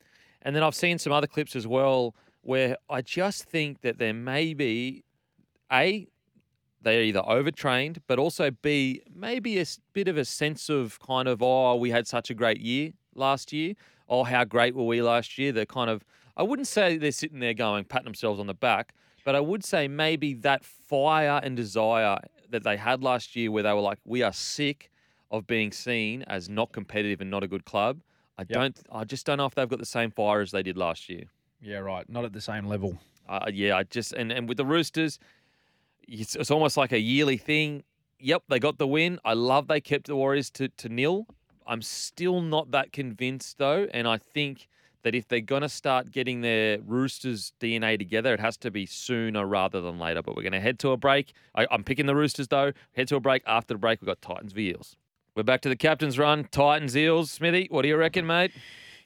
And then I've seen some other clips as well where I just think that there may be, A, they're either overtrained, but also B, maybe a bit of a sense of kind of, oh, we had such a great year last year. Oh, how great were we last year? They're kind of, I wouldn't say they're sitting there going, patting themselves on the back, but I would say maybe that fire and desire that they had last year where they were like, we are sick of being seen as not competitive and not a good club. I don't, I just don't know if they've got the same fire as they did last year. Yeah, right. Not at the same level. Uh, yeah, I just and, and with the Roosters, it's, it's almost like a yearly thing. Yep, they got the win. I love they kept the Warriors to, to nil. I'm still not that convinced though, and I think that if they're gonna start getting their Roosters DNA together, it has to be sooner rather than later. But we're gonna head to a break. I, I'm picking the Roosters though. Head to a break. After the break, we've got Titans v Eels. We're back to the captain's run. Titans Eels. Smithy, what do you reckon, mate?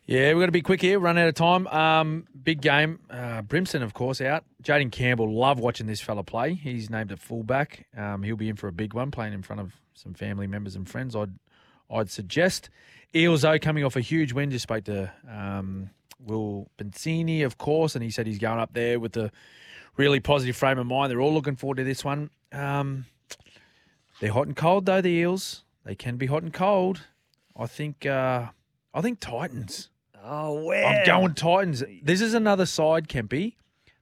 Yeah, we're going to be quick here. Run out of time. Um, big game. Uh, Brimson, of course, out. Jayden Campbell, love watching this fella play. He's named at fullback. Um, he'll be in for a big one, playing in front of some family members and friends. I'd I'd suggest. Eels, though, coming off a huge win, just spoke to um, Will Penisini, of course, and he said he's going up there with a really positive frame of mind. They're all looking forward to this one. Um, they're hot and cold, though, the Eels. They can be hot and cold. I think, uh, I think Titans. Oh, wow. I'm going Titans. This is another side, Kempy.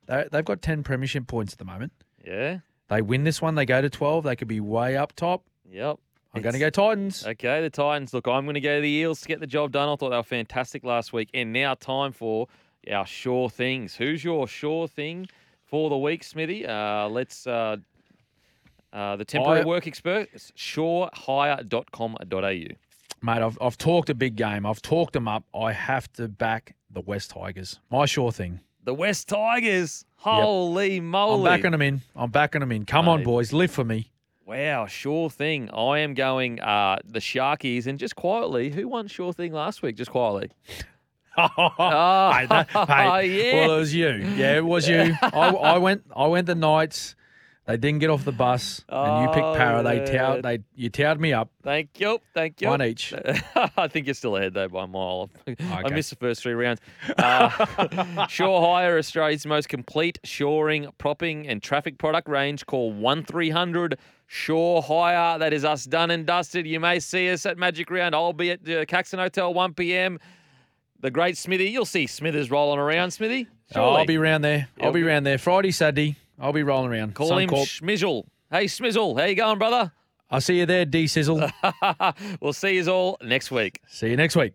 They, they've got 10 premiership points at the moment. Yeah. They win this one, they go to 12. They could be way up top. Yep. I'm going to go Titans. Okay, the Titans. Look, I'm going to go the Eels to get the job done. I thought they were fantastic last week. And now time for our sure things. Who's your sure thing for the week, Smithy? Uh, let's. Uh, uh, the temporary I- work experts, shorehire.com.au. Mate, I've, I've talked a big game. I've talked them up. I have to back the West Tigers. My sure thing. The West Tigers. Holy moly. I'm backing them in. I'm backing them in. Come on, boys. Live for me. Wow, sure thing. I am going uh, the Sharkies. And just quietly, who won sure thing last week? Just quietly. hey, that- hey, yeah. Well, it was you. Yeah, it was you. I, I went. I went the Knights. They didn't get off the bus, and you picked Para. They Oh, towed. They you towed me up. Thank you. Thank you. One each. I think you're still ahead though by a mile. I Okay. missed the first three rounds. Uh, Shore Hire, Australia's most complete shoring, propping, and traffic product range. Call one 300 Shore Hire. That is us done and dusted. You may see us at Magic Round. I'll be at the Caxton Hotel 1 p.m. The great Smithy. You'll see Smithers rolling around, Smithy. I'll Surely. be round there. I'll be round there Friday, Saturday. I'll be rolling around. Call him Suncorp. Schmizzle. Hey, Smizzle. How you going, brother? I'll see you there, D Sizzle. we'll see you all next week. see you next week.